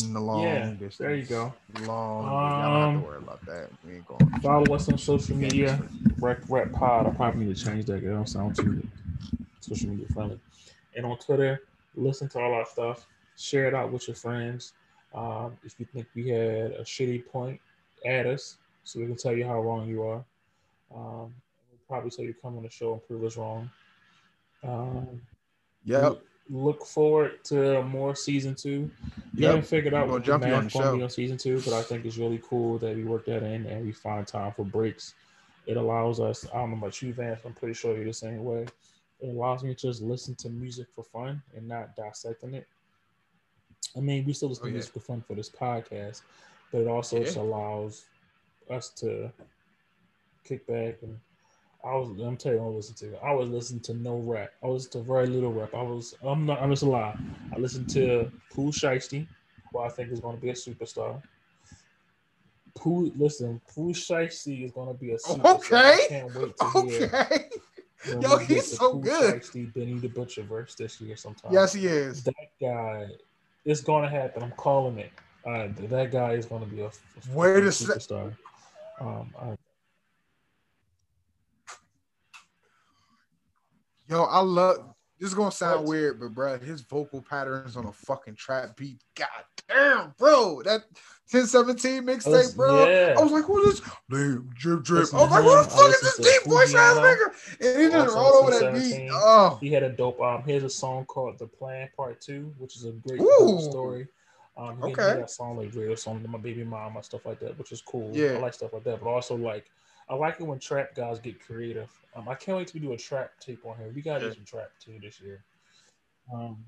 in the long Yeah, distance. there you go. Long. y'all don't have Um, to worry about that. We ain't going. follow us on social media. Rec Rep Pod. I probably need to change that. It don't sound too social media friendly. And on Twitter, listen to all our stuff. Share it out with your friends. Um, if you think we had a shitty point, add us so we can tell you how wrong you are. Um, we'll probably tell you to come on the show and prove us wrong. Um, Yep. look, forward to more season two. We Yep. haven't figured out what jump on math the gonna show. on season two, but I think it's really cool that we work that in and we find time for breaks. It allows us. I don't know about you, Vance. I'm pretty sure you're the same way. It allows me to just listen to music for fun and not dissecting it. I mean, we still listen Oh, to music for fun for this podcast, but it also Yeah. just allows us to kick back and I was I'm telling you I listen to. I was listening to no rap. I was to very little rap. I was I'm not I'm just a lie. I listened to Pooh Shiesty, who I think is gonna be a superstar. Pooh listen, Pooh Shiesty is gonna be a superstar. Okay. I can't wait to Okay. when <laughs> Yo, he's so good. Shiesty, Benny the Butcher verse this year sometime Yes, he is. that guy it's gonna happen. I'm calling it. Uh, that guy is gonna be a, a Wait fucking a sec- superstar. Um, I, Yo, I love. This is gonna sound What? weird, but bro, his vocal patterns on a fucking trap beat. God damn, bro, that 1017 mixtape, bro. yeah. I was like, what is Damn, drip drip? Listen I was like, what the fuck is this deep voice ass nigga? And he rolled over that beat. Oh, he had a dope. Um, here's a song called "The Plan Part 2, which is a great story. Um, he didn't Okay. that song like real song to my baby mom mama stuff like that, which is cool. Yeah. I like stuff like that, but also like I like it when trap guys get creative. Um, I can't wait to do a trap tape on here. We gotta Yeah. do some trap too this year. Um,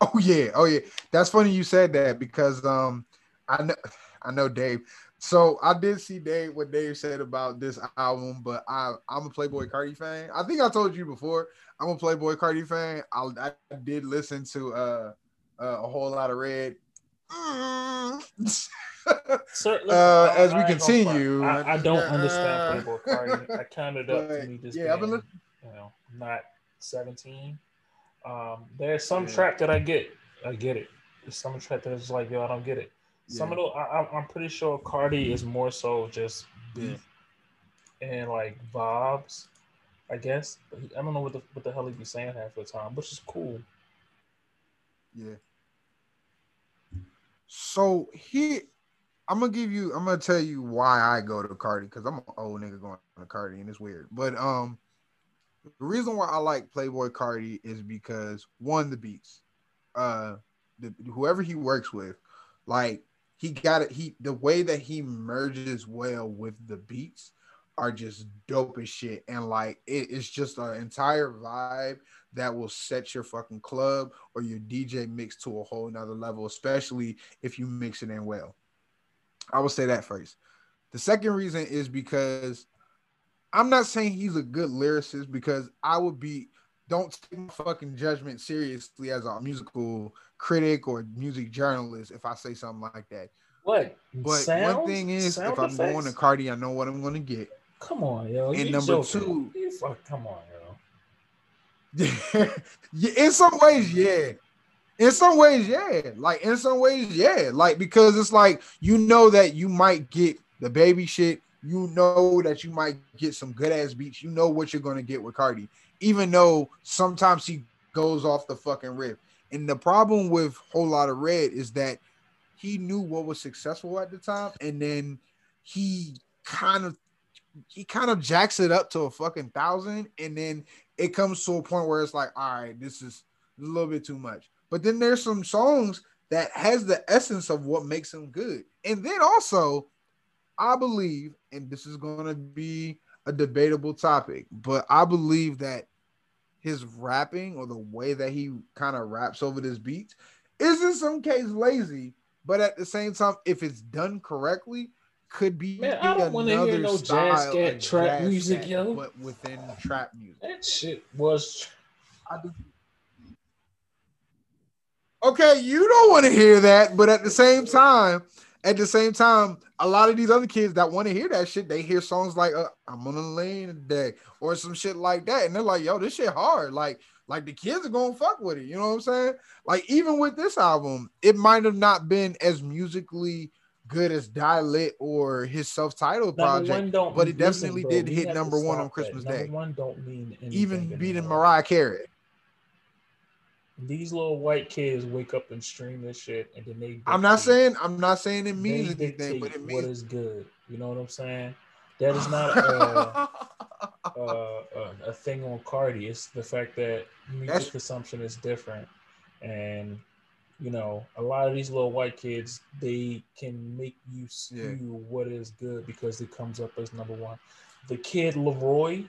Oh yeah, oh yeah. That's funny you said that because um I know I know Dave. So I did see Dave what Dave said about this album, but I I'm a Playboi Carti fan. I think I told you before. I'm a Playboi Carti fan. I, I did listen to uh, uh a Whole Lotta Red. Mm. <laughs> Sir, listen, <laughs> Uh, I- as we I ain't continue, front. I, I don't uh, understand Playboi Carti. I counted up to <laughs> me just yeah, I've been being, you know, not 17. Um, there's some Yeah. track that I get. I get it. There's some track that is like, yo, I don't get it. Some of Yeah. those, I, I'm- I'm pretty sure Carti is more so just beat and like vibes, I guess. But he, I don't know what the what the hell he be saying half the time, which is cool. Yeah. So here, I'm gonna give you. I'm gonna tell you why I go to Carti because I'm an old nigga going to Carti and it's weird. But um, the reason why I like Playboi Carti is because one, the beats. Uh, the, whoever he works with, like he got it. He the way that he merges well with the beats are just dope as shit, and like it, it's just an entire vibe that will set your fucking club or your DJ mix to a whole nother level, especially if you mix it in well. I will say that first. The second reason is because I'm not saying he's a good lyricist because I would be don't take my fucking judgment seriously as a musical critic or music journalist if I say something like that. What? But one thing is, Sound if I'm going to Carti, I know what I'm going to get. come on, yo. And number joking. two- fuck, come on, yo. <laughs> yeah, in some ways, yeah. In some ways, yeah. Like in some ways, yeah. Like because it's like you know that you might get the baby shit. You know that you might get some good ass beats. You know what you're gonna get with Carti, even though sometimes he goes off the fucking rip. And the problem with Whole Lotta Red is that he knew what was successful at the time, and then he kind of he kind of jacks it up to a fucking thousand, and then it comes to a point where it's like, all right, this is a little bit too much. But then there's some songs that has the essence of what makes them good. And then also, I believe, and this is going to be a debatable topic, but I believe that his rapping or the way that he kind of raps over this beat is in some case lazy, but at the same time, if it's done correctly, could be Man, I don't wanna hear no jazz of trap jazz music, scat, yo. but within trap music. That shit was. I do. Okay, you don't want to hear that, but at the same time, at the same time, a lot of these other kids that want to hear that shit, they hear songs like uh, "I'm on the lane today" or some shit like that, and they're like, "Yo, this shit hard." Like, like the kids are gonna fuck with it. You know what I'm saying? Like, even with this album, it might have not been as musically good as Die Lit or his self-titled Number project, but it definitely bro, did hit number one on. Christmas Day, one don't mean anything even beating. Mariah Carey. These little white kids wake up and stream this shit, and then they. I'm not saying I'm not saying it they means anything, but it means is good. You know what I'm saying? That is not a, a, a, a thing on Carti. It's the fact that music That's- consumption is different, and you know, a lot of these little white kids they can make you skew what is good because it comes up as number one. The kid LAROI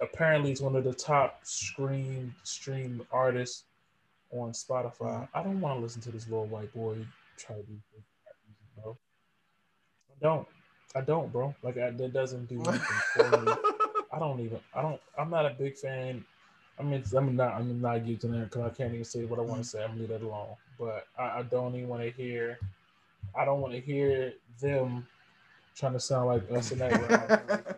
apparently is one of the top stream stream artists on Spotify. Mhm. I don't want to listen to this little white boy try to be bro. I don't. I don't, bro. Like I, that doesn't do anything for me. <laughs> I don't even. I don't. I'm not a big fan. I mean, I'm not. I'm not using it because I can't even say what I want to say. I'm gonna leave that alone. But I, I don't even want to hear. I don't want to hear them trying to sound like us in that. <laughs>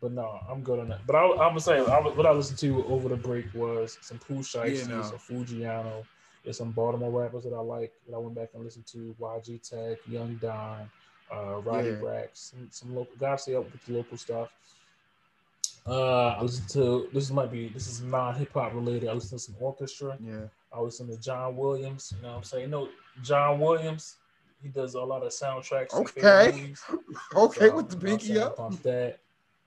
but no, I'm good on that. But I, I'm gonna say I, was- what I listened to over the break was some Pooh Shiesty, Yeah, no. some Fujiano, there's some Baltimore rappers that I like that I went back and listened to. YG Tech, Young Don, uh, Roddy Yeah. Rax, some, some local guys stay up with the local stuff. Uh, I listened to this might be this is non hip hop related. I listened to some orchestra. yeah. I listened to John Williams. You know what I'm saying? No, John Williams. He does a lot of soundtracks. Okay. <laughs> Okay, So, with the pinky up. That.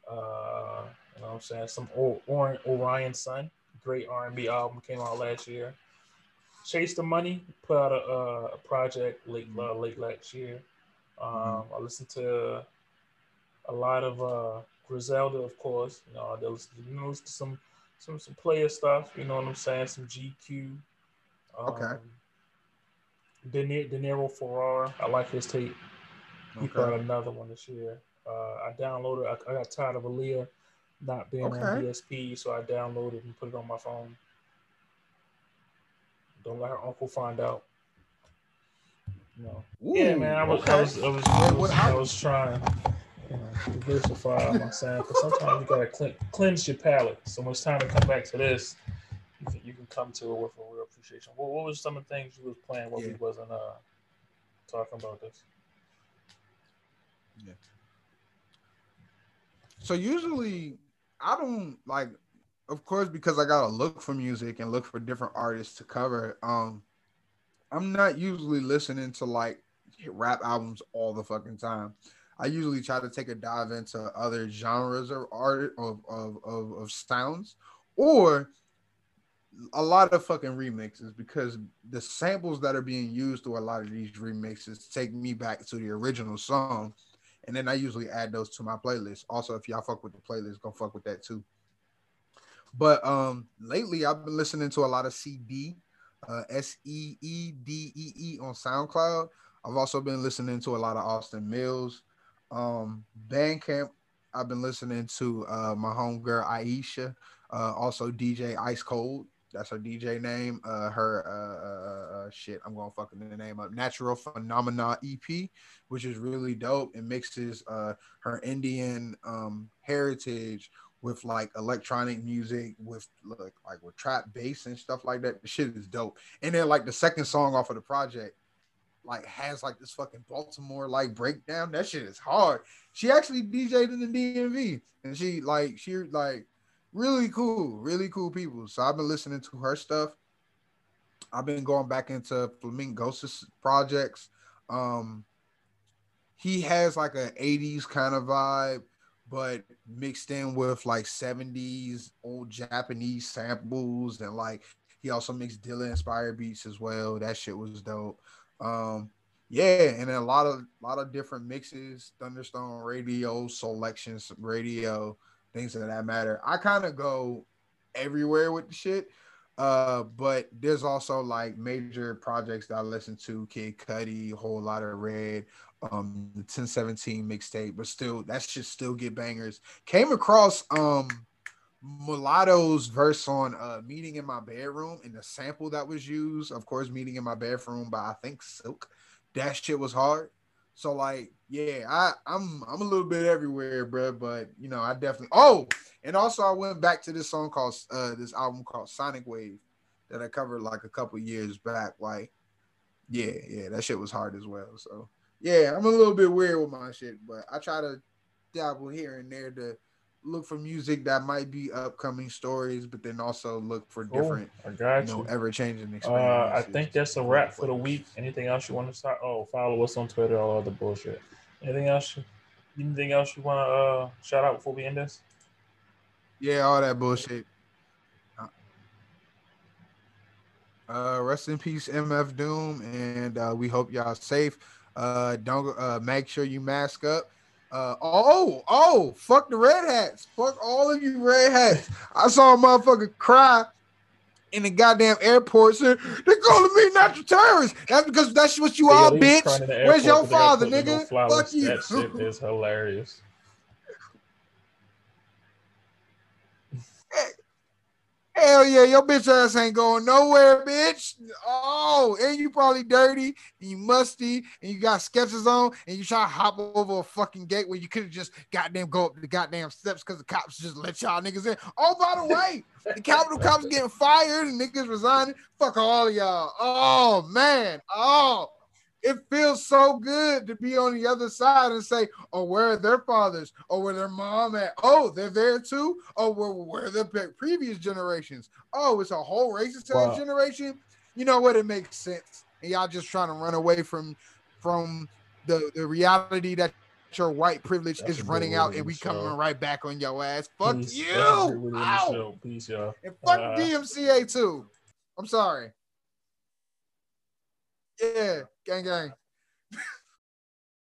Uh, you know what I'm saying? Some o- Or- Orion Sun, great R&B album came out last year. Chase the Money put out a, a project late uh, late last year. Um, I listened to a lot of uh, Griselda, of course. You know, I listened to, you know, listen to some some some player stuff. You know what I'm saying? Some GQ. Um, Okay. De, Deniro Farrar, I like his tape. He put out another one this year. Uh, I downloaded. I, I got tired of Aaliyah not being on Okay. DSP, so I downloaded and put it on my phone. Don't let her uncle find out. No. yeah, man. I was, I okay. was, I was, I what was, I- I was trying you know, diversify my sound because sometimes you gotta clean, cleanse your palate. So when it's time to come back to this, you can, you can come to it with a real appreciation. What, what was some of the things you was playing while we wasn't uh talking about this? So usually I don't like of course because I gotta look for music and look for different artists to cover. Um I'm not usually listening to like rap albums all the fucking time. I usually try to take a dive into other genres of art of of, of, of sounds or a lot of fucking remixes because the samples that are being used through a lot of these remixes take me back to the original song and then I usually add those to my playlist. Also, if y'all fuck with the playlist, go fuck with that too. But um, lately I've been listening to a lot of CD, uh, S E E D E E on SoundCloud. I've also been listening to a lot of Austin Mills, um, Bandcamp. I've been listening to uh, my homegirl Aisha, uh, also DJ Ice Cold. That's her DJ name. Uh, her uh, uh, uh, shit. I'm gonna fucking the name up. Natural Phenomena EP which is really dope It mixes uh her Indian um heritage with like electronic music with like like with trap bass and stuff like that. The shit is dope. And then like the second song off of the project like has like this fucking Baltimore like breakdown. That shit is hard. She actually DJ'd in the DMV and she like she like really cool, really cool people. So I've been listening to her stuff. I've been going back into Flamingosis projects. Um he has like a 80s kind of vibe, but mixed in with like 70s old Japanese samples and like he also makes Dilla inspired beats as well. That shit was dope. Um yeah, and a lot of a lot of different mixes, Thunderstone Radio, Soulection Radio, things of that matter. I kind of go everywhere with the shit. Uh, but there's also like major projects that I listen to, Kid Cudi, Whole Lotta Red, um, the 1017 mixtape, but still that should still get bangers. Came across um Mulatto's verse on uh meeting in my bedroom and the sample that was used, of course, meeting in my bedroom by I think Silk. That shit was hard. So like, yeah, I I'm I'm a little bit everywhere, bro. But you know, I definitely. Oh, and also I went back to this song called uh this album called Sonic Wave that I covered like a couple years back. Like, yeah, yeah, that shit was hard as well. So yeah, I'm a little bit weird with my shit, but I try to dabble here and there to look for music that might be upcoming stories, but then also look for Cool. different, I got you know, ever changing experiences. Uh, I think that's a wrap for the week. Anything else you want to start? Oh, follow us on Twitter, all other bullshit. Anything else? you- Anything else you want to uh, shout out before we end this? Yeah, all that bullshit. Uh, rest in peace, MF Doom, and uh, we hope y'all safe. Uh, don't uh, make sure you mask up. Uh, oh, oh, fuck the red hats. Fuck all of you red hats. I saw a motherfucker cry in the goddamn airport saying they're calling me natural terrorist. That's because that's what you Yeah, are, bitch. crying in the Where's your airport 'cause they got father, in no nigga? Fuck you. That shit is hilarious. Hell yeah, your bitch ass ain't going nowhere, bitch. Oh, and you probably dirty and you musty and you got sketches on and you try to hop over a fucking gate where you could have just goddamn go up the goddamn steps because the cops just let y'all niggas in. Oh, by the way, the Capitol cops getting fired and niggas resigning. Fuck all of y'all. Oh man. Oh, it feels so good to be on the other side and say, oh, where are their fathers? Oh, where their mom at? Oh, they're there too. Oh, where, where are the previous generations? Oh, it's a whole racist Wow. generation. You know what? It makes sense. And y'all just trying to run away from from the, the reality that your white privilege That's is running out and we coming right back on your ass. Fuck Peace. you. That's a good word in the Ow. show. Peace, y'all. And fuck Uh, DMCA too. I'm sorry. Yeah, gang gang.